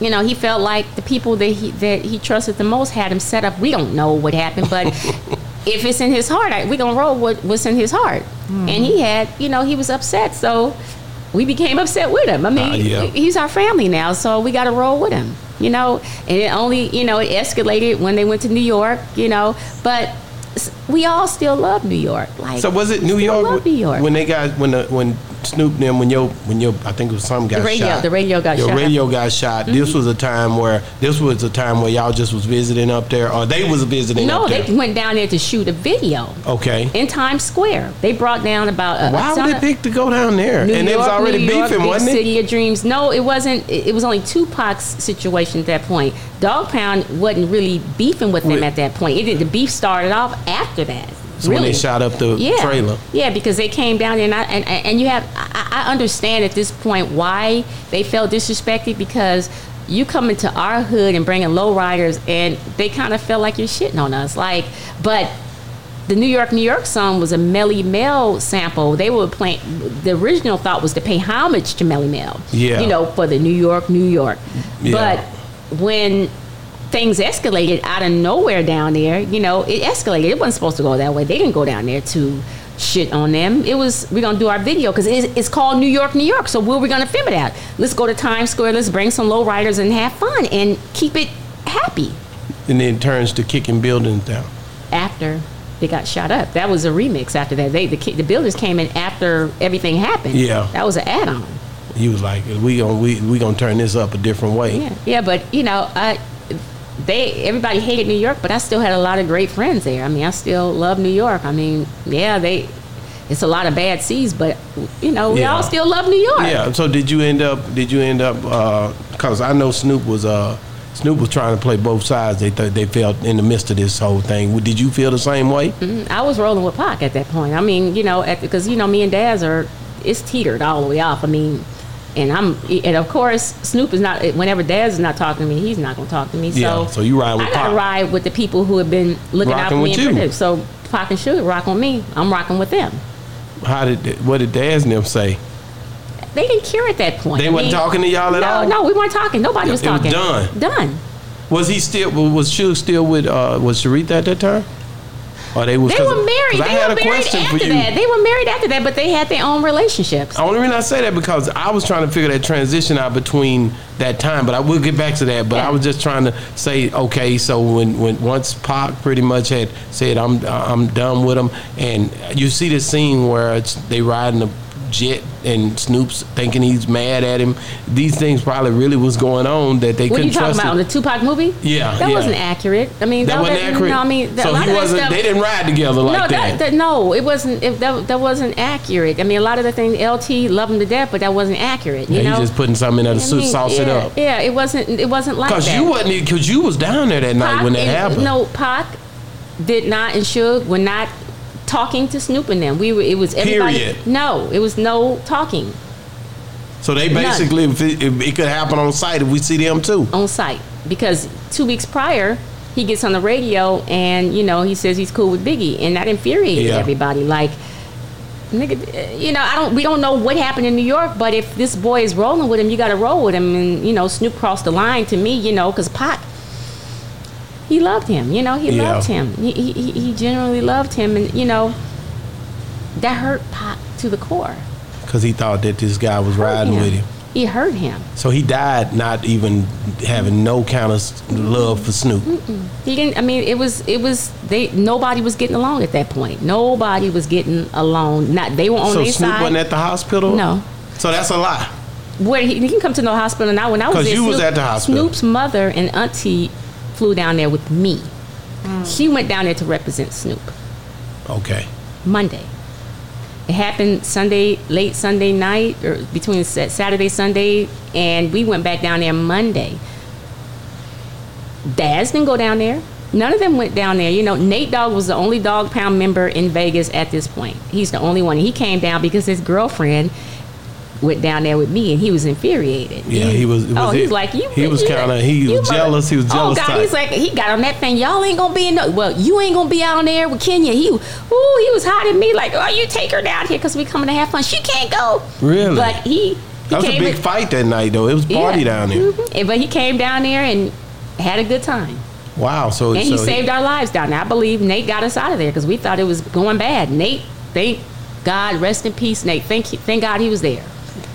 [SPEAKER 4] you know, he felt like the people that he that he trusted the most had him set up. We don't know what happened, but [LAUGHS] if it's in his heart, I, we gonna roll what what's in his heart. And he had, you know, he was upset, so we became upset with him. I mean,
[SPEAKER 2] Uh, yeah.
[SPEAKER 4] he's our family now, so we got to roll with him. You know, and it only, you know, it escalated when they went to New York. You know, but we all still love New York. Like,
[SPEAKER 2] So was it New York,
[SPEAKER 4] love New York.
[SPEAKER 2] when they got when the when Snoop them when your when your I think it was some got
[SPEAKER 4] The radio-
[SPEAKER 2] shot.
[SPEAKER 4] the radio got
[SPEAKER 2] your
[SPEAKER 4] shot. Mm-hmm.
[SPEAKER 2] radio got shot. This was a time where this was a time where y'all just was visiting up there, or they was visiting
[SPEAKER 4] No,
[SPEAKER 2] up there.
[SPEAKER 4] they went down there to shoot a video
[SPEAKER 2] okay.
[SPEAKER 4] in Times Square. They brought down about a,
[SPEAKER 2] Why
[SPEAKER 4] a
[SPEAKER 2] would they pick to go down there?
[SPEAKER 4] New
[SPEAKER 2] and it was already
[SPEAKER 4] New York,
[SPEAKER 2] beefing,
[SPEAKER 4] big
[SPEAKER 2] wasn't it?
[SPEAKER 4] City of Dreams. No, it wasn't. It was only Tupac's situation at that point. Dogg Pound wasn't really beefing with them at that point. It did, the beef started off after that.
[SPEAKER 2] So when they
[SPEAKER 4] really.
[SPEAKER 2] shot up the
[SPEAKER 4] yeah.
[SPEAKER 2] trailer.
[SPEAKER 4] Yeah, because they came down and I, and, and you have I, I understand at this point why they felt disrespected because you come into our hood and bringing lowriders, and they kind of felt like you're shitting on us. Like, but the New York, New York song was a Melle Mel sample. They were playing. The original thought was to pay homage to Melle Mel.
[SPEAKER 2] Yeah.
[SPEAKER 4] You know, for the New York, New York.
[SPEAKER 2] Yeah.
[SPEAKER 4] But when things escalated out of nowhere down there, you know, it escalated. It wasn't supposed to go that way. They didn't go down there to shit on them. It was we're gonna do our video because it's, it's called New York, New York. So where we gonna film it at? Let's go to Times Square. Let's bring some lowriders and have fun and keep it happy.
[SPEAKER 2] And then it turns to kicking buildings down.
[SPEAKER 4] After they got shot up, that was a remix. After that, they the the builders came in after everything happened.
[SPEAKER 2] Yeah.
[SPEAKER 4] that was an add-on.
[SPEAKER 2] He was like, "We gonna we we gonna turn this up a different way."
[SPEAKER 4] Yeah, yeah, but you know, I, they everybody hated New York, but I still had a lot of great friends there. I mean, I still love New York. I mean, yeah, they. It's a lot of bad seas, but you know, we
[SPEAKER 2] Yeah.
[SPEAKER 4] all still love New York.
[SPEAKER 2] Yeah. So did you end up? Did you end up? Because I know Snoop was. Uh, Snoop was trying to play both sides. They th- they felt in the midst of this whole thing. Did you feel the same way?
[SPEAKER 4] Mm, I was rolling with Pac at that point. I mean, you know, because you know, me and Daz are it's teetered all the way off. I mean, and I'm and of course Snoop is not. Whenever Daz is not talking to me, he's not going to talk to me.
[SPEAKER 2] Yeah,
[SPEAKER 4] So
[SPEAKER 2] so you ride with
[SPEAKER 4] I gotta
[SPEAKER 2] Pac.
[SPEAKER 4] ride with the people who have been looking out
[SPEAKER 2] Rocking
[SPEAKER 4] for me and
[SPEAKER 2] you.
[SPEAKER 4] produce. So Pac and Sugar rock on me. I'm rocking with them.
[SPEAKER 2] How did what did Daz and them say?
[SPEAKER 4] They didn't care at that point.
[SPEAKER 2] They
[SPEAKER 4] I
[SPEAKER 2] wasn't
[SPEAKER 4] mean,
[SPEAKER 2] talking to y'all at
[SPEAKER 4] no,
[SPEAKER 2] all?
[SPEAKER 4] No, we weren't talking. Nobody was
[SPEAKER 2] It was
[SPEAKER 4] talking.
[SPEAKER 2] done.
[SPEAKER 4] Done.
[SPEAKER 2] Was he still was Suge still with uh, was Sharitha at that time? Or they was
[SPEAKER 4] They were married. They
[SPEAKER 2] had
[SPEAKER 4] were
[SPEAKER 2] a
[SPEAKER 4] married after
[SPEAKER 2] you.
[SPEAKER 4] that. They were married after that, but they had their own relationships.
[SPEAKER 2] I only reason I say that because I was trying to figure that transition out between that time, but I will get back to that. But
[SPEAKER 4] Yeah.
[SPEAKER 2] I was just trying to say, okay, so when, when once Pac pretty much had said I'm I'm done with him, and you see the scene where it's they riding a jet and Snoop's thinking he's mad at him. These things probably really was going on that they
[SPEAKER 4] What are
[SPEAKER 2] couldn't
[SPEAKER 4] you talking
[SPEAKER 2] trust.
[SPEAKER 4] about?
[SPEAKER 2] it.
[SPEAKER 4] The Tupac movie?
[SPEAKER 2] Yeah,
[SPEAKER 4] that
[SPEAKER 2] yeah.
[SPEAKER 4] wasn't accurate. I mean,
[SPEAKER 2] that wasn't accurate.
[SPEAKER 4] No, I mean, a
[SPEAKER 2] so he wasn't.
[SPEAKER 4] stuff-
[SPEAKER 2] They didn't ride together like
[SPEAKER 4] no,
[SPEAKER 2] that.
[SPEAKER 4] that, no, it wasn't. It, that, that wasn't accurate. I mean, a lot of the things LT loved him to death, but that wasn't accurate. You
[SPEAKER 2] yeah,
[SPEAKER 4] know,
[SPEAKER 2] he's just putting something in there to
[SPEAKER 4] I
[SPEAKER 2] su-
[SPEAKER 4] mean,
[SPEAKER 2] sauce
[SPEAKER 4] yeah,
[SPEAKER 2] it up.
[SPEAKER 4] Yeah, it wasn't. It wasn't like
[SPEAKER 2] Cause you wasn't. Cause you was down there that night when that
[SPEAKER 4] and-
[SPEAKER 2] happened.
[SPEAKER 4] No, Pac did not and Suge were not talking to Snoop and them. We were. It was everybody.
[SPEAKER 2] Period.
[SPEAKER 4] No, it was no talking
[SPEAKER 2] So they basically, if it, if it could happen on site if we see them too.
[SPEAKER 4] on site because two weeks prior he gets on the radio and you know he says he's cool with Biggie and that infuriated
[SPEAKER 2] Yeah.
[SPEAKER 4] everybody. Like, nigga, you know I don't. We don't know what happened in New York, but if this boy is rolling with him, you got to roll with him. And you know Snoop crossed the line to me, you know, because Pac. He loved him, you know. He
[SPEAKER 2] Yeah.
[SPEAKER 4] loved him. He, he he- genuinely loved him, and you know, that hurt Pac to the core.
[SPEAKER 2] Because he thought that this guy was riding
[SPEAKER 4] him.
[SPEAKER 2] with him.
[SPEAKER 4] He hurt him.
[SPEAKER 2] So he died not even having no kind of love for Snoop.
[SPEAKER 4] He didn't. I mean, it was. It was. They. Nobody was getting along at that point. Nobody was getting along. Not. They were on
[SPEAKER 2] So
[SPEAKER 4] their
[SPEAKER 2] Snoop
[SPEAKER 4] side.
[SPEAKER 2] wasn't at the hospital?
[SPEAKER 4] No.
[SPEAKER 2] So that's a lie.
[SPEAKER 4] Where he, he can come to no hospital now. When I was
[SPEAKER 2] 'Cause
[SPEAKER 4] there,
[SPEAKER 2] you was at the hospital.
[SPEAKER 4] Snoop's mother and auntie flew down there with me. Mm. She went down there to represent Snoop
[SPEAKER 2] Okay.
[SPEAKER 4] Monday. It happened Sunday, late Sunday night, or between Saturday, Sunday, and we went back down there Monday. Daz didn't go down there. None of them went down there. You know, Nate Dogg was the only Dogg Pound member in Vegas at this point. He's the only one. He came down because his girlfriend went down there with me, and he was infuriated.
[SPEAKER 2] Yeah, he was- was
[SPEAKER 4] oh,
[SPEAKER 2] it-
[SPEAKER 4] he's like you.
[SPEAKER 2] he was
[SPEAKER 4] you-
[SPEAKER 2] kinda- he was
[SPEAKER 4] mother-
[SPEAKER 2] jealous, he was jealous
[SPEAKER 4] Oh God,
[SPEAKER 2] type.
[SPEAKER 4] he's like he got on that thing. Y'all ain't gonna be in no. Well, you ain't gonna be out there with Kenya. He, ooh, he was hot at me like, oh, you take her down here because we coming to have fun. She can't go.
[SPEAKER 2] Really?
[SPEAKER 4] But he, he
[SPEAKER 2] That was a big
[SPEAKER 4] in-
[SPEAKER 2] fight that night, though. It was party
[SPEAKER 4] Yeah.
[SPEAKER 2] down there.
[SPEAKER 4] Mhm. And- But he came down there and had a good time.
[SPEAKER 2] Wow. So,
[SPEAKER 4] And
[SPEAKER 2] so
[SPEAKER 4] he saved our lives down there. I believe Nate got us out of there because we thought it was going bad. Nate, thank God, rest in peace, Nate. Thank, thank God he was there.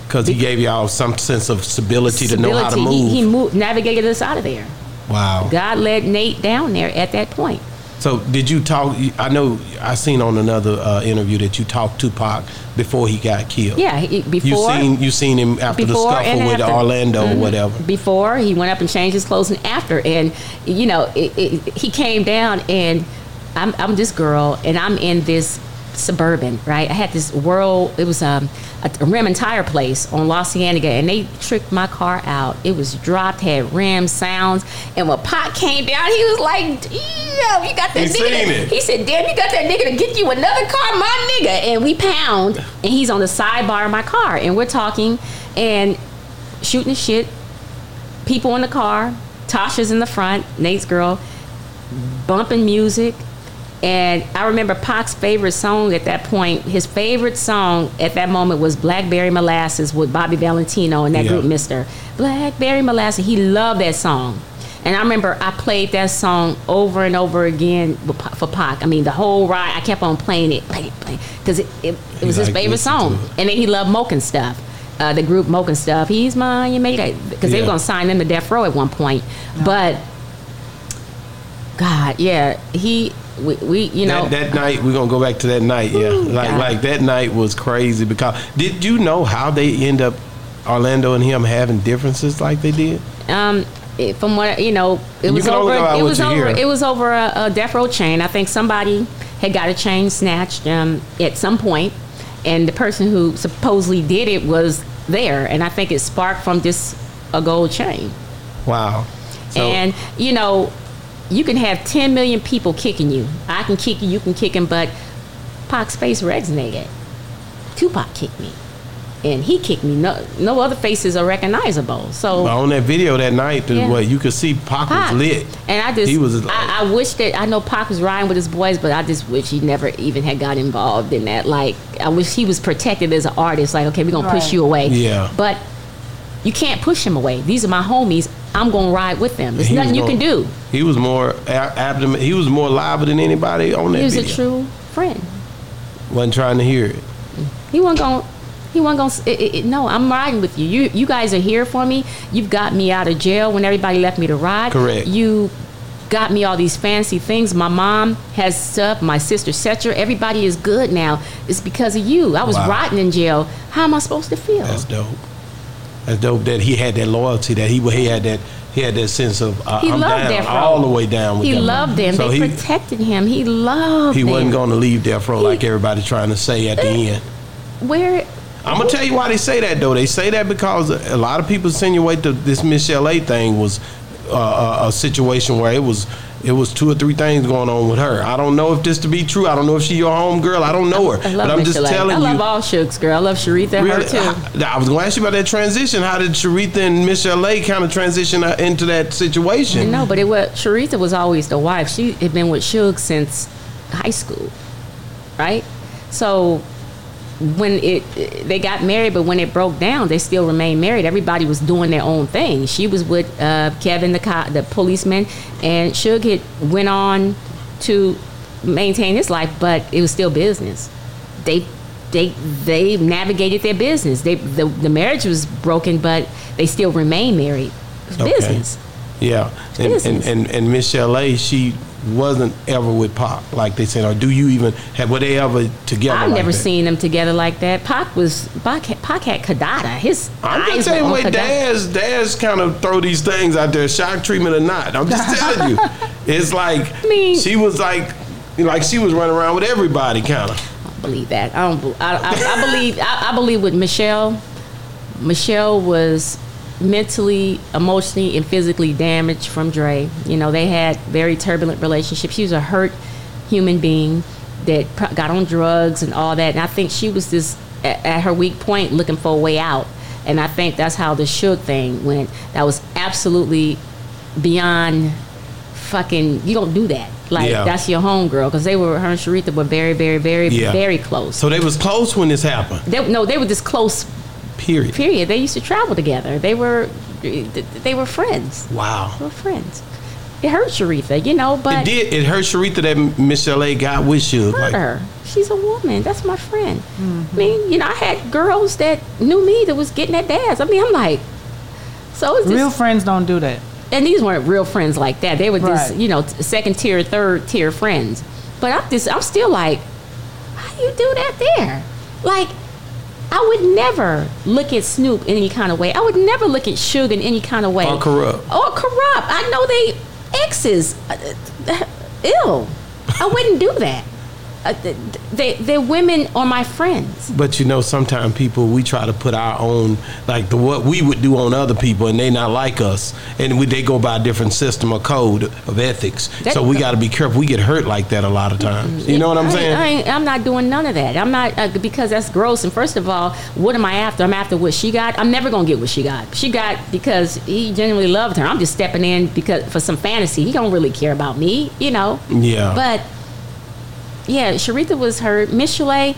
[SPEAKER 2] Because he gave y'all some sense of stability, to know how to move.
[SPEAKER 4] He, he moved, navigated us out of there.
[SPEAKER 2] wow.
[SPEAKER 4] God led Nate down there at that point.
[SPEAKER 2] So did you talk? I know I seen on another uh, interview that you talked to Pac before he got killed.
[SPEAKER 4] Yeah, he, before.
[SPEAKER 2] You seen you seen him after the scuffle with
[SPEAKER 4] after.
[SPEAKER 2] Orlando or
[SPEAKER 4] Mhm.
[SPEAKER 2] whatever.
[SPEAKER 4] Before he went up and changed his clothes, and after, and you know, it, it, he came down, and I'm I'm this girl, and I'm in this suburban, right? I had this world. It was um, a, rim and tire place on La Cienega, and they tricked my car out. It was dropped, had rims, sounds, and when Pac came down, he was like, "Yo, you got that
[SPEAKER 2] He
[SPEAKER 4] nigga."
[SPEAKER 2] seen
[SPEAKER 4] to-
[SPEAKER 2] it.
[SPEAKER 4] He said, "Damn, you got that nigga to get you another car, my nigga." And we pound, and he's on the sidebar of my car, and we're talking, and shooting the shit. People in the car. Tasha's in the front. Nate's girl, bumping music. And I remember Pac's favorite song at that point. His favorite song at that moment was "Blackberry Molasses" with Bobby Valentino and that
[SPEAKER 2] Yeah.
[SPEAKER 4] group, Mista Blackberry Molasses. He loved that song. And I remember I played that song over and over again for Pac. I mean, the whole ride, I kept on playing it, playing it, playing because it, it, it was his favorite song. And then he loved Mokenstef. Uh, the group Mokenstef. He's mine, you made it. Because they were going to sign them to Death Row at one point. But, God, yeah, he, we, we you know.
[SPEAKER 2] that, that night we're gonna go back to that night. Yeah, like
[SPEAKER 4] God.
[SPEAKER 2] like that night was crazy because did you know how they end up Orlando and him having differences like they did?
[SPEAKER 4] um, it, from what you know, it
[SPEAKER 2] You
[SPEAKER 4] was over. It was over.
[SPEAKER 2] hear.
[SPEAKER 4] It was over a, a death row chain. I think somebody had got a chain snatched um, at some point, and the person who supposedly did it was there, and I think it sparked from just a gold chain.
[SPEAKER 2] Wow. So,
[SPEAKER 4] and you know, you can have 10 million people kicking you. I can kick you, you can kick him, but Pac's face resonated. Tupac kicked me. And he kicked me. No, no other faces are recognizable. So
[SPEAKER 2] but on that video that night, the,
[SPEAKER 4] Yeah.
[SPEAKER 2] what you could see Pac,
[SPEAKER 4] Pac.
[SPEAKER 2] was lit.
[SPEAKER 4] And I just,
[SPEAKER 2] He was like-
[SPEAKER 4] I, I wish that I know Pac was riding with his boys, but I just wish he never even had got involved in that. Like, I wish he was protected as an artist. Like, okay, we're gonna push you away.
[SPEAKER 2] Yeah.
[SPEAKER 4] But you can't push him away. These are my homies. I'm gonna ride with them. There's
[SPEAKER 2] He
[SPEAKER 4] nothing you can do.
[SPEAKER 2] He was more abdomen. He was more live than anybody on that
[SPEAKER 4] He was
[SPEAKER 2] video.
[SPEAKER 4] a true friend.
[SPEAKER 2] Wasn't trying to hear it.
[SPEAKER 4] He wasn't going. He wasn't going. to it, it, no, I'm riding with you. You you guys are here for me. You've got me out of jail when everybody left me to ride.
[SPEAKER 2] Correct.
[SPEAKER 4] You got me all these fancy things. My mom has stuff. My sister Setcher. Everybody is good now. It's because of you. I was
[SPEAKER 2] Wow.
[SPEAKER 4] rotting in jail. How am I supposed to feel?
[SPEAKER 2] That's dope. That's dope that he had that loyalty. That he he had that he had that sense of uh,
[SPEAKER 4] he
[SPEAKER 2] I'm
[SPEAKER 4] loved
[SPEAKER 2] down all the way down with
[SPEAKER 4] He
[SPEAKER 2] them.
[SPEAKER 4] loved them.
[SPEAKER 2] So
[SPEAKER 4] they
[SPEAKER 2] he
[SPEAKER 4] protected him. He loved
[SPEAKER 2] he
[SPEAKER 4] them.
[SPEAKER 2] wasn't going to leave Death Row
[SPEAKER 4] He-
[SPEAKER 2] like everybody trying to say at the end.
[SPEAKER 4] Where
[SPEAKER 2] I'm gonna tell you why they say that though. They say that because a lot of people insinuate that this Michelle A thing was uh, a, a situation where it was it was two or three things going on with her. I don't know if this to be true. I don't know if she your home girl. I don't know her.
[SPEAKER 4] I love
[SPEAKER 2] but I'm just
[SPEAKER 4] Michelle.
[SPEAKER 2] telling
[SPEAKER 4] I love
[SPEAKER 2] you.
[SPEAKER 4] all Suge's girl. I love Sharitha,
[SPEAKER 2] Really,
[SPEAKER 4] her too.
[SPEAKER 2] I, I was going to ask you about that transition. How did Sharitha and Michelle A kind of transition uh, into that situation?
[SPEAKER 4] No, but it was Sharitha was always the wife. She had been with Suge since high school, right? So when it they got married, but when it broke down, they still remained married. Everybody was doing their own thing. She was with uh, Kevin, the co- the policeman, and Suge had went on to maintain his life, but it was still business. They they they navigated their business. They the, the marriage was broken, but they still remained married. It was
[SPEAKER 2] Okay.
[SPEAKER 4] business.
[SPEAKER 2] Yeah, and, and, and and Michelle A. She wasn't ever with Pop, like they said. Or do you even have were they ever together?
[SPEAKER 4] I've
[SPEAKER 2] like
[SPEAKER 4] never
[SPEAKER 2] that?
[SPEAKER 4] seen them together like that. Pac was Pac, had- Pac had Kidada. His
[SPEAKER 2] I'm
[SPEAKER 4] eyes
[SPEAKER 2] just saying,
[SPEAKER 4] Kidada.
[SPEAKER 2] Daz, Daz kind of throw these things out there, shock treatment or not. I'm just [LAUGHS] telling you, it's like
[SPEAKER 4] mean-
[SPEAKER 2] she was like, like she was running around with everybody, kind of.
[SPEAKER 4] I don't believe that. I don't. I, I, I believe. I, I believe with Michelle. Michelle was mentally, emotionally, and physically damaged from Dre. You know, they had very turbulent relationship. She was a hurt human being that got on drugs and all that. And I think she was just at, at her weak point, looking for a way out. And I think that's how the Suge thing went. That was absolutely beyond fucking. You don't do that. Like
[SPEAKER 2] Yeah.
[SPEAKER 4] that's your homegirl because they were her and Sharitha were very, very, very,
[SPEAKER 2] Yeah.
[SPEAKER 4] very close.
[SPEAKER 2] So they was close when this happened.
[SPEAKER 4] They, no, they were just close.
[SPEAKER 2] Period.
[SPEAKER 4] Period. They used to travel together. They were, they were friends.
[SPEAKER 2] Wow.
[SPEAKER 4] They were friends. It hurt Sharitha, you know, but It
[SPEAKER 2] did. It hurt Sharitha that Michelle A. got with you.
[SPEAKER 4] hurt
[SPEAKER 2] Like,
[SPEAKER 4] her. She's a woman. That's my friend.
[SPEAKER 2] Mm-hmm.
[SPEAKER 4] I mean, you know, I had girls that knew me that was getting at dads. I mean, I'm like, so it's
[SPEAKER 3] Real
[SPEAKER 4] just,
[SPEAKER 3] friends don't do that.
[SPEAKER 4] and these weren't real friends like that. They were just,
[SPEAKER 3] Right.
[SPEAKER 4] you know, second tier, third tier friends. But I'm just, I'm still like, how do you do that there? Like, I would never look at Snoop in any kind of way. I would never look at Suge in any kind of way.
[SPEAKER 2] Or Kurupt.
[SPEAKER 4] Or Kurupt. I know they exes. Uh, uh, Ill. I wouldn't do that. Uh, they, they're women are my friends.
[SPEAKER 2] But you know, sometimes people we try to put our own like the what we would do on other people, and they not like us, and we, they go by a different system or code of ethics.
[SPEAKER 4] That-
[SPEAKER 2] so we got to be careful. We get hurt like that a lot of times. You know what I'm
[SPEAKER 4] I,
[SPEAKER 2] saying?
[SPEAKER 4] I ain't, I'm not doing none of that. I'm not uh, because that's gross. And first of all, what am I after? I'm after what she got. I'm never gonna get what she got. She got because he genuinely loved her. I'm just stepping in because for some fantasy. He don't really care about me, you know.
[SPEAKER 2] Yeah.
[SPEAKER 4] But yeah, Sharitha was hurt. Miss Chalet,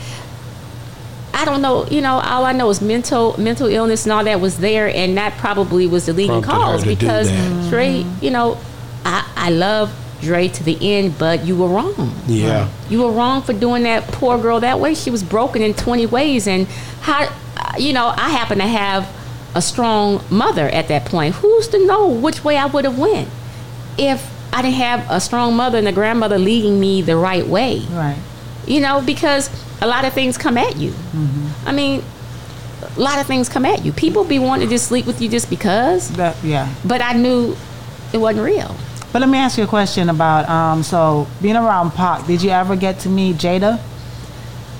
[SPEAKER 4] I don't know. You know, all I know is mental mental illness and all that was there, and that probably was the leading
[SPEAKER 2] Prompted
[SPEAKER 4] cause because. Dre, you know, I I love Dre to the end, but you were wrong.
[SPEAKER 2] yeah.
[SPEAKER 4] You were wrong for doing that poor girl that way. She was broken in 20 ways. And how, you know, I happen to have a strong mother at that point. Who's to know which way I would have went if I didn't have a strong mother and a grandmother leading me the right way?
[SPEAKER 3] Right.
[SPEAKER 4] You know, because a lot of things come at you. I mean, a lot of things come at you. People be wanting to just sleep with you just because,
[SPEAKER 3] That yeah.
[SPEAKER 4] but I knew it wasn't real.
[SPEAKER 3] But let me ask you a question about um. So being around Pac, did you ever get to meet Jada?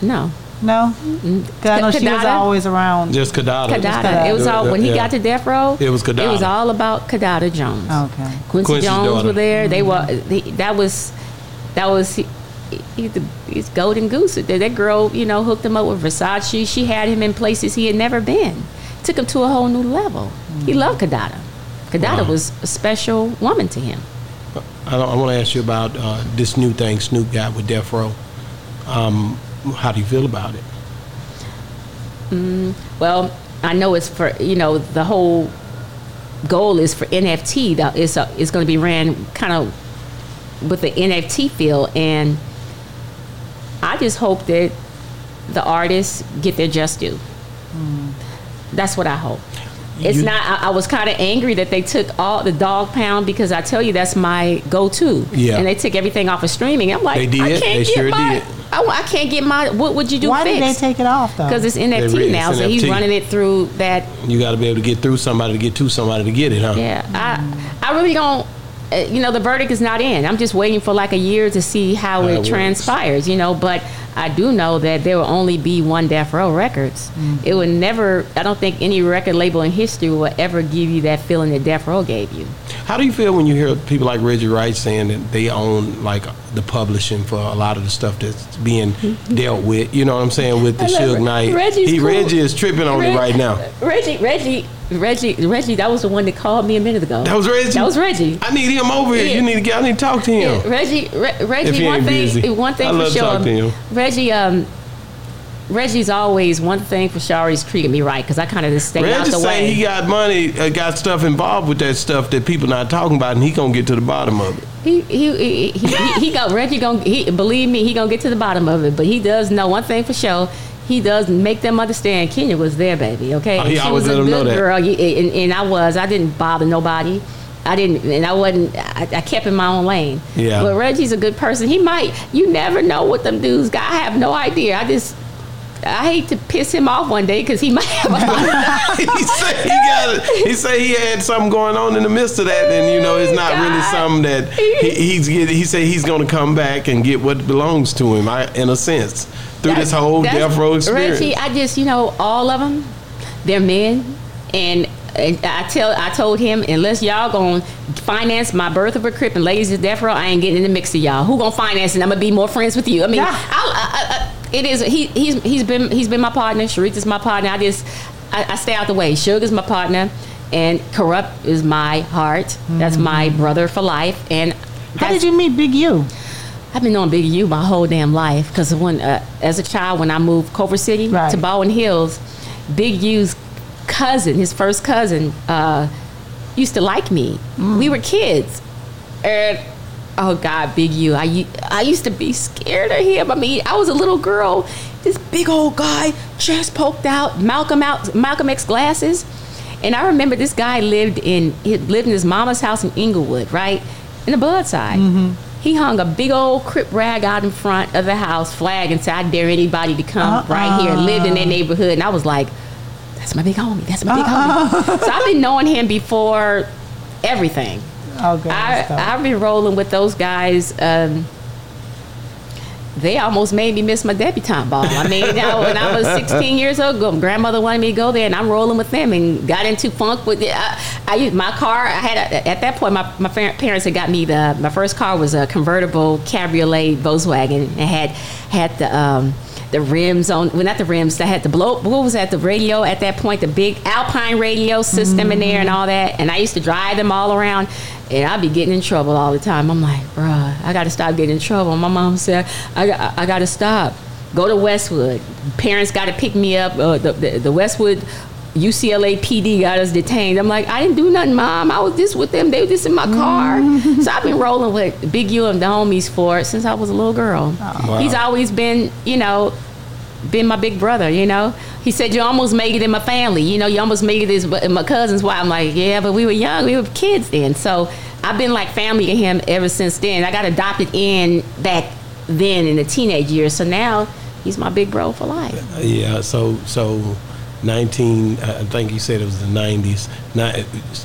[SPEAKER 4] No.
[SPEAKER 3] No. Because I know she was
[SPEAKER 4] Kidada?
[SPEAKER 3] always around.
[SPEAKER 2] Just Kidada.
[SPEAKER 4] Kidada. It was all when he
[SPEAKER 2] Yeah.
[SPEAKER 4] got to death row.
[SPEAKER 2] It was Kidada.
[SPEAKER 4] It was all about Kidada Jones.
[SPEAKER 3] Okay.
[SPEAKER 4] Quincy
[SPEAKER 2] Quincy's
[SPEAKER 4] Jones
[SPEAKER 2] daughter.
[SPEAKER 4] were there. They were. They, that was. That was. He, he, he's golden goose. That that girl, you know, hooked him up with Versace. She had him in places he had never been. Took him to a whole new level. He loved Kidada. Kidada
[SPEAKER 2] Wow.
[SPEAKER 4] was a special woman to him.
[SPEAKER 2] I, don't- I want to ask you about uh, this new thing Snoop got with Death Row. Um, how do you feel about it?
[SPEAKER 4] Well, I know it's for you know the whole goal is for NFT. That is uh, is going to be ran kind of with the NFT feel, and I just hope that the artists get their just due. That's what I hope. It's
[SPEAKER 2] You-
[SPEAKER 4] not. I, I was kind of angry that they took all the Dogg Pound because I tell you that's my go-to.
[SPEAKER 2] Yeah.
[SPEAKER 4] And they took everything off of streaming. I'm like,
[SPEAKER 2] They did.
[SPEAKER 4] I can't
[SPEAKER 2] They
[SPEAKER 4] get
[SPEAKER 2] sure
[SPEAKER 4] my.
[SPEAKER 2] did.
[SPEAKER 4] I, I can't get my. What would you do?
[SPEAKER 3] Why did they take it off though?
[SPEAKER 4] Because it's
[SPEAKER 2] They
[SPEAKER 4] NFT
[SPEAKER 2] re-
[SPEAKER 4] now,
[SPEAKER 2] it's
[SPEAKER 4] so he's running it through that.
[SPEAKER 2] You got to be able to get through somebody to get to somebody to get it, huh?
[SPEAKER 4] Yeah, I, I really don't. Uh, you know, the verdict is not in. I'm just waiting for like a year to see how
[SPEAKER 2] How it
[SPEAKER 4] it transpires. You know, but I do know that there will only be one Death Row Records. It would never. I don't think any record label in history will ever give you that feeling that Death Row gave you.
[SPEAKER 2] How do you feel when you hear people like Reggie Wright saying that they own like the publishing for a lot of the stuff that's being [LAUGHS] dealt with? You know what I'm saying with the Suge Knight.
[SPEAKER 4] Reggie's
[SPEAKER 2] he
[SPEAKER 4] cool.
[SPEAKER 2] Reggie is tripping on it right now.
[SPEAKER 4] Reggie, Reggie, Reggie, Reggie. That was the one that called me a minute ago.
[SPEAKER 2] That was Reggie.
[SPEAKER 4] That was Reggie.
[SPEAKER 2] I need him over here.
[SPEAKER 4] Yeah.
[SPEAKER 2] You need to get. I need to talk to him.
[SPEAKER 4] Yeah, Reggie, Re- Reggie. One thing,
[SPEAKER 2] busy.
[SPEAKER 4] one thing
[SPEAKER 2] I
[SPEAKER 4] for sure.
[SPEAKER 2] Talking to him.
[SPEAKER 4] Reggie, um, Reggie's always one thing for sure. He's treated me right because I kind of just stay out
[SPEAKER 2] Reggie
[SPEAKER 4] the
[SPEAKER 2] say
[SPEAKER 4] way.
[SPEAKER 2] he got money, uh, got stuff involved with that stuff that people not talking about, and he gonna get to the bottom of it.
[SPEAKER 4] He he he he, he, go Reggie gonna he believe me he gonna get to the bottom of it. But he does know one thing for sure. He does make them understand Kenya was there, baby. Okay,
[SPEAKER 2] Oh, he
[SPEAKER 4] she was a good
[SPEAKER 2] know that.
[SPEAKER 4] girl, and, and I was. I didn't bother nobody. I didn't, and I wasn't. I, I kept in my own lane.
[SPEAKER 2] Yeah.
[SPEAKER 4] But Reggie's a good person. He might. You never know what them dudes got. I have no idea. I just. I hate to piss him off one day because he [LAUGHS] might have a [LAUGHS]
[SPEAKER 2] he say he got. He say he had something going on in the midst of that, and you know it's not really something that he, he's. He said he's gonna come back and get what belongs to him. I, in a sense, through this whole death row experience.
[SPEAKER 4] Reggie, I just, you know, all of them, they're men, and, and I tell, I told him, unless y'all gonna finance my birth of a crip and ladies of death row, I ain't getting in the mix of y'all. Who gonna finance it? I'm gonna be more friends with you. I mean,
[SPEAKER 3] Yeah.
[SPEAKER 4] I, I, I, it is. He, he's, he's been, he's been my partner. Sharitha's my partner. I just, I, I stay out the way. Sugar's my partner. And Kurupt is my heart. That's my brother for life. And
[SPEAKER 3] How did you meet Big U?
[SPEAKER 4] I've been knowing Big U my whole damn life because when, uh, as a child, when I moved Culver City
[SPEAKER 3] Right.
[SPEAKER 4] to Baldwin Hills, Big U's cousin, his first cousin, uh, used to like me. We mm. were kids, and oh God, Big U, I used to be scared of him. I mean, I was a little girl. This big old guy, chest poked out, Malcolm out, Malcolm X glasses. And I remember this guy lived in he lived in his mama's house in Inglewood, right, in the Bud side. Mm-hmm. He hung a big old crip rag out in front of the house, flag, and said, "I dare anybody to come right here." Lived in that ah. neighborhood, and I was like, "That's my big homie. That's my big homie." So I've been knowing him before everything.
[SPEAKER 3] Okay.
[SPEAKER 4] I. I've been rolling with those guys. Um, they almost made me miss my debutante ball. I mean, [LAUGHS] know, when I was 16 years old, grandmother wanted me to go there, and I'm rolling with them, and got into funk with it. I, I used my car. I had a, at that point, my, my parents had got me the my first car was a convertible cabriolet Volkswagen. It had had the um, the rims on, well, not the rims. That had the blow. What was that? The radio at that point, the big Alpine radio system in there, and all that. And I used to drive them all around, and I'd be getting in trouble all the time. I'm like, bruh, I got to stop getting in trouble. My mom said, I I got to stop. Go to Westwood. Parents got to pick me up. Uh, the, the, the Westwood UCLA PD got us detained. I'm like, I didn't do nothing, mom. I was just with them. They were just in my car. Mm-hmm. so I've been rolling with Big U and the homies for since I was a little girl. Oh.
[SPEAKER 2] Wow.
[SPEAKER 4] He's always been, you know, been my big brother, you know. He said, You almost made it in my family. You know, you almost made it as in my cousin's wife. I'm like, Yeah, but we were young. We were kids then. So I've been like family to him ever since then. I got adopted in back then in the teenage years. So now he's my big bro for life.
[SPEAKER 2] Yeah, so so 19. I think you said it was the 90s. Now,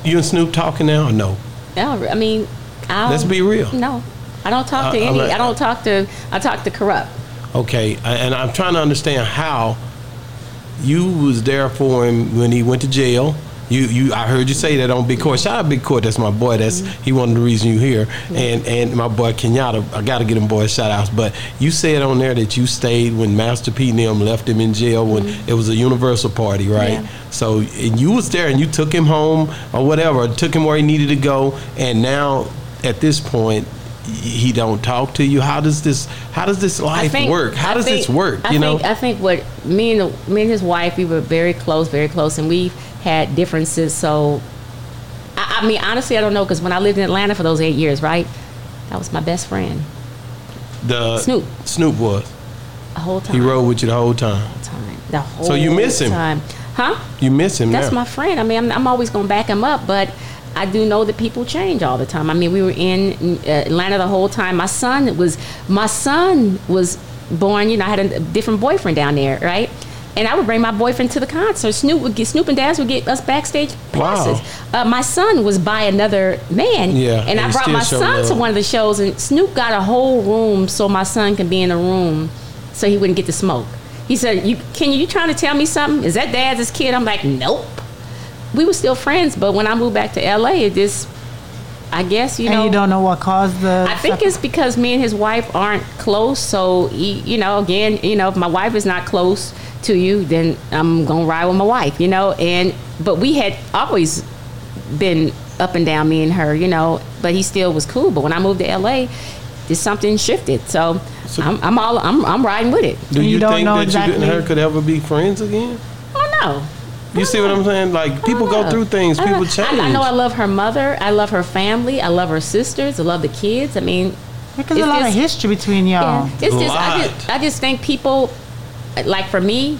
[SPEAKER 2] you and Snoop talking now or no?
[SPEAKER 4] No, I mean, I
[SPEAKER 2] Let's be real.
[SPEAKER 4] No, I don't talk to
[SPEAKER 2] I-
[SPEAKER 4] any.
[SPEAKER 2] not-
[SPEAKER 4] I don't talk to. I talk to Kurupt.
[SPEAKER 2] Okay, and I'm trying to understand how you was there for him when he went to jail. You, you, I heard you say that on Big Court. Shout out Big Court. That's my boy. That's he one of the reasons you here. And and my boy Kenyatta. I got to get him boys shout outs. But you said on there that you stayed when Master P and them left him in jail when mm-hmm. it was a Universal party, right?
[SPEAKER 4] Yeah.
[SPEAKER 2] So and you was there and you took him home or whatever, took him where he needed to go. And now at this point. He don't talk to you. How does this? How does this life
[SPEAKER 4] think-
[SPEAKER 2] work? How
[SPEAKER 4] I
[SPEAKER 2] does
[SPEAKER 4] think-
[SPEAKER 2] this work?
[SPEAKER 4] I
[SPEAKER 2] you know,
[SPEAKER 4] think, I think what me and me and his wife, we were very close, very close, and we've had differences. So, I, I mean, honestly, I don't know because when I lived in Atlanta for those eight years, right, that was my best friend
[SPEAKER 2] the
[SPEAKER 4] Snoop.
[SPEAKER 2] Snoop was.
[SPEAKER 4] the whole time.
[SPEAKER 2] He rode with you the whole time.
[SPEAKER 4] time. The whole
[SPEAKER 2] So you miss him?
[SPEAKER 4] Time. Huh?
[SPEAKER 2] You miss him
[SPEAKER 4] That's
[SPEAKER 2] now.
[SPEAKER 4] my friend. I mean, I'm, I'm always going to back him up, but I do know that people change all the time. I mean, we were in uh, Atlanta the whole time. My son was my son was born. You know, I had a different boyfriend down there, right? And I would bring my boyfriend to the concert. Snoop would get Snoop and Daz would get us backstage passes.
[SPEAKER 2] Wow.
[SPEAKER 4] Uh, my son was by another man,
[SPEAKER 2] Yeah,
[SPEAKER 4] and
[SPEAKER 2] and
[SPEAKER 4] I brought my
[SPEAKER 2] showed
[SPEAKER 4] son to one of the shows, and Snoop got a whole room so my son can be in the room so he wouldn't get the smoke. He said, "You can you trying to tell me something? Is that dad's kid?" I'm like, "Nope." We were still friends, but when I moved back to LA, it just, I guess you know.
[SPEAKER 3] and you don't know what caused the.
[SPEAKER 4] I think it's because me and his wife aren't close. So he, you know, again, you know, if my wife is not close to you, then I'm gonna ride with my wife, you know. And but we had always been up and down, me and her, you know. But he still was cool. But when I moved to LA, just something shifted. So,
[SPEAKER 2] So-
[SPEAKER 4] I'm, I'm all I'm, I'm riding with it.
[SPEAKER 2] Do
[SPEAKER 3] You
[SPEAKER 2] you,
[SPEAKER 3] don't
[SPEAKER 2] think
[SPEAKER 3] know
[SPEAKER 2] that you and her could ever be friends again?
[SPEAKER 4] Oh no.
[SPEAKER 2] You oh, see what I'm saying? Like people go
[SPEAKER 4] oh,
[SPEAKER 2] through things, people change.
[SPEAKER 4] I, I know I love her mother. I love her family. I love her sisters. I love the kids. I mean,
[SPEAKER 3] because
[SPEAKER 4] it's
[SPEAKER 3] a lot of history between y'all.
[SPEAKER 4] Yeah, it's just I,
[SPEAKER 2] Lot.
[SPEAKER 4] just I just think people like for me,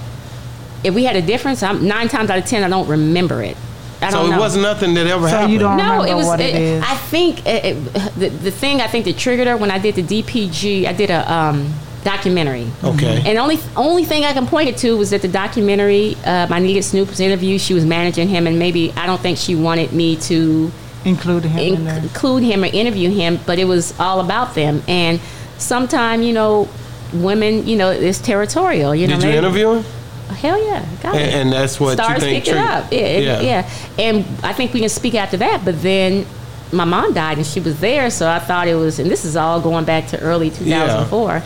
[SPEAKER 4] if we had a difference, I'm nine times out of ten I don't remember it. I
[SPEAKER 2] so
[SPEAKER 4] don't
[SPEAKER 2] it
[SPEAKER 4] know.
[SPEAKER 2] wasn't nothing that ever
[SPEAKER 3] So
[SPEAKER 2] happened.
[SPEAKER 3] you don't-
[SPEAKER 4] no,
[SPEAKER 3] remember
[SPEAKER 4] it was.
[SPEAKER 3] what it is.
[SPEAKER 4] I think it, it, the the thing I think that triggered her when I did the DPG. I did a um, documentary.
[SPEAKER 2] Okay.
[SPEAKER 4] And only only thing I can point it to was that the documentary, uh, I needed Snoop's interview. She was managing him, and maybe I don't think she wanted me to
[SPEAKER 3] Include him in
[SPEAKER 4] include him or interview him, but it was all about them. And sometime, you know, women, you know, it's territorial. You know,
[SPEAKER 2] Did you
[SPEAKER 4] maybe-
[SPEAKER 2] interview him?
[SPEAKER 4] Hell yeah, got
[SPEAKER 2] And,
[SPEAKER 4] it.
[SPEAKER 2] and that's what
[SPEAKER 4] Stars
[SPEAKER 2] you think.
[SPEAKER 4] pick it up. Yeah, it- yeah, And I think we can speak after that. But then my mom died, and she was there, so I thought it was. And this is all going back to early 2004.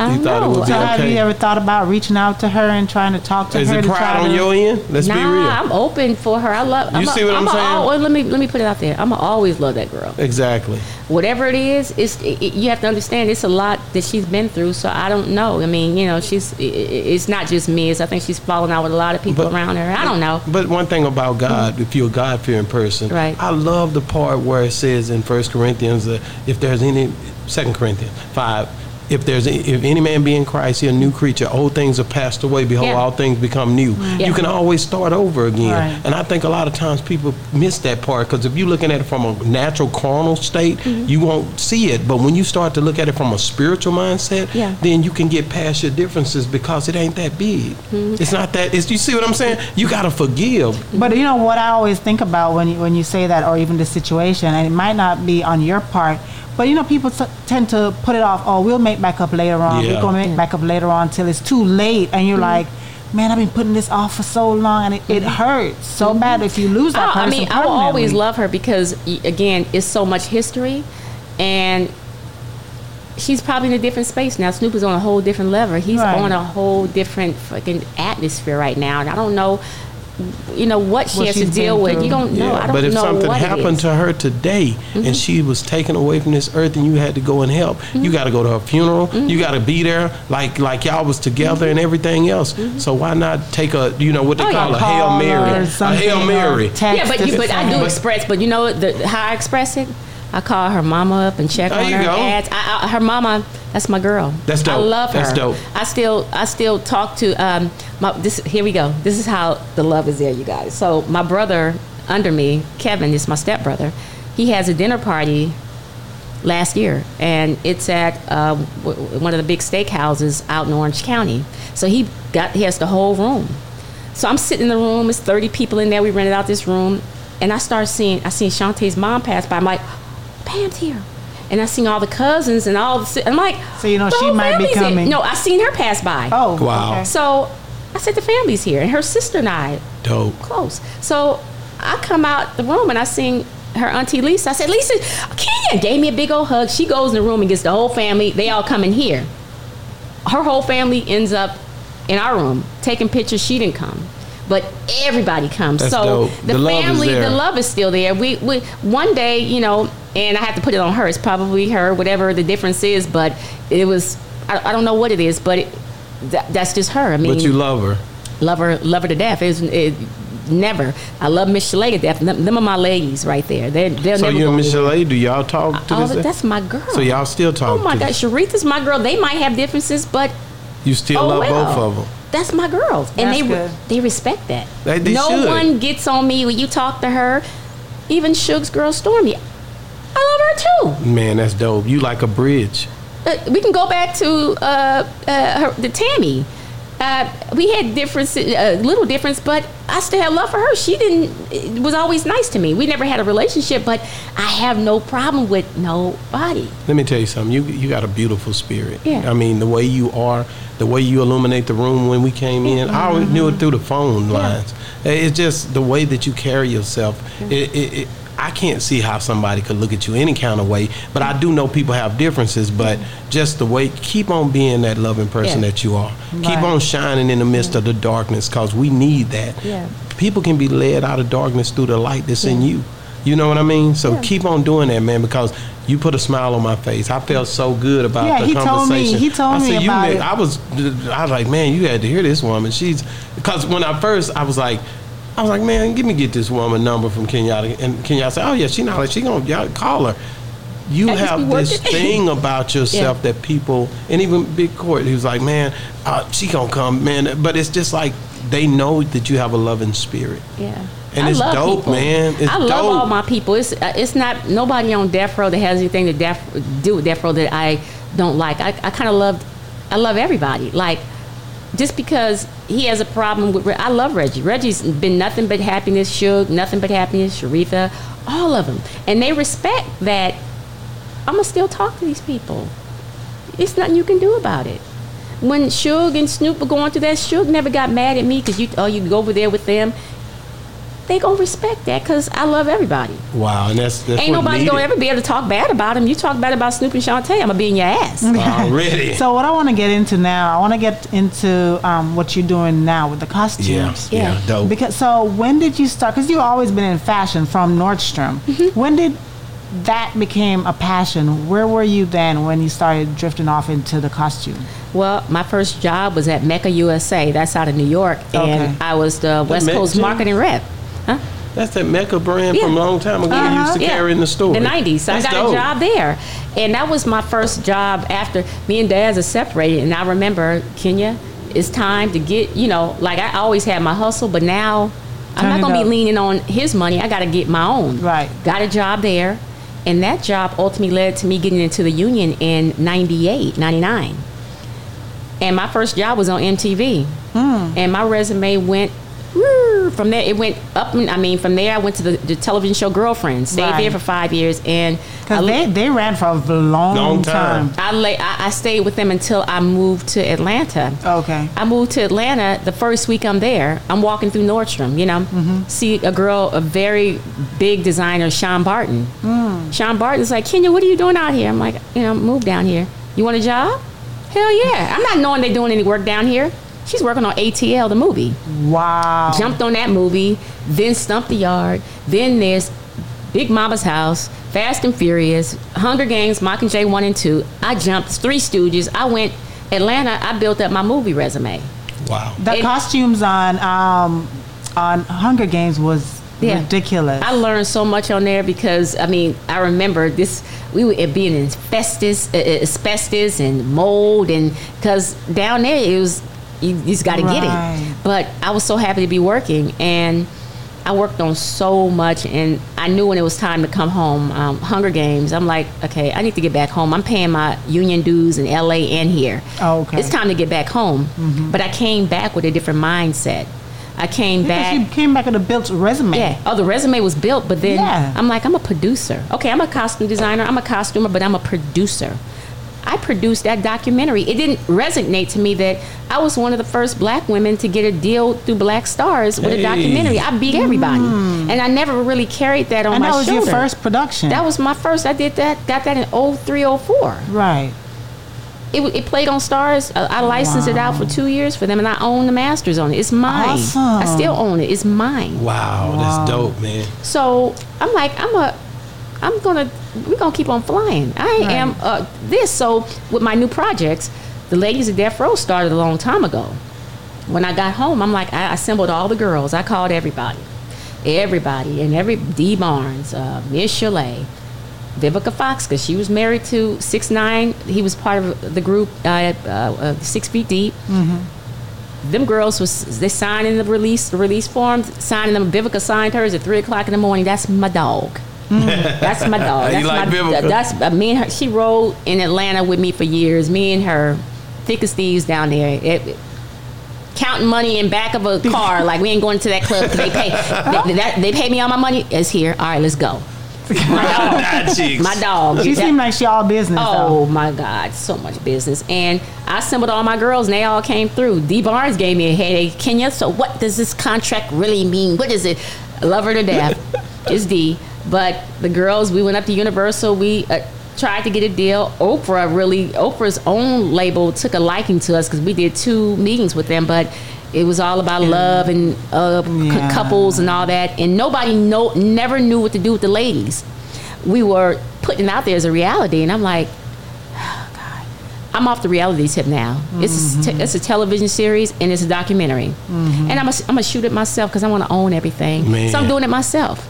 [SPEAKER 4] I don't
[SPEAKER 2] it
[SPEAKER 4] know.
[SPEAKER 3] So have you ever thought about reaching out to her and trying to talk to
[SPEAKER 2] Is
[SPEAKER 3] her Is it
[SPEAKER 2] pride on
[SPEAKER 3] to?
[SPEAKER 2] your end? Let's
[SPEAKER 4] nah,
[SPEAKER 2] be real.
[SPEAKER 4] I'm open for her. I love.
[SPEAKER 2] You
[SPEAKER 4] I'm
[SPEAKER 2] see what I'm
[SPEAKER 4] a-
[SPEAKER 2] saying?
[SPEAKER 4] al- let me let me put it out there. I'm going always love that girl.
[SPEAKER 2] exactly.
[SPEAKER 4] whatever it is, it's it, it- you have to understand it's a lot that she's been through. So I don't know. I mean, you know, she's i- i- it's not just me. It's, I think she's falling out with a lot of people
[SPEAKER 2] But-
[SPEAKER 4] around her. I don't know.
[SPEAKER 2] But one thing about God, if you're a God fearing person,
[SPEAKER 4] Right.
[SPEAKER 2] I love the part where it says in First Corinthians, uh, if there's any, Second Corinthians five, if there's if any man be in Christ, he a new creature. Old things are passed away. Behold,
[SPEAKER 4] Yeah.
[SPEAKER 2] all things become new.
[SPEAKER 4] Yeah.
[SPEAKER 2] You can always start over again.
[SPEAKER 3] Right.
[SPEAKER 2] And I think a lot of times people miss that part because if you're looking at it from a natural carnal state,
[SPEAKER 4] Mm-hmm.
[SPEAKER 2] you won't see it. But when you start to look at it from a spiritual mindset,
[SPEAKER 4] Yeah.
[SPEAKER 2] then you can get past your differences because it ain't that big.
[SPEAKER 4] Mm-hmm.
[SPEAKER 2] It's not that. It's you see what I'm saying? You gotta forgive.
[SPEAKER 3] But you know what I always think about when you, when you say that, or even the situation, and it might not be on your part, but you know people t- tend to put it off. Oh, we'll make back up later on.
[SPEAKER 2] Yeah.
[SPEAKER 3] We're gonna make back up later on till it's too late, and
[SPEAKER 4] Mm-hmm.
[SPEAKER 3] you're like, man, I've been putting this off for so long, and it, it hurts so bad if you lose that
[SPEAKER 4] Oh,
[SPEAKER 3] person.
[SPEAKER 4] I mean, I will always love her because again, it's so much history, and she's probably in a different space now. Snoop is on a whole different level. He's
[SPEAKER 3] Right.
[SPEAKER 4] on a whole different fucking atmosphere right now, and I don't know. You know what she
[SPEAKER 3] What
[SPEAKER 4] has to deal with.
[SPEAKER 3] through.
[SPEAKER 4] You don't know. I don't
[SPEAKER 2] but if
[SPEAKER 4] know
[SPEAKER 2] something
[SPEAKER 4] what it
[SPEAKER 2] happened
[SPEAKER 4] is. Mm-hmm.
[SPEAKER 2] to her today and she was taken away from this earth and you had to go and help,
[SPEAKER 4] Mm-hmm.
[SPEAKER 2] you got to go to her funeral. You got to be there like like y'all was together and everything else. So why not take a you know what they
[SPEAKER 4] Mm-hmm. Oh,
[SPEAKER 2] call
[SPEAKER 4] yeah.
[SPEAKER 2] a hail mary, a
[SPEAKER 3] something,
[SPEAKER 2] hail mary.
[SPEAKER 4] Yeah, but you, but I do express. But you know the, how I express it. I call her mama up and check
[SPEAKER 2] There
[SPEAKER 4] on
[SPEAKER 2] you
[SPEAKER 4] her
[SPEAKER 2] go.
[SPEAKER 4] ads. I, I, her mama, that's my girl.
[SPEAKER 2] That's dope.
[SPEAKER 4] I love her.
[SPEAKER 2] That's dope.
[SPEAKER 4] I still, I still talk to. Um, my, this here we go. This is how the love is there, you guys. So my brother under me, Kevin, is my stepbrother. He has a dinner party last year, and it's at uh, w- w- one of the big steakhouses out in Orange County. So he got he has the whole room. So I'm sitting in the room. It's 30 people in there. We rented out this room, and I start seeing I seen Shantae's mom pass by. I'm like, Pam's here, and I seen all the cousins and all the. si- I'm like,
[SPEAKER 3] So you know
[SPEAKER 4] the
[SPEAKER 3] she
[SPEAKER 4] whole
[SPEAKER 3] might be
[SPEAKER 4] family's here.
[SPEAKER 3] coming.
[SPEAKER 4] No, I seen her pass by.
[SPEAKER 3] Oh,
[SPEAKER 2] Wow.
[SPEAKER 3] okay.
[SPEAKER 4] So I said the family's here, and her sister and I
[SPEAKER 2] Dope.
[SPEAKER 4] close. So I come out the room and I seen her auntie Lisa. I said, Lisa, Kenya gave me a big old hug. She goes in the room and gets the whole family. They all come in here. Her whole family ends up in our room taking pictures. She didn't come. But everybody comes.
[SPEAKER 2] That's
[SPEAKER 4] so
[SPEAKER 2] dope.
[SPEAKER 4] the,
[SPEAKER 2] The
[SPEAKER 4] family, the love is still there. We, we one day, you know, and I have to put it on her. It's probably her, whatever the difference is. But it was, I, I don't know what it is, but it, that, that's just her. I mean,
[SPEAKER 2] But you love her.
[SPEAKER 4] love her, love her to death. It's it, never. I love Miss Chalet to death. Them, them are my ladies right there. They're, they'll
[SPEAKER 2] So
[SPEAKER 4] never
[SPEAKER 2] you and Miss. Chalet, do y'all talk to
[SPEAKER 4] Oh,
[SPEAKER 2] this?
[SPEAKER 4] that's my girl.
[SPEAKER 2] So y'all still talk
[SPEAKER 4] Oh my God? Sharitha's my girl. They might have differences, but
[SPEAKER 2] You still
[SPEAKER 4] oh
[SPEAKER 2] love
[SPEAKER 4] well.
[SPEAKER 2] both of them.
[SPEAKER 4] That's my girls, and
[SPEAKER 3] That's
[SPEAKER 4] they
[SPEAKER 3] good.
[SPEAKER 4] they respect that.
[SPEAKER 2] They- they
[SPEAKER 4] no
[SPEAKER 2] should.
[SPEAKER 4] one gets on me when you talk to her. Even Suge's girl Stormy, I love her too.
[SPEAKER 2] Man, that's dope. You like a bridge.
[SPEAKER 4] Uh, we can go back to uh, uh, her, the Tammy. Uh, we had difference, a uh, little difference, but I still had love for her. She didn't was always nice to me. We never had a relationship, but I have no problem with nobody.
[SPEAKER 2] Let me tell you something. You you got a beautiful spirit.
[SPEAKER 4] Yeah.
[SPEAKER 2] I mean, the way you are, the way you illuminate the room when we came in, I always knew it through the phone lines. It's just the way that you carry yourself. It, it, it, I can't see how somebody could look at you any kind of way, but I do know people have differences. But just the way, keep on being that loving person
[SPEAKER 4] Yeah.
[SPEAKER 2] that you are. Keep on shining in the midst of the darkness, cause we need that.
[SPEAKER 4] Yeah.
[SPEAKER 2] People can be led out of darkness through the light that's in you. You know what I mean? So
[SPEAKER 4] Yeah.
[SPEAKER 2] keep on doing that, man, because you put a smile on my face. I felt so good about
[SPEAKER 3] Yeah,
[SPEAKER 2] the
[SPEAKER 3] he told me-
[SPEAKER 2] conversation.
[SPEAKER 3] he told
[SPEAKER 2] I
[SPEAKER 3] me
[SPEAKER 2] said,
[SPEAKER 3] about
[SPEAKER 2] met-
[SPEAKER 3] it.
[SPEAKER 2] I was, I was like, man, you had to hear this woman. She's, because when I first, I was like, I was like, man, give me get this woman number from Kenyatta. And Kenyatta said, oh yeah, she not like she gonna y'all call her. You have this [LAUGHS] thing about yourself that people, and even Big Court, he was like, man, uh, she gonna come, man. But it's just like they know that you have a loving spirit.
[SPEAKER 4] Yeah.
[SPEAKER 2] And
[SPEAKER 4] I
[SPEAKER 2] it's
[SPEAKER 4] love
[SPEAKER 2] dope,
[SPEAKER 4] people.
[SPEAKER 2] man. It's
[SPEAKER 4] I love
[SPEAKER 2] dope.
[SPEAKER 4] all my people. It's uh, it's not nobody on death row that has anything to death, do with death row that I don't like. I, I kind of love I love everybody. Like just because he has a problem with I love Reggie. Reggie's been nothing but happiness. Suge, nothing but happiness. Sharitha, all of them, and they respect that. I'm gonna still talk to these people. It's nothing you can do about it. When Suge and Snoop were going through that, Suge never got mad at me because you oh you go over there with them. They gonna respect that because I love everybody.
[SPEAKER 2] Wow, and that's that's
[SPEAKER 4] Ain't nobody
[SPEAKER 2] needed.
[SPEAKER 4] gonna ever be able to talk bad about him. You talk bad about Snoop and Shantae, I'm gonna be in your ass. [LAUGHS]
[SPEAKER 2] already.
[SPEAKER 3] So what I want to get into now, I want to get into um, what you're doing now with the costumes.
[SPEAKER 2] yeah,
[SPEAKER 4] Yeah.
[SPEAKER 2] dope.
[SPEAKER 3] Because so when did you start? Because you've always been in fashion from Nordstrom.
[SPEAKER 4] Mm-hmm.
[SPEAKER 3] When did that became a passion? Where were you then when you started drifting off into the costume?
[SPEAKER 4] Well, my first job was at Mecca USA. That's out of New York, and
[SPEAKER 3] Okay.
[SPEAKER 4] I was the West
[SPEAKER 2] Mecca
[SPEAKER 4] Coast
[SPEAKER 2] too?
[SPEAKER 4] marketing rep. Huh?
[SPEAKER 2] That's that Mecca brand
[SPEAKER 4] Yeah.
[SPEAKER 2] from a long time ago you
[SPEAKER 3] Uh-huh.
[SPEAKER 2] used to carry in the store.
[SPEAKER 4] The 90s. So I got
[SPEAKER 2] dope.
[SPEAKER 4] a job there. And that was my first job after me and Dad's are separated. And I remember, Kenya, it's time to get, you know, like I always had my hustle, but now I'm not going to
[SPEAKER 3] up.
[SPEAKER 4] be leaning on his money. I got to get my own.
[SPEAKER 3] Right.
[SPEAKER 4] Got a job there. And that job ultimately led to me getting into the union in 98, 99. And my first job was on MTV.
[SPEAKER 3] Hmm.
[SPEAKER 4] And my resume went woo, from there. It went up. I mean, from there, I went to the, the television show Girlfriends. Stayed
[SPEAKER 3] Right.
[SPEAKER 4] there for five years, and I,
[SPEAKER 3] Because they, they ran for a long,
[SPEAKER 2] Long time.
[SPEAKER 3] time.
[SPEAKER 4] I, lay, I, I stayed with them until I moved to Atlanta.
[SPEAKER 3] Okay.
[SPEAKER 4] I moved to Atlanta the first week I'm there. I'm walking through Nordstrom, you know, mm-hmm. see a girl, a very big designer, Sean Barton. Mm. Sean Barton's like, Kenya, what are you doing out here? I'm like, you know, move down here. You want a job? Hell yeah. I'm not knowing they're doing any work down here. She's working on ATL, the movie.
[SPEAKER 3] Wow.
[SPEAKER 4] Jumped on that movie, then Stomp the Yard, then there's Big Mama's House, Fast and Furious, Hunger Games, Mockingjay 1 and 2. I jumped Three Stooges. I went Atlanta. I built up my movie resume.
[SPEAKER 2] Wow.
[SPEAKER 3] The
[SPEAKER 4] It-
[SPEAKER 3] costumes on um, on Hunger Games was
[SPEAKER 4] Yeah.
[SPEAKER 3] ridiculous.
[SPEAKER 4] I learned so much on there because I mean I remember this we were being asbestos, uh, uh, asbestos and mold and because down there it was you, you just got to get it. But I was so happy to be working and I worked on so much and I knew when it was time to come home. Um, Hunger Games, I'm like, okay, I need to get back home. I'm paying my union dues in LA and here.
[SPEAKER 3] Oh, okay.
[SPEAKER 4] It's time to get back home. But I came back with a different mindset. I came
[SPEAKER 3] because
[SPEAKER 4] back.
[SPEAKER 3] you came back with a built resume.
[SPEAKER 4] Yeah. Oh, the resume was built, but then
[SPEAKER 3] Yeah.
[SPEAKER 4] I'm like, I'm a producer. Okay, I'm a costume designer. I'm a costumer, but I'm a producer. I produced that documentary. It didn't resonate to me that I was one of the first black women to get a deal through Black Starz with
[SPEAKER 2] Hey.
[SPEAKER 4] a documentary. I beat everybody, mm. and I never really carried that on
[SPEAKER 3] And
[SPEAKER 4] my shoulder.
[SPEAKER 3] that was
[SPEAKER 4] shoulder.
[SPEAKER 3] your first production.
[SPEAKER 4] That was my first. I did that. Got that in 03, 04.
[SPEAKER 3] right.
[SPEAKER 4] It, it played on Starz. I, I licensed it out for two years for them, and I own the masters on it. It's mine.
[SPEAKER 3] Awesome.
[SPEAKER 4] I still own it. It's mine.
[SPEAKER 2] Wow, that's dope, man.
[SPEAKER 4] So I'm like, I'm a, I'm gonna, we're gonna keep on flying. I
[SPEAKER 3] Right.
[SPEAKER 4] am uh, this. So with my new projects, the ladies of Death Row started a long time ago. When I got home, I'm like, I assembled all the girls. I called everybody, everybody, and every Dee Barnes, uh, Miss Chalet, Vivica Fox, because she was married to Six Nine. He was part of the group uh, uh, uh, Six Feet Deep them girls was they signing the release the release forms, signing them. Vivica signed hers at three o'clock in the morning. That's my dog. That's my dog. [LAUGHS]
[SPEAKER 2] You
[SPEAKER 4] That's
[SPEAKER 2] like
[SPEAKER 4] my,
[SPEAKER 2] Vivica?
[SPEAKER 4] That's uh, me and her. She rode in Atlanta with me for years. Me and her, thick as thieves down there. It, counting money in back of a [LAUGHS] car. like we ain't going to that club 'cause they pay. [LAUGHS] they, that, they pay me all my money. It's here. All right, let's go. My dog. My dog.
[SPEAKER 3] She
[SPEAKER 4] That-
[SPEAKER 3] seemed like she all business.
[SPEAKER 4] Oh
[SPEAKER 3] though.
[SPEAKER 4] my God, so much business. And I assembled all my girls and they all came through. Dee Barnes gave me a headache. Kenya, so what does this contract really mean? What is it? I love her to death. it's D. But the girls, we went up to Universal. We uh, tried to get a deal. Oprah really, Oprah's own label took a liking to us because we did two meetings with them. But it was all about love and uh, c- couples and all that. And nobody know, never knew what to do with the ladies. We were putting out there as a reality. And I'm like, oh God, I'm off the reality tip now. It's a, te- it's a television series and it's a documentary, and I'm I'm gonna shoot it myself because I want to own everything.
[SPEAKER 2] Man.
[SPEAKER 4] So I'm doing it myself.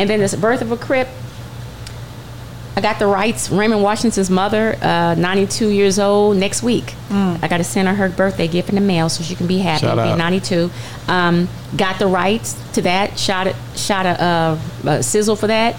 [SPEAKER 4] And then this birth of a crip. I got the rights. Raymond Washington's mother, uh, 92 years old, next week. I got to send her her birthday gift in the mail so she can be happy.
[SPEAKER 2] Shout
[SPEAKER 4] Be 92. Um, got the rights to that. Shot it. Shot a, uh, a sizzle for that.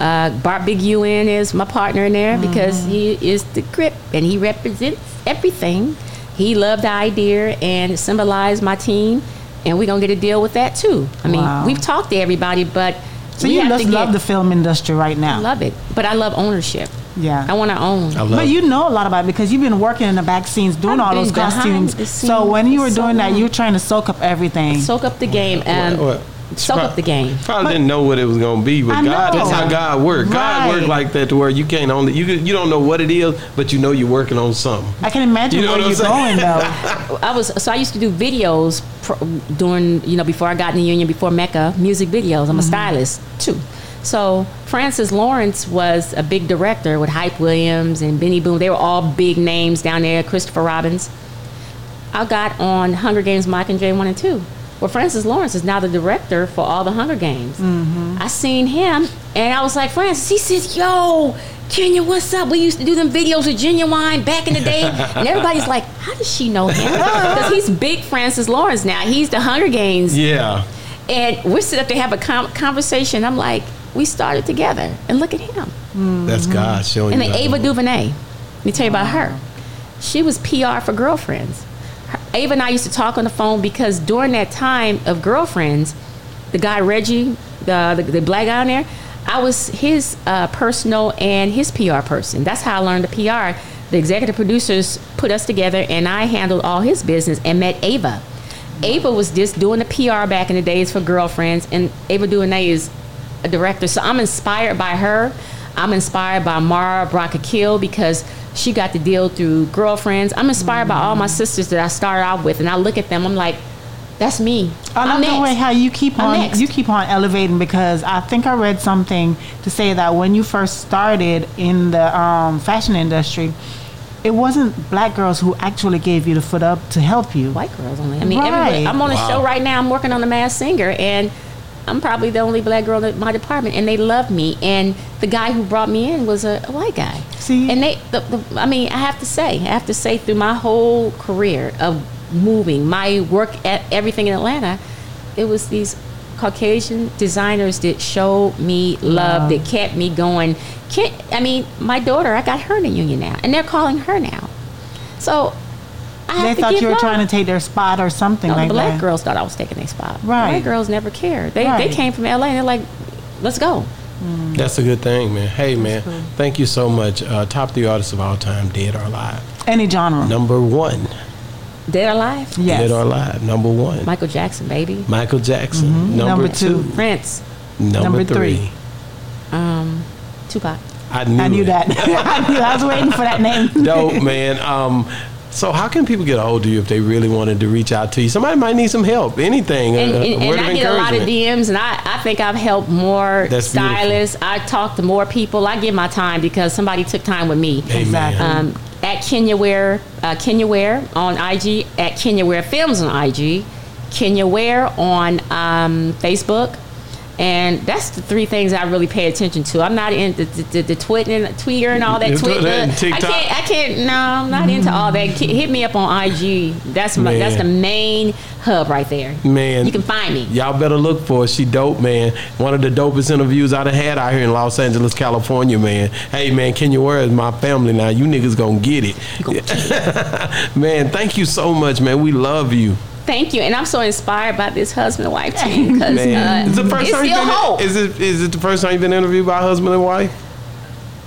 [SPEAKER 4] Uh, Bart Big UN is my partner in there because he is the grip and he represents everything. He loved the idea and symbolized my team, and we're gonna get a deal with that too. I mean,
[SPEAKER 3] Wow.
[SPEAKER 4] we've talked to everybody, but
[SPEAKER 3] So
[SPEAKER 4] we
[SPEAKER 3] you
[SPEAKER 4] have
[SPEAKER 3] just
[SPEAKER 4] to
[SPEAKER 3] love
[SPEAKER 4] get,
[SPEAKER 3] the film industry right now.
[SPEAKER 4] I love it, but I love ownership.
[SPEAKER 3] Yeah.
[SPEAKER 4] I want to own.
[SPEAKER 2] I love
[SPEAKER 3] But you know a lot about it because you've been working in the back scenes doing
[SPEAKER 4] I've
[SPEAKER 3] all those costumes. So when you were
[SPEAKER 4] so
[SPEAKER 3] doing that, you were trying to soak up everything.
[SPEAKER 4] soak up the game and
[SPEAKER 2] What- what?
[SPEAKER 4] Soak up the game.
[SPEAKER 2] Probably didn't know what it was gonna be, but
[SPEAKER 3] I
[SPEAKER 2] God, that's how God works. God
[SPEAKER 3] Right.
[SPEAKER 2] works like that to where you can't only you you don't know what it is, but you know you're working on something.
[SPEAKER 3] I can imagine
[SPEAKER 2] You know
[SPEAKER 3] where
[SPEAKER 2] what
[SPEAKER 3] you're
[SPEAKER 2] I'm
[SPEAKER 3] going though. [LAUGHS]
[SPEAKER 4] I was so I used to do videos pr- during you know before I got in the union before Mecca music videos. I'm a mm-hmm. stylist too. So Francis Lawrence was a big director with Hype Williams and Benny Boom. They were all big names down there. Christopher Robbins. I got on Hunger Games Mockingjay one and two. Well, Francis Lawrence is now the director for all the Hunger Games. Mm-hmm. I seen him and I was like, Francis. He says, "Yo, Kenya, what's up? We used to do them videos with Ginuwine back in the day." [LAUGHS] and everybody's like, "How does she know him?" [LAUGHS] Because he's big Francis Lawrence now. He's the Hunger Games,
[SPEAKER 2] Yeah.
[SPEAKER 4] and we're sitting up to have a com- conversation. I'm like, we started together, and look at him.
[SPEAKER 2] That's mm-hmm. God showing
[SPEAKER 4] And
[SPEAKER 2] you.
[SPEAKER 4] then Ava
[SPEAKER 2] move.
[SPEAKER 4] DuVernay. Let me tell you about her. She was PR for Girlfriends. Ava and I used to talk on the phone because during that time of Girlfriends, the guy Reggie, the the, the black guy on there, I was his uh, personal and his PR person. That's how I learned the PR. The executive producers put us together, and I handled all his business and met Ava. Ava was just doing the PR back in the days for Girlfriends, and Ava DuVernay is a director. So I'm inspired by her. I'm inspired by Mara Brock Akil because she got the deal through girlfriends. I'm inspired by all my sisters that I started out with, and I look at them. I'm like, that's me.
[SPEAKER 3] I
[SPEAKER 4] I'm
[SPEAKER 3] love the way how you keep
[SPEAKER 4] I'm
[SPEAKER 3] on
[SPEAKER 4] next.
[SPEAKER 3] you keep on elevating because I think I read something to say that when you first started in the um, fashion industry, it wasn't black girls who actually gave you the foot up to help you.
[SPEAKER 4] white girls only. I mean,
[SPEAKER 3] Right.
[SPEAKER 4] everybody. I'm on a
[SPEAKER 2] Wow.
[SPEAKER 4] show right now. I'm working on the Masked Singer, and I'm probably the only black girl in my department, and they love me. And the guy who brought me in was a, a white guy.
[SPEAKER 3] See?
[SPEAKER 4] and they, the, the, I mean, I have to say, I have to say, through my whole career of moving, my work at everything in Atlanta, it was these Caucasian designers that showed me love, that kept me going. Can't, I mean, my daughter, I got her in the union now, and they're calling her now. So. I
[SPEAKER 3] They thought you were
[SPEAKER 4] love.
[SPEAKER 3] trying to take their spot or something
[SPEAKER 4] No,
[SPEAKER 3] like
[SPEAKER 4] the black
[SPEAKER 3] that.
[SPEAKER 4] girls thought I was taking their spot.
[SPEAKER 3] Right.
[SPEAKER 4] White girls never cared. They they came from LA and they're like, let's go.
[SPEAKER 2] That's a good thing, man. Hey, man, thank you so much. Uh, top three artists of all time, dead or alive.
[SPEAKER 3] Any genre.
[SPEAKER 2] Number one,
[SPEAKER 4] Dead or alive?
[SPEAKER 3] Yes.
[SPEAKER 2] dead or alive. Number one,
[SPEAKER 4] Michael Jackson, baby.
[SPEAKER 2] Michael Jackson.
[SPEAKER 3] Mm-hmm. Number two.
[SPEAKER 4] Prince.
[SPEAKER 2] Number,
[SPEAKER 3] Number
[SPEAKER 2] three.
[SPEAKER 3] three.
[SPEAKER 4] Um, Tupac.
[SPEAKER 2] I knew,
[SPEAKER 3] I knew
[SPEAKER 2] it.
[SPEAKER 3] that. [LAUGHS] I knew. I was waiting for that name. [LAUGHS]
[SPEAKER 2] Dope, man. Um, so how can people get a hold of you if they really wanted to reach out to you? Somebody might need some help. Anything.
[SPEAKER 4] And,
[SPEAKER 2] uh,
[SPEAKER 4] and,
[SPEAKER 2] a
[SPEAKER 4] and
[SPEAKER 2] of
[SPEAKER 4] I get a lot of. DMs, and I, I think I've helped more
[SPEAKER 2] That's beautiful.
[SPEAKER 4] stylists. I talk to more people. I give my time because somebody took time with me.
[SPEAKER 2] Amen.
[SPEAKER 3] Exactly.
[SPEAKER 4] um, at Kenya Wear, uh, Kenya Wear on IG, at Kenya Wear Films on IG, Kenya Wear on um, Facebook. And that's the three things I really pay attention to. I'm not into the, the, the twitting and Twitter and all that. Twitter. I can't. I can't. No, I'm not into mm. all that. Hit me up on IG. That's my. That's the main hub right there.
[SPEAKER 2] Man,
[SPEAKER 4] you can find me.
[SPEAKER 2] Y'all better look for her. She dope, man. One of the dopest interviews I've had out here in Los Angeles, California, man. Hey, man, Kenya Ware is my family now. You niggas gonna get it. [LAUGHS] man, thank you so much, man. We love you.
[SPEAKER 4] Thank you, and I'm so inspired by this husband and wife team because uh,
[SPEAKER 2] is the first
[SPEAKER 4] it's
[SPEAKER 2] time you've
[SPEAKER 4] still
[SPEAKER 2] been?
[SPEAKER 4] hope.
[SPEAKER 2] Is it is it the first time you've been interviewed by a husband and wife?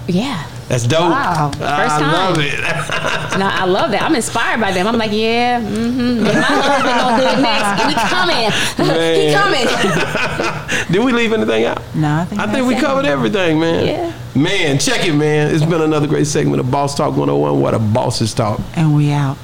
[SPEAKER 4] yeah.
[SPEAKER 2] That's dope.
[SPEAKER 3] Wow.
[SPEAKER 4] First
[SPEAKER 2] I
[SPEAKER 4] time.
[SPEAKER 2] love it. [LAUGHS]
[SPEAKER 4] No, I love that. I'm inspired by them. I'm like, yeah, mm-hmm. If my husband gonna do it next. We [LAUGHS] coming. [LAUGHS] he coming.
[SPEAKER 2] Did we leave anything out?
[SPEAKER 3] No, I think,
[SPEAKER 2] I think we
[SPEAKER 3] that's it.
[SPEAKER 2] covered everything, man.
[SPEAKER 4] Yeah.
[SPEAKER 2] Man, check it, man. It's been another great segment of Boss Talk 101. What a boss's talk.
[SPEAKER 3] And we out.